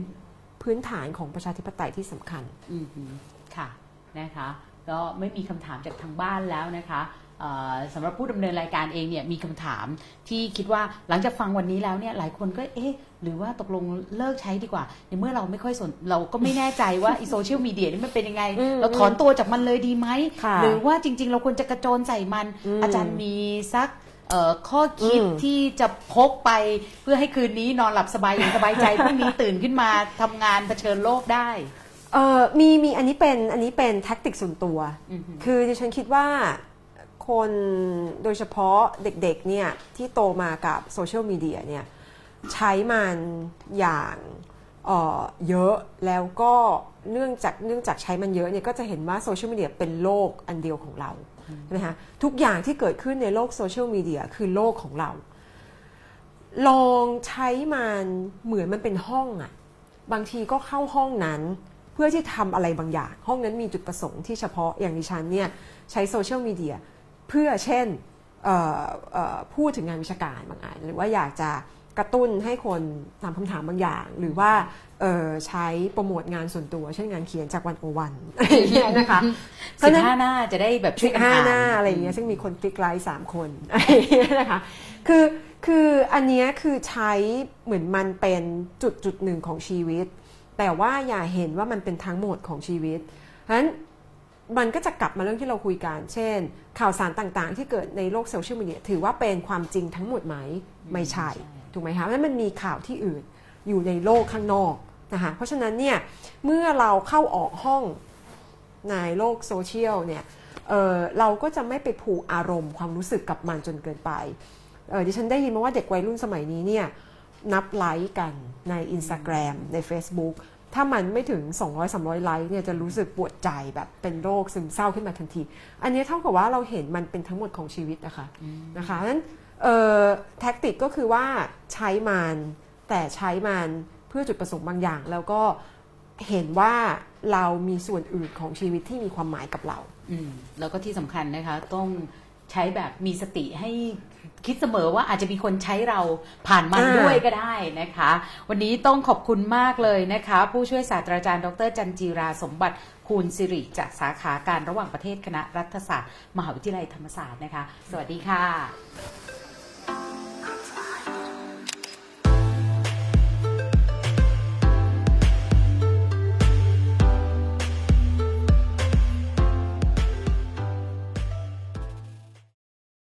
พื้นฐานของประชาธิปไตยที่สำคัญอืมฮึค่ะนะคะแล้วไม่มีคำถามจากทางบ้านแล้วนะคะเอ่อ สำหรับผู้ดำเนินรายการเองเนี่ยมีคำถามที่คิดว่าหลังจากฟังวันนี้แล้วเนี่ยหลายคนก็เอ๊ะหรือว่าตกลงเลิกใช้ดีกว่า ในเมื่อเราไม่ค่อยสนเราก็ไม่แน่ใจว่าอีโซเชียลมีเดียนี่มันเป็นยังไงอืมเราถอนตัวจากมันเลยดีไหมค่ะหรือว่าจริง ๆ เราควรจะกระโจนใส่มันอืมอาจารย์มีสักเอ่อข้อคิดอืมที่จะพกไปเพื่อให้คืนนี้นอนหลับสบายอย่างสบายใจพรุ่งนี้ตื่นขึ้นมาทำงานเผชิญโลกได้เออมีมีอันนี้เป็นอันนี้เป็น tactic ส่วนตัวอือฮึคือดิฉันคิดว่า คนโดยเฉพาะเด็กๆเนี่ยที่โตมากับโซเชียลมีเดียเนี่ยใช้มันอย่างเออเยอะแล้วก็เนื่องจากเนื่องจากใช้มันเยอะเนี่ยก็จะเห็นว่าโซเชียลมีเดียเป็นโลกอันเดียวของเราใช่ไหมคะทุกอย่างที่เกิดขึ้นในโลกโซเชียลมีเดียคือโลกของเรา ลองใช้มันเหมือนมันเป็นห้องอะบางทีก็เข้าห้องนั้นเพื่อที่ทำอะไรบางอย่าง ห้องนั้นมีจุดประสงค์ที่เฉพาะอย่างดิฉันเนี่ยใช้โซเชียลมีเดีย เพื่อเช่นเอ่อเอ่อพูดถึงงานวิชาการบางอันหรือว่าอยากจะกระตุ้นให้คนถามคำถามบางอย่าง หรือว่าเอ่อใช้โปรโมทงานส่วนตัว เช่นงานเขียนจากวันโอวันอะไรอย่างเงี้ยนะคะเพสิราะบฉะนั้นห้าหน้าจะได้แบบช่สิวยบกันห้าอ่านหน้าอะไรอย่างเงี้ยซึ่งมีคนคลิกไลค์สามคนอะไรอย่างเงี้ยนะคะคือคืออันเนี้ยคือใช้เหมือนมันเป็นจุดจุดหนึ่งของชีวิต แต่ว่าอย่าเห็นว่ามันเป็นทั้งหมดของชีวิตเพราะฉะนั้น มันก็จะกลับมาเรื่องที่เราคุยกัน เช่น ข่าวสารต่างๆ ที่เกิดในโลกโซเชียลมีเดียถือว่าเป็นความจริงทั้งหมดไหมไม่ใช่ ถูกไหมคะเพราะฉะนั้นมันมีข่าวที่อื่นอยู่ในโลกข้างนอกนะคะเพราะฉะนั้นเนี่ยเมื่อเราเข้าออกห้องในโลกโซเชียลเนี่ยเเราก็จะไม่ไปผูกอารมณ์ความรู้สึกกับมันจนเกินไปเอ่อดิฉันได้ยินมาว่าเด็กวัยรุ่นสมัยนี้เนี่ยนับไลค์กันใน Instagram ใน Facebook ถ้ามันไม่ถึง 200-300 ไลค์เนี่ยจะรู้สึกปวดใจแบบเป็นโรคซึมเศร้าขึ้นมาทันที อันนี้เท่ากับว่าเราเห็นมันเป็นทั้งหมดของชีวิตนะคะนะคะเพราะฉะนั้นเอ่อแท็กติกก็คือว่าใช้มันแต่ใช้มันเพื่อจุดประสงค์บางอย่าง แล้วก็เห็นว่าเรามีส่วนอื่นของชีวิตที่มีความหมายกับเราอืมแล้วก็ที่สำคัญนะคะต้องใช้แบบมีสติให้ คิดเสมอว่าอาจจะมีคนใช้เราผ่านมันอ่าด้วยก็ได้นะคะ วันนี้ต้องขอบคุณมากเลยนะคะ ผู้ช่วยศาสตราจารย์ ดร จันจีราสมบัติคูณสิริจากสาขาการระหว่างประเทศคณะรัฐศาสตร์ มหาวิทยาลัยธรรมศาสตร์นะคะ สวัสดีค่ะ